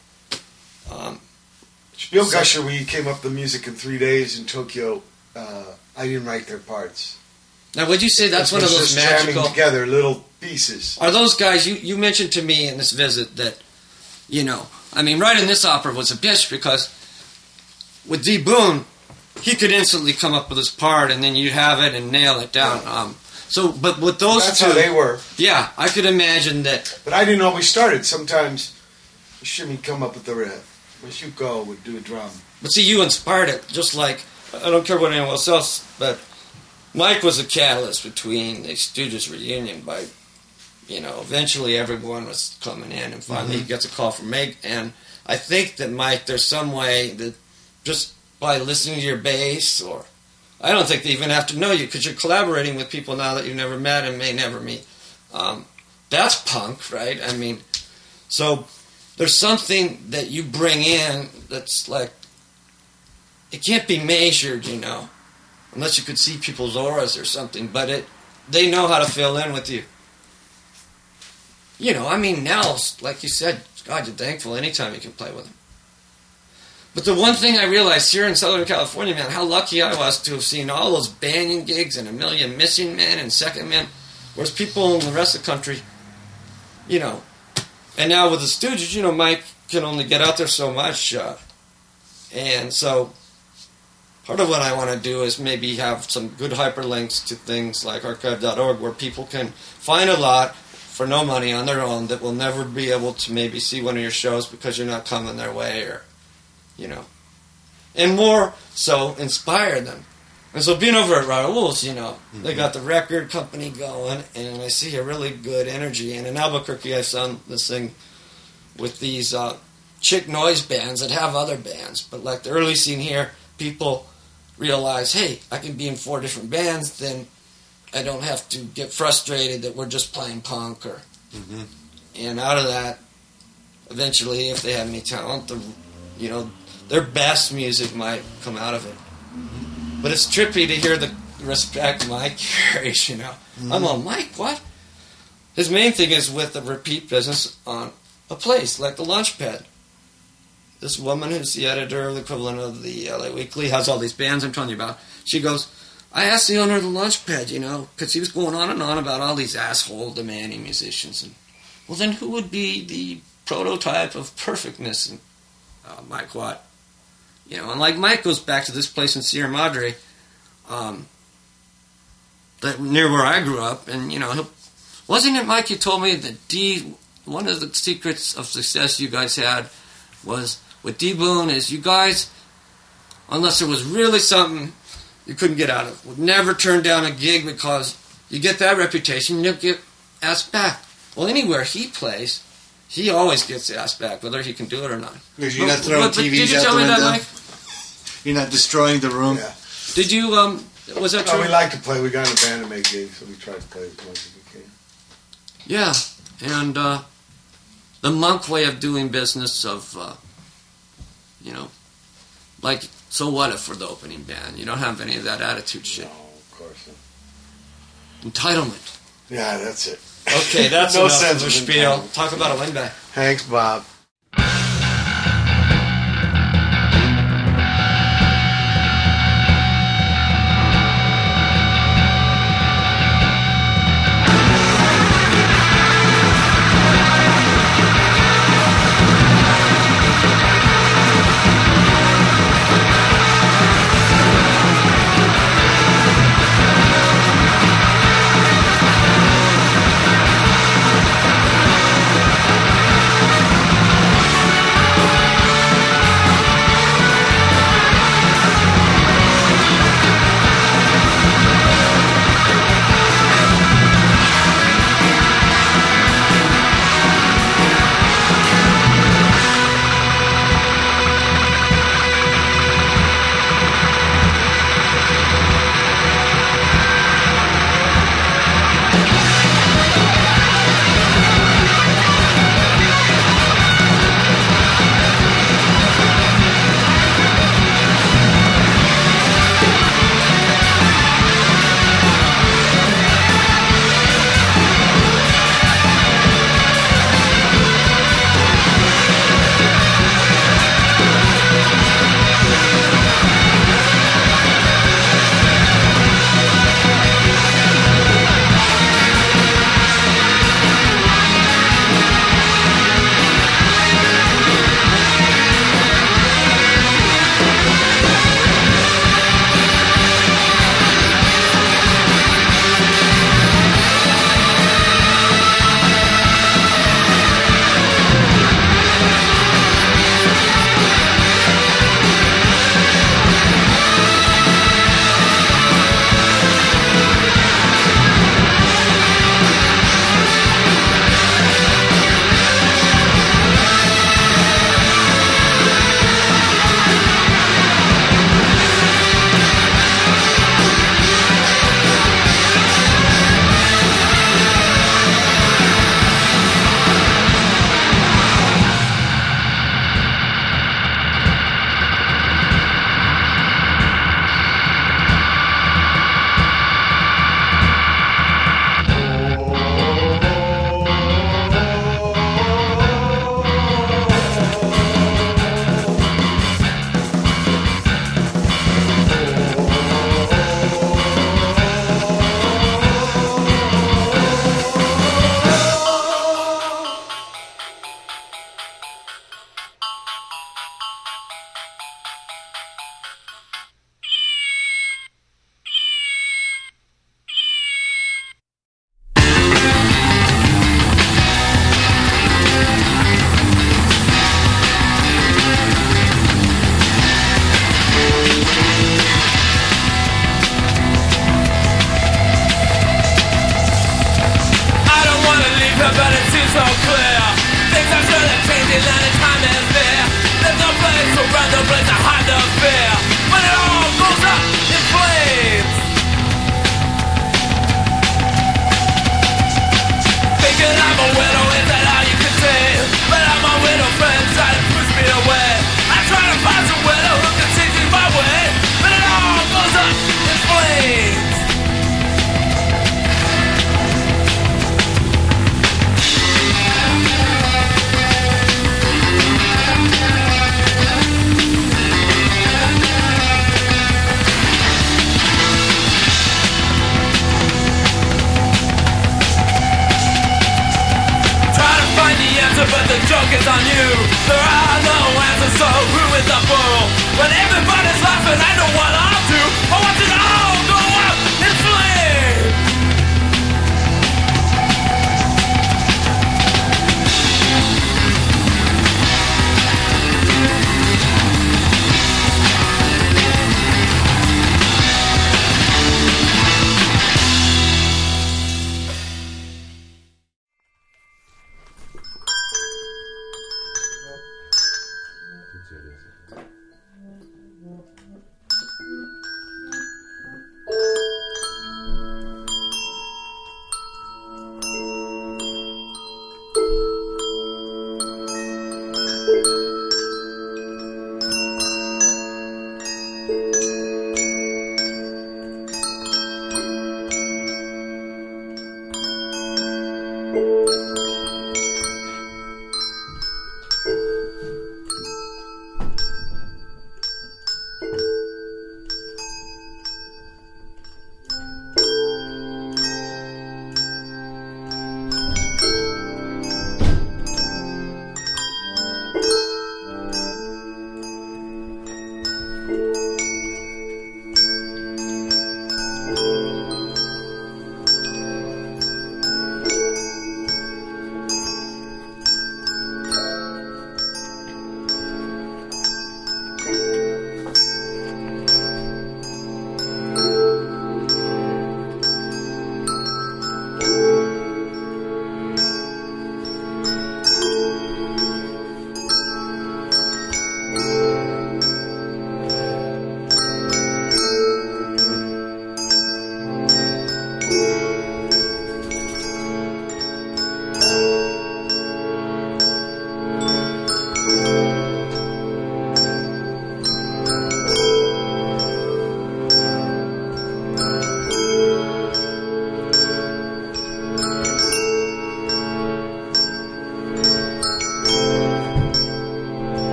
Um, Spiel So- Gusher, we came up with the music in three days in Tokyo. Uh, I didn't write their parts. now, would you say that's one of those just jamming magical? together little pieces. Are those guys you, you mentioned to me in this visit that, you know, I mean, writing this opera was a bitch because with D. Boon, he could instantly come up with his part and then you'd have it and nail it down. Um, so, but with those That's two, how they were. yeah, I could imagine that. But I didn't always start it. Sometimes Shimmy come up with the riff. Mashuko would you go? We'd do a drum. But see, you inspired it, just like I don't care what anyone else else, but Mike was a catalyst between the Stooges reunion. By you know, eventually everyone was coming in, and finally he Mhm. gets a call from Meg. And I think that Mike, there's some way that just by listening to your bass, or I don't think they even have to know you because you're collaborating with people now that you've never met and may never meet. Um, that's punk, right? I mean, so there's something that you bring in that's like it can't be measured, you know, unless you could see people's auras or something. But it, they know how to fill in with you. You know, I mean, Nels, like you said, God, you're thankful anytime you can play with him. But the one thing I realized here in Southern California, man, how lucky I was to have seen all those Banyan gigs and a million Missing Men and Second Men, whereas people in the rest of the country, you know, and now with the Stooges, you know, Mike can only get out there so much, uh, and so part of what I want to do is maybe have some good hyperlinks to things like archive.org where people can find a lot for no money on their own that will never be able to maybe see one of your shows because you're not coming their way or you know and more so inspire them and so being over at Raoul's, you know, they got the record company going, and I see a really good energy. And in Albuquerque, I've done this thing with these uh, chick noise bands that have other bands, but like the early scene here, people realize, hey, I can be in four different bands, then I don't have to get frustrated that we're just playing punk or Mm-hmm. and out of that, eventually, if they have any talent, the you know their best music might come out of it. But it's trippy to hear the respect Mike *laughs* carries. You know, I'm all Mike. What? His main thing is with the repeat business on a place like the Launchpad. This woman who's the editor, of the equivalent of the LA Weekly, has all these bands I'm telling you about. She goes, I asked the owner of the Launchpad, you know, because he was going on and on about all these asshole demanding musicians. And well, then who would be the prototype of perfectness? And uh, Mike Watt, you know, and like Mike goes back to this place in Sierra Madre, um, that near where I grew up, and you know, wasn't it Mike? You told me that D, one of the secrets of success you guys had was with D Boon is you guys, unless there was really something you couldn't get out of, would never turn down a gig because you get that reputation, you get asked back. Well, anywhere he plays, he always gets asked back, whether he can do it or not. Because you're But- not throwing but- but TVs Did you tell me that. Mike? You're not destroying the room. Yeah. Did you? Um, was that No, true? we like to play. We got in a band to make gigs, so we try to play as much as we can. Yeah, and uh, the monk way of doing business of, uh, you know, like, so what if for the opening band? You don't have any of that attitude shit. No, of course not. Entitlement. Yeah, that's it. Okay, that's *laughs* no enough sense of of spiel. entitlement. Talk about a win back. Thanks, Bob.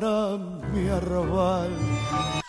para mi arrabal.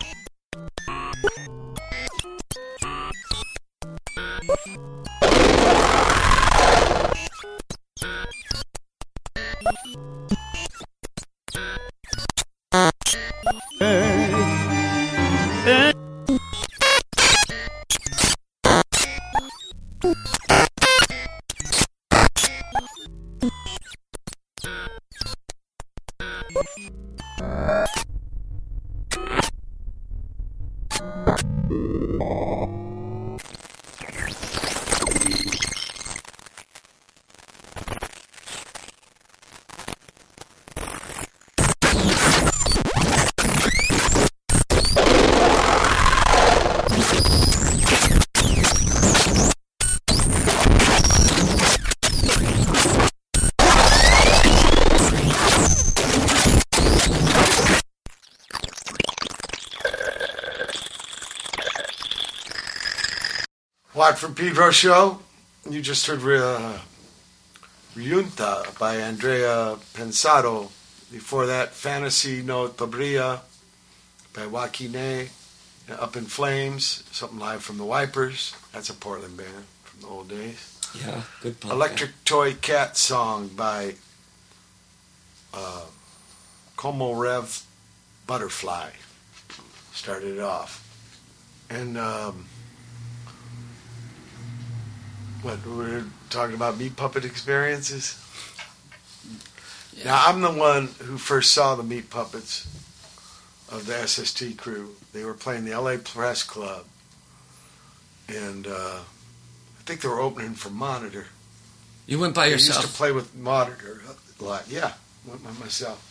From show. You just heard uh, Rejunte by Andrea Pensado. Before that, Fantasy No Tobira by Wah Qi Neh. Up in Flames, something live from the Wipers. That's a Portland band from the old days. Yeah, good punk Electric Toy Cat Song by uh, Como Rev Butterfly. Started it off. And um, what we're talking about meat puppet experiences. Now I'm the one who first saw the meat puppets of the SST crew. They were playing the LA Press Club, and uh, I think they were opening for Monitor. You went by I yourself. used to play with Monitor a lot. Yeah, went by myself.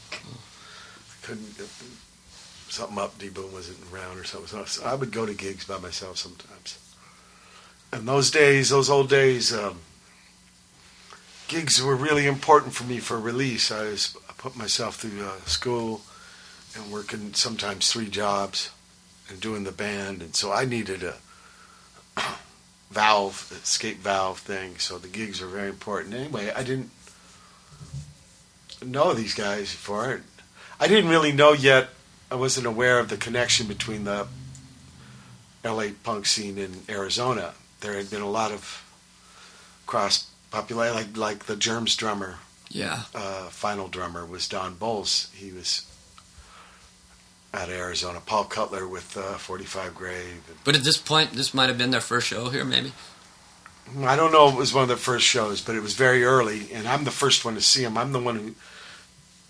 Couldn't get something up. D Boon wasn't around or something. So I would go to gigs by myself sometimes. And those days, those old days, um, gigs were really important for me for release. I was I put myself through uh, school and working sometimes three jobs and doing the band, and so I needed a *coughs* valve, escape valve thing. So the gigs were very important. Anyway, I didn't know these guys before. I didn't really know yet. I wasn't aware of the connection between the LA punk scene in Arizona. There had been a lot of cross popularity, like like the Germs drummer, Yeah. uh, final drummer was Don Bolles. He was out of Arizona. Paul Cutler with uh, 45 Grave. But at this point, this might have been their first show here, maybe. I don't know if it was one of their first shows, but it was very early, and I'm the first one to see him. I'm the one who,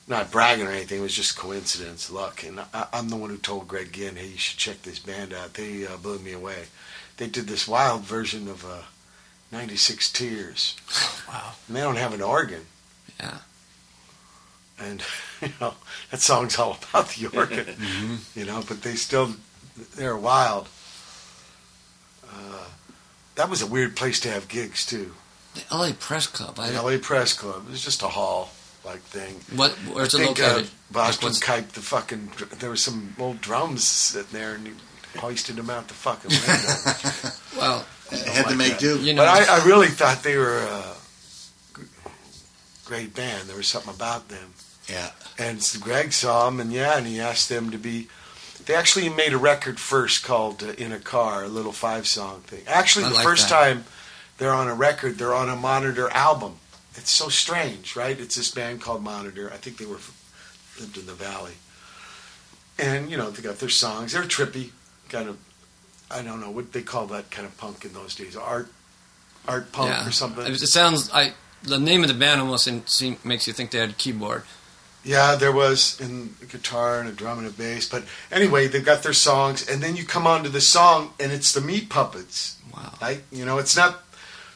not bragging or anything, it was just coincidence, luck. And I, I'm the one who told Greg Ginn, hey, you should check this band out. They uh, blew me away. They did this wild version of uh, 96 Tears. wow. And they don't have an organ. Yeah. And, *laughs* you know, that song's all about the *laughs* organ, you know, but they still, they're wild. Uh, that was a weird place to have gigs, too. The LA Press Club. I The LA Press Club. It was just a hall like thing. What- where's I it think, located? Uh, Boston Like, Kite, the fucking. There was some old drums sitting there, and he hoisted them out the fucking window. *laughs* Well, Had to make do. You know, but I, I really thought they were a g- great band. There was something about them. Yeah. And so Greg saw them, and yeah, and he asked them to be. They actually made a record first called uh, "In a Car," a little five-song thing. Actually, I the like first that. time they're on a record, they're on a Monitor album. It's so strange, right? It's this band called Monitor. I think they were lived in the Valley, and you know they got their songs. They're trippy, kind of. I don't know what they call that kind of punk in those days. Art, art punk yeah. or something. It sounds. I the name of the band almost in, seem, makes you think they had a keyboard. Yeah, there was in a guitar and a drum and a bass. But anyway, they've got their songs, and then you come on to the song, and it's the Meat Puppets. Wow. Right? You know, it's not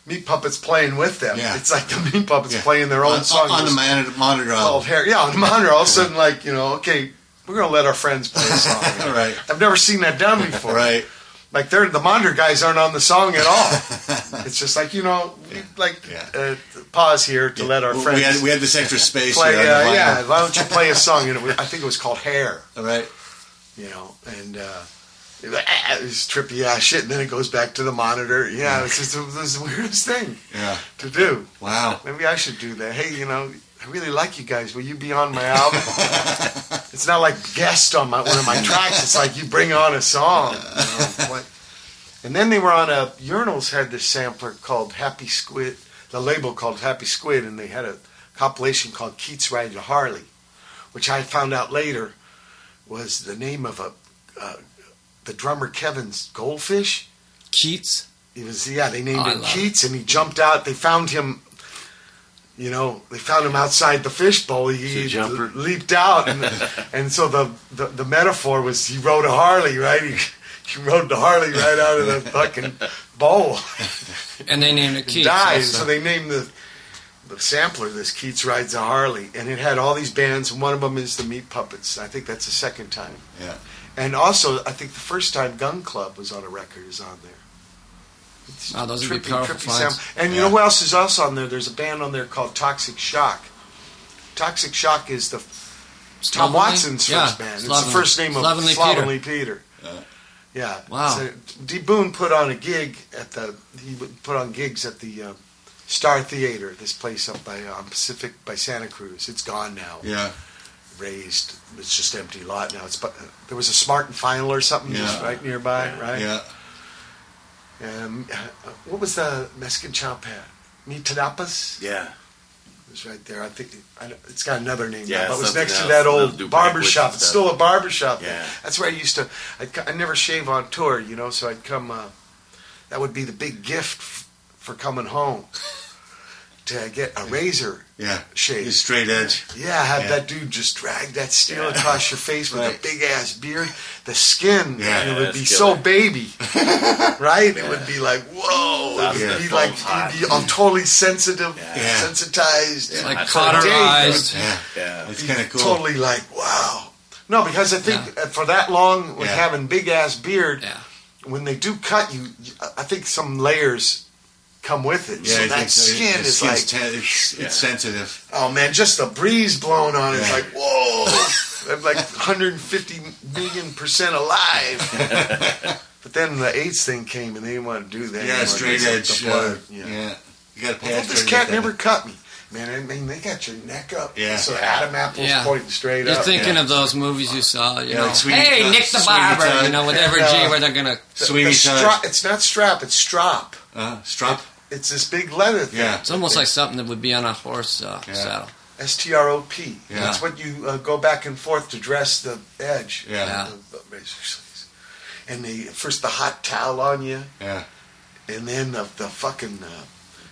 Meat Puppets playing with them. Yeah. It's like the Meat Puppets Yeah. playing their own On- song. on the Just monitor- monitor Called. Hair. Yeah, on the monitor. All of a sudden, like, you know, okay, we're going to let our friends play a song. *laughs* right. I've never seen that done before. Right. Like, they're, the monitor guys aren't on the song at all. *laughs* it's just like, you know, we like uh, pause here to let our We friends had- we had this extra space Play, uh, yeah, why don't you play a song? And was, I think it was called Hair. All right. You know, and uh, it was, ah, it was trippy ass shit. And then it goes back to the monitor. Yeah, it's just it the weirdest thing Yeah. to do. Wow. Maybe I should do that. Hey, you know, I really like you guys. Will you be on my album? *laughs* It's not like guest on my one of my tracks. It's like you bring on a song. you know, what- And then they were on a Urinals had this sampler called Happy Squid, the label called Happy Squid, and they had a compilation called Keats Ride a Harley, which I found out later was the name of a uh, the drummer Kevin's goldfish. Keats. He was yeah. They named Oh, him love Keats, and he jumped out. They found him. You know, they found him outside the fishbowl. He, jumper. leaped out, and, *laughs* and so the, the the metaphor was he rode a Harley, right? He, he rode the Harley right out of the *laughs* fucking bowl. And they named it and Keats. died. also. So they named the the sampler this Keats rides a Harley, and it had all these bands, and one of them is the Meat Puppets. I think that's the second time. Yeah. And also, I think the first time Gun Club was on a record is on there. It's Wow, those would be powerful finds. And you know who else is also on there? There's a band on there called Toxic Shock. Toxic Shock is the Tom Slovenly? Watson's Yeah, first band. It's Slovenly. the first name of Slovenly Slovenly Peter. Yeah. Wow. So D. Boon put on a gig at the. He would put on gigs at the uh, Star Theater, this place up by um, Pacific by Santa Cruz. It's gone now. Yeah. Raised. It's just empty lot now. It's but there was a Smart and Final or something just Yeah. right nearby, right? Yeah. Um, what was the Mexican chop hat? Mi Tadapas? Yeah. It was right there. I think I it's got another name. Yeah, now, but it was next to that old barber shop. It's still a barber shop. Yeah. That's where I used to. I'd, I never shave on tour, you know, so I'd come. Uh, that would be the big gift f- for coming home to get a razor Yeah. shave. His straight edge. Yeah, have Yeah. that dude just drag that steel Yeah. across your face with Right. a big ass beard. The skin, Yeah, it would be killer. so baby, *laughs* right? It would be like whoa. It Yeah. would be like Hot. you'd be all totally sensitive, Yeah. sensitized, Yeah. Like That's for a cauterized. Yeah. Yeah. It's kind of cool. Totally like wow. No, because I think uh for that long with Yeah. having big ass beard, Yeah. when they do cut you, I think some layers come with it. Yeah, so that think so. skin The is like ten- it's, Yeah. it's sensitive. Oh man, just the breeze blowing on it's Yeah. like whoa! I'm like 150 million percent alive. *laughs* but then the AIDS thing came, and they didn't want to do that. Yeah, wanted straight suck edge. the uh, blood. yeah. yeah. You got to Well, pass this through cat that. never cut me, man. I mean, they got your neck up. Yeah. So Adam Apple's Yeah. pointing straight up. You're thinking yeah. of those movies you saw, you Yeah, know. Sweeney hey, Todd- Nick the Barber, you know, with every Yeah. G where they're gonna. The- Sweeney the Todd. It's not strap. It's strop. Uh, strop. It's this big leather thing. Yeah. It's almost like something that would be on a horse uh, Yeah. saddle. S T R O P. Yeah. That's what you uh, go back and forth to dress the edge. Yeah. Yeah. of the razor sleeves. And they first the hot towel on you, Yeah. and then the the fucking uh,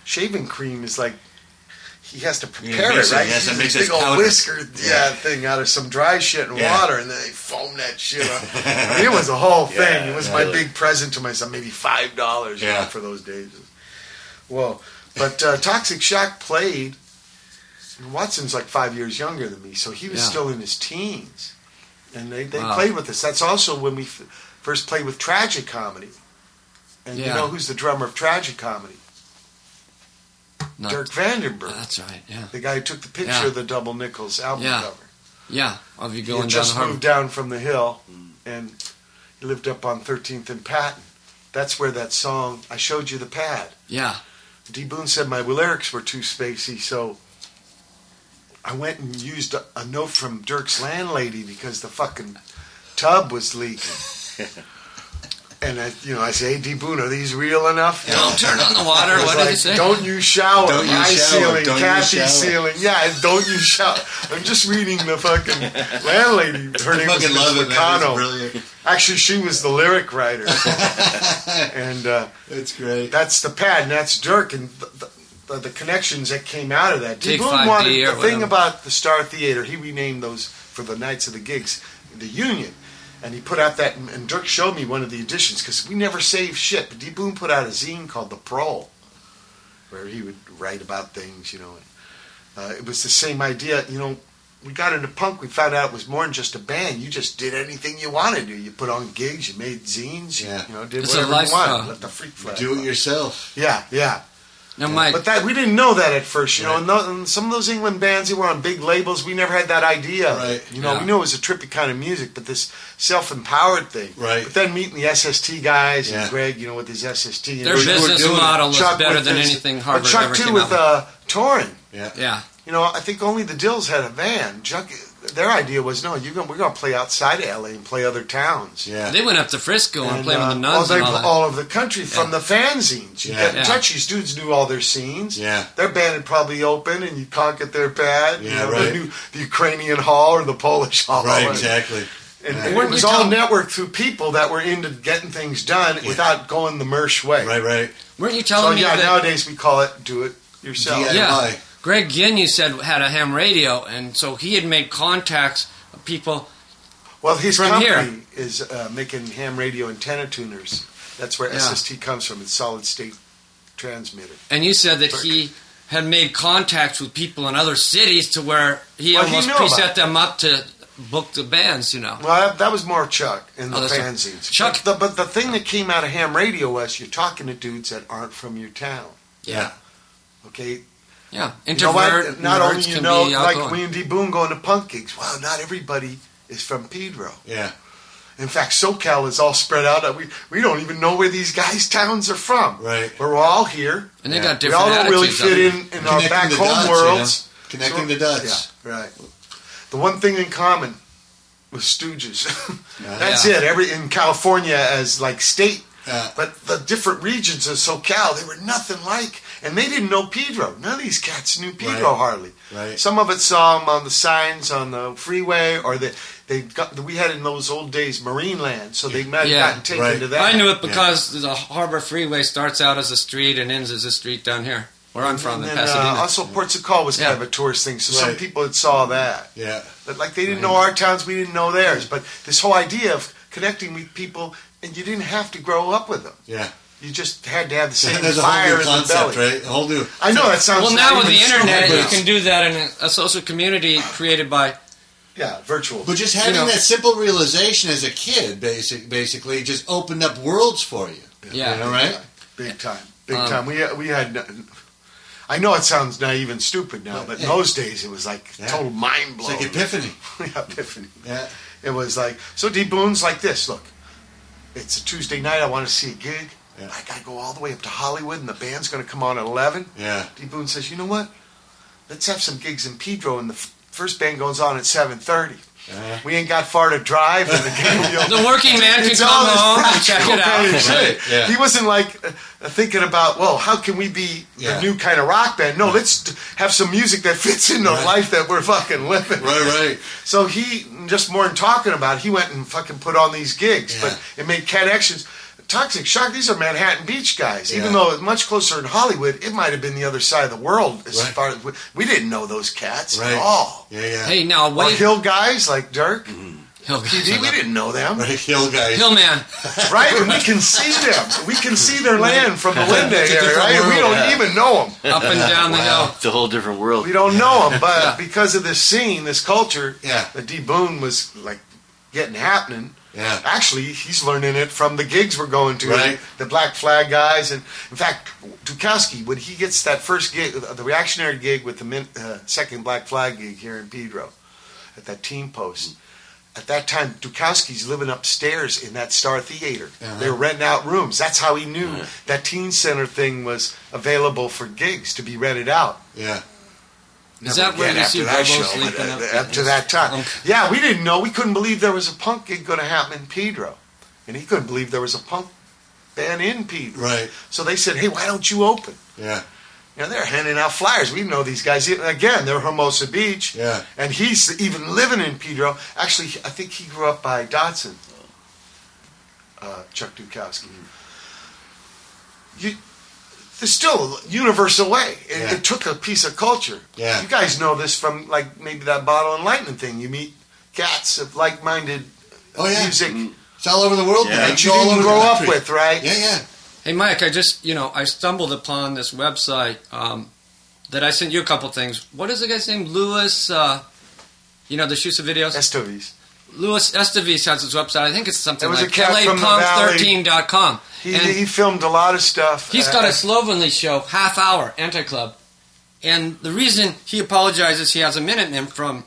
shaving cream is like he has to prepare mix it, it. right? He has to He's this big old powder. whisker, yeah. Yeah. thing out of some dry shit and Yeah. water, and then they foam that shit up. *laughs* It was a whole thing. Yeah, it was yeah. my big present to myself, maybe five dollars Yeah. for those days. Well, but uh, Toxic Shock played. and Watson's like five years younger than me, so he was Yeah. still in his teens, and they, they Wow. played with us. That's also when we f- first played with Tragic Comedy. And you know who's the drummer of Tragic Comedy? Not- Dirk Vandenberg, That's right. Yeah. the guy who took the picture Yeah. of the Double Nickels album Yeah. cover. Yeah. Of you He going down just moved down from the hill, and he lived up on 13th and Patton. That's where that song "I Showed You the Pad." Yeah. D. Boon said my lyrics were too spacey, so I went and used a, a note from Dirk's landlady because the fucking tub was leaking. *laughs* And I, you know, I say, "Hey, D. Boon, are these real enough?" You Don't turn on the water. What did like, he say? Don't you shower. Don't My shower. ceiling, Don't Kathy's shower. ceiling. Yeah, and don't you shower. I'm just reading the fucking *laughs* landlady. Her name was fucking love it, man. That's Meccano. brilliant. Actually, she was the lyric writer, *laughs* and uh, That's great. that's the pad, and that's Dirk, and the, the, the connections that came out of that. D. Boon 5D wanted the thing about the Star Theater. He renamed those for the nights of the gigs, the Union, and he put out that. And Dirk showed me one of the editions because we never saved shit. But D. Boon put out a zine called The Pro, where he would write about things, you know. And, uh, it was the same idea, you know. We got into punk. We found out it was more than just a band. You just did anything you wanted to. You put on gigs. You made zines. Yeah. you know, did It's a whatever you lifestyle. wanted. Let the freak flag. Do it yourself. Yeah, yeah. Now, Mike. But that we didn't know that at first, you know. And, tho- and some of those England bands that were on big labels, we never had that idea. Right. You know, Yeah. we knew it was a trippy kind of music, but this self-empowered thing. Right. But then meeting the SST guys Yeah. and Greg, you know, with his SST. And Their we were business doing it. model was Chuck better with than his- anything but Harvard Chuck ever too came with out with. uh, touring. Yeah. Yeah. You know, I think only the Dils had a van. Chuck, their idea was no, you're gonna, we're going to play outside of LA and play other towns. Yeah. They went up to Frisco and, played with the uh, nuns all, and they- all that. all over the country from the fanzines. You Yeah. get in Yeah. touch. These dudes knew all their scenes. Yeah. Their band had probably opened, and you conk at their pad. you Yeah, know, right. They knew the Ukrainian hall or the Polish hall. Right, And- exactly. And, Yeah. and it was all networked through people that were into getting things done without going the Mersh way. Right, right. Weren't you So telling me yeah, that? nowadays we call it do it yourself. DIY. Yeah. Greg Ginn, you said, had a ham radio, and so he had made contacts of people. Well, his From company here. is uh, making ham radio antenna tuners. That's where Yeah. SST comes from. It's solid state transmitter. And you said that he had made contacts with people in other cities to where he Well, almost about preset them up to book the bands, you know. Well, that, was more Chuck in Oh, the fanzines. Chuck- But the, but the thing that came out of ham radio was you're talking to dudes that aren't from your town. Yeah. Okay. Yeah. You know Not only you know, like outgoing. and D Boon going to punk gigs. Wow, not everybody is from Pedro. Yeah. In fact, SoCal is all spread out. We we don't even know where these guys' towns are from. Right. But we're all here. And they got different. We all don't really fit I in mean. in our back the home dots, you worlds. know? Connecting the dots. Yeah, right. The one thing in common with Stooges. *laughs* Yeah. That's Yeah. it. Every in California as like state, Yeah. but the different regions of SoCal, they were nothing like, and they didn't know Pedro. None of these cats knew Pedro Right. hardly. Right. Some of it saw him on the signs on the freeway, or they they got. We had in those old days Marine Land, so they might have Yeah. gotten taken Right. to that. I knew it because the Harbor Freeway starts out as a street and ends as a street down here, where I'm from, and in then, uh, Pasadena. also, Port Sacal was kind of a tourist thing, so some people had saw that. Yeah. But like they didn't know our towns, we didn't know theirs. But this whole idea of connecting with people, and you didn't have to grow up with them. Yeah. You just had to have the same There's a whole fire new in concept, the belly. right? A whole new. I know that sounds. well, now with the internet, you can do that in a, a social community created by. yeah, virtual. But just having know- that simple realization as a kid, basic, basically, just opened up worlds for you. Yeah. You know, right? Big time, big Um, time. We we had. I know it sounds naive and stupid now, but in Yeah. those days it was like Yeah. total mind It's blowing. like epiphany. *laughs* yeah, epiphany. Yeah. It was like so. D Boon's like this. Look, it's a Tuesday night. I want to see a gig. Yeah. I gotta go all the way up to Hollywood, and the band's gonna come on at eleven. Yeah. D Boon says, "You know what? Let's have some gigs in Pedro, and the f- first band goes on at seven thirty. Uh-huh. We ain't got far to drive, and the *laughs* game. you know, The working man can come all home and check it out. kind of shit. Right, yeah. He wasn't like uh, thinking about, well, how can we be Yeah. the new kind of rock band? No, let's d- have some music that fits in the Right. life that we're fucking living. Right, right. *laughs* So he just more than talking about, it, he went and fucking put on these gigs, Yeah. but it made connections. Toxic Shock, these are Manhattan Beach guys. Yeah. Even though it's much closer in Hollywood, it might have been the other side of the world as Right. far as we, we didn't know those cats Right. at all. Yeah, yeah. Hey, now Or wait. Hill guys like Dirk, mm-hmm. Hill guys, TV, we didn't know them. Right, Hill guys. Hillman. *laughs* Right, and we can see them. We can see their land from the window area, right? And we don't yeah. even know them. Up and down the hill. It's a whole different world. We don't know them, but because of this scene, this culture, Yeah. that D Boon was like getting happening. Yeah. Actually, he's learning it from the gigs we're going to, Right. the Black Flag guys, and in fact, Dukowski when he gets that first gig, the reactionary gig with the min, uh, second Black Flag gig here in Pedro, at that team post. At that time, Dukowski's living upstairs in that Star Theater. Uh-huh. They were renting out rooms. That's how he knew that teen center thing was available for gigs to be rented out. Yeah. Is that where you after see that Bobo show, sleeping but, up? uh, up to that time? Okay. Yeah, we didn't know. We couldn't believe there was a punk gig going to happen in Pedro, and he couldn't believe there was a punk band in Pedro. Right. So they said, "Hey, why don't you open?" Yeah. You know, they're handing out flyers. We know these guys. Again, they're Hermosa Beach, Yeah. and he's even living in Pedro. Actually, I think he grew up by Dotson. Uh, Chuck Dukowski. You, there's still a universal way. It, Yeah. it took a piece of culture. Yeah. You guys know this from like maybe that bottle enlightenment thing. You meet cats of like-minded Oh, yeah. music It's all over the world. Yeah. that you all didn't grow up with, right? Yeah, yeah. Hey, Mike, I just, you know, I stumbled upon this website um, that I sent you a couple things. What is the guy's name? Louis uh, you know, the shoots of videos? Esteves. Louis Esteves has his website. I think it's something like cat from the valley. lapunk13.com. He, And he filmed a lot of stuff. He's got a uh, slovenly show, half hour, anti-club. And the reason he apologizes, he has a minute in from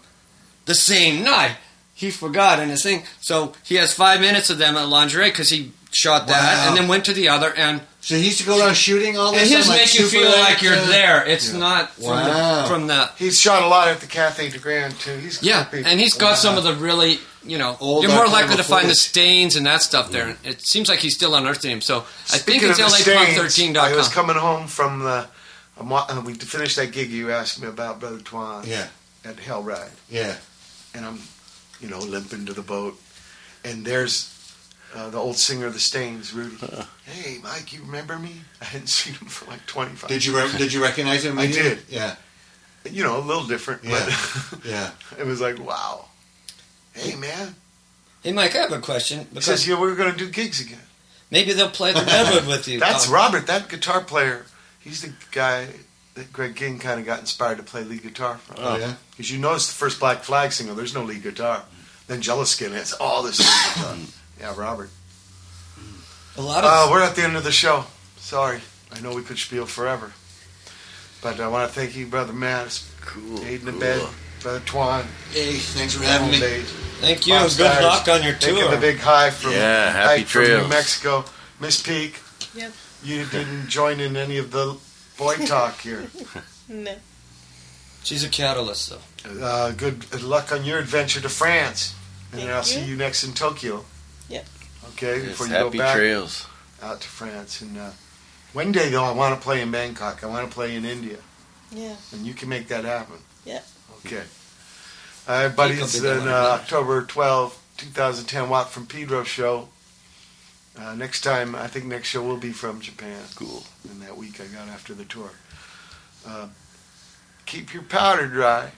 the same night. He forgot in his thing. So he has five minutes of them at lingerie because he shot that Wow. and then went to the other and So he used to go around shooting all And this. his on, like, make you feel like eight, you're there. It's Yeah. not from Wow. the from the He's shot a lot at the Cathay de Grand too. He's yeah, and he's got some of the really you know Old you're more likely to find the stains and that stuff there. And It seems like he's still unearthing him. So I think it's of the stains, LApunk13.com. I was coming home from the. Uh, we finished that gig you asked me about, Brother Twan. Yeah. At Hellride. Yeah. And I'm, you know, limping to the boat, and there's uh, the old singer of the Stains, Rudy. Hey, Mike, you remember me? *laughs* I hadn't seen him for like 25. Did you re- did you recognize him? I did. Yeah. You know, a little different, Yeah. but *laughs* Yeah. it was like, wow. Hey, man. Hey, Mike, I have a question. He Because says, yeah, we're going to do gigs again. maybe they'll play the Redwood with you. *laughs* That's Um, Robert, that guitar player. He's the guy that Greg Ginn kind of got inspired to play lead guitar from. Oh, yeah? Because you notice the first Black Flag single, there's no lead guitar. Then Jealous Again has all this lead guitar. *clears throat* Yeah, Robert. A lot of Uh, we're at the end of the show. Sorry. I know we could spiel forever. But I want to thank you, Brother Matt. Cool. Aiden in bed. Brother Twan. Hey, thanks for having me. Days. Thank you. Bob Good Stires, luck on your Making tour. the big high from, Yeah, happy hike from New. Mexico. Miss Peak, Yep. you didn't join in any of the boy *laughs* talk here. No. She's a catalyst, though. Uh, good luck on your adventure to France. And then Thank I'll see you. you next in Tokyo. Yep. Okay, Yes, before you happy go back trails. out to France. And uh, one day, though, I want to play in Bangkok. I want to play in India. Yeah. And you can make that happen. Yeah. Okay. All right, buddy. Think It's of it an like uh, that. October 12, 2010 Watt from Pedro show. Uh, next time, I think next show will be from Japan. Cool. In that week I got after the tour. Uh, keep your powder dry.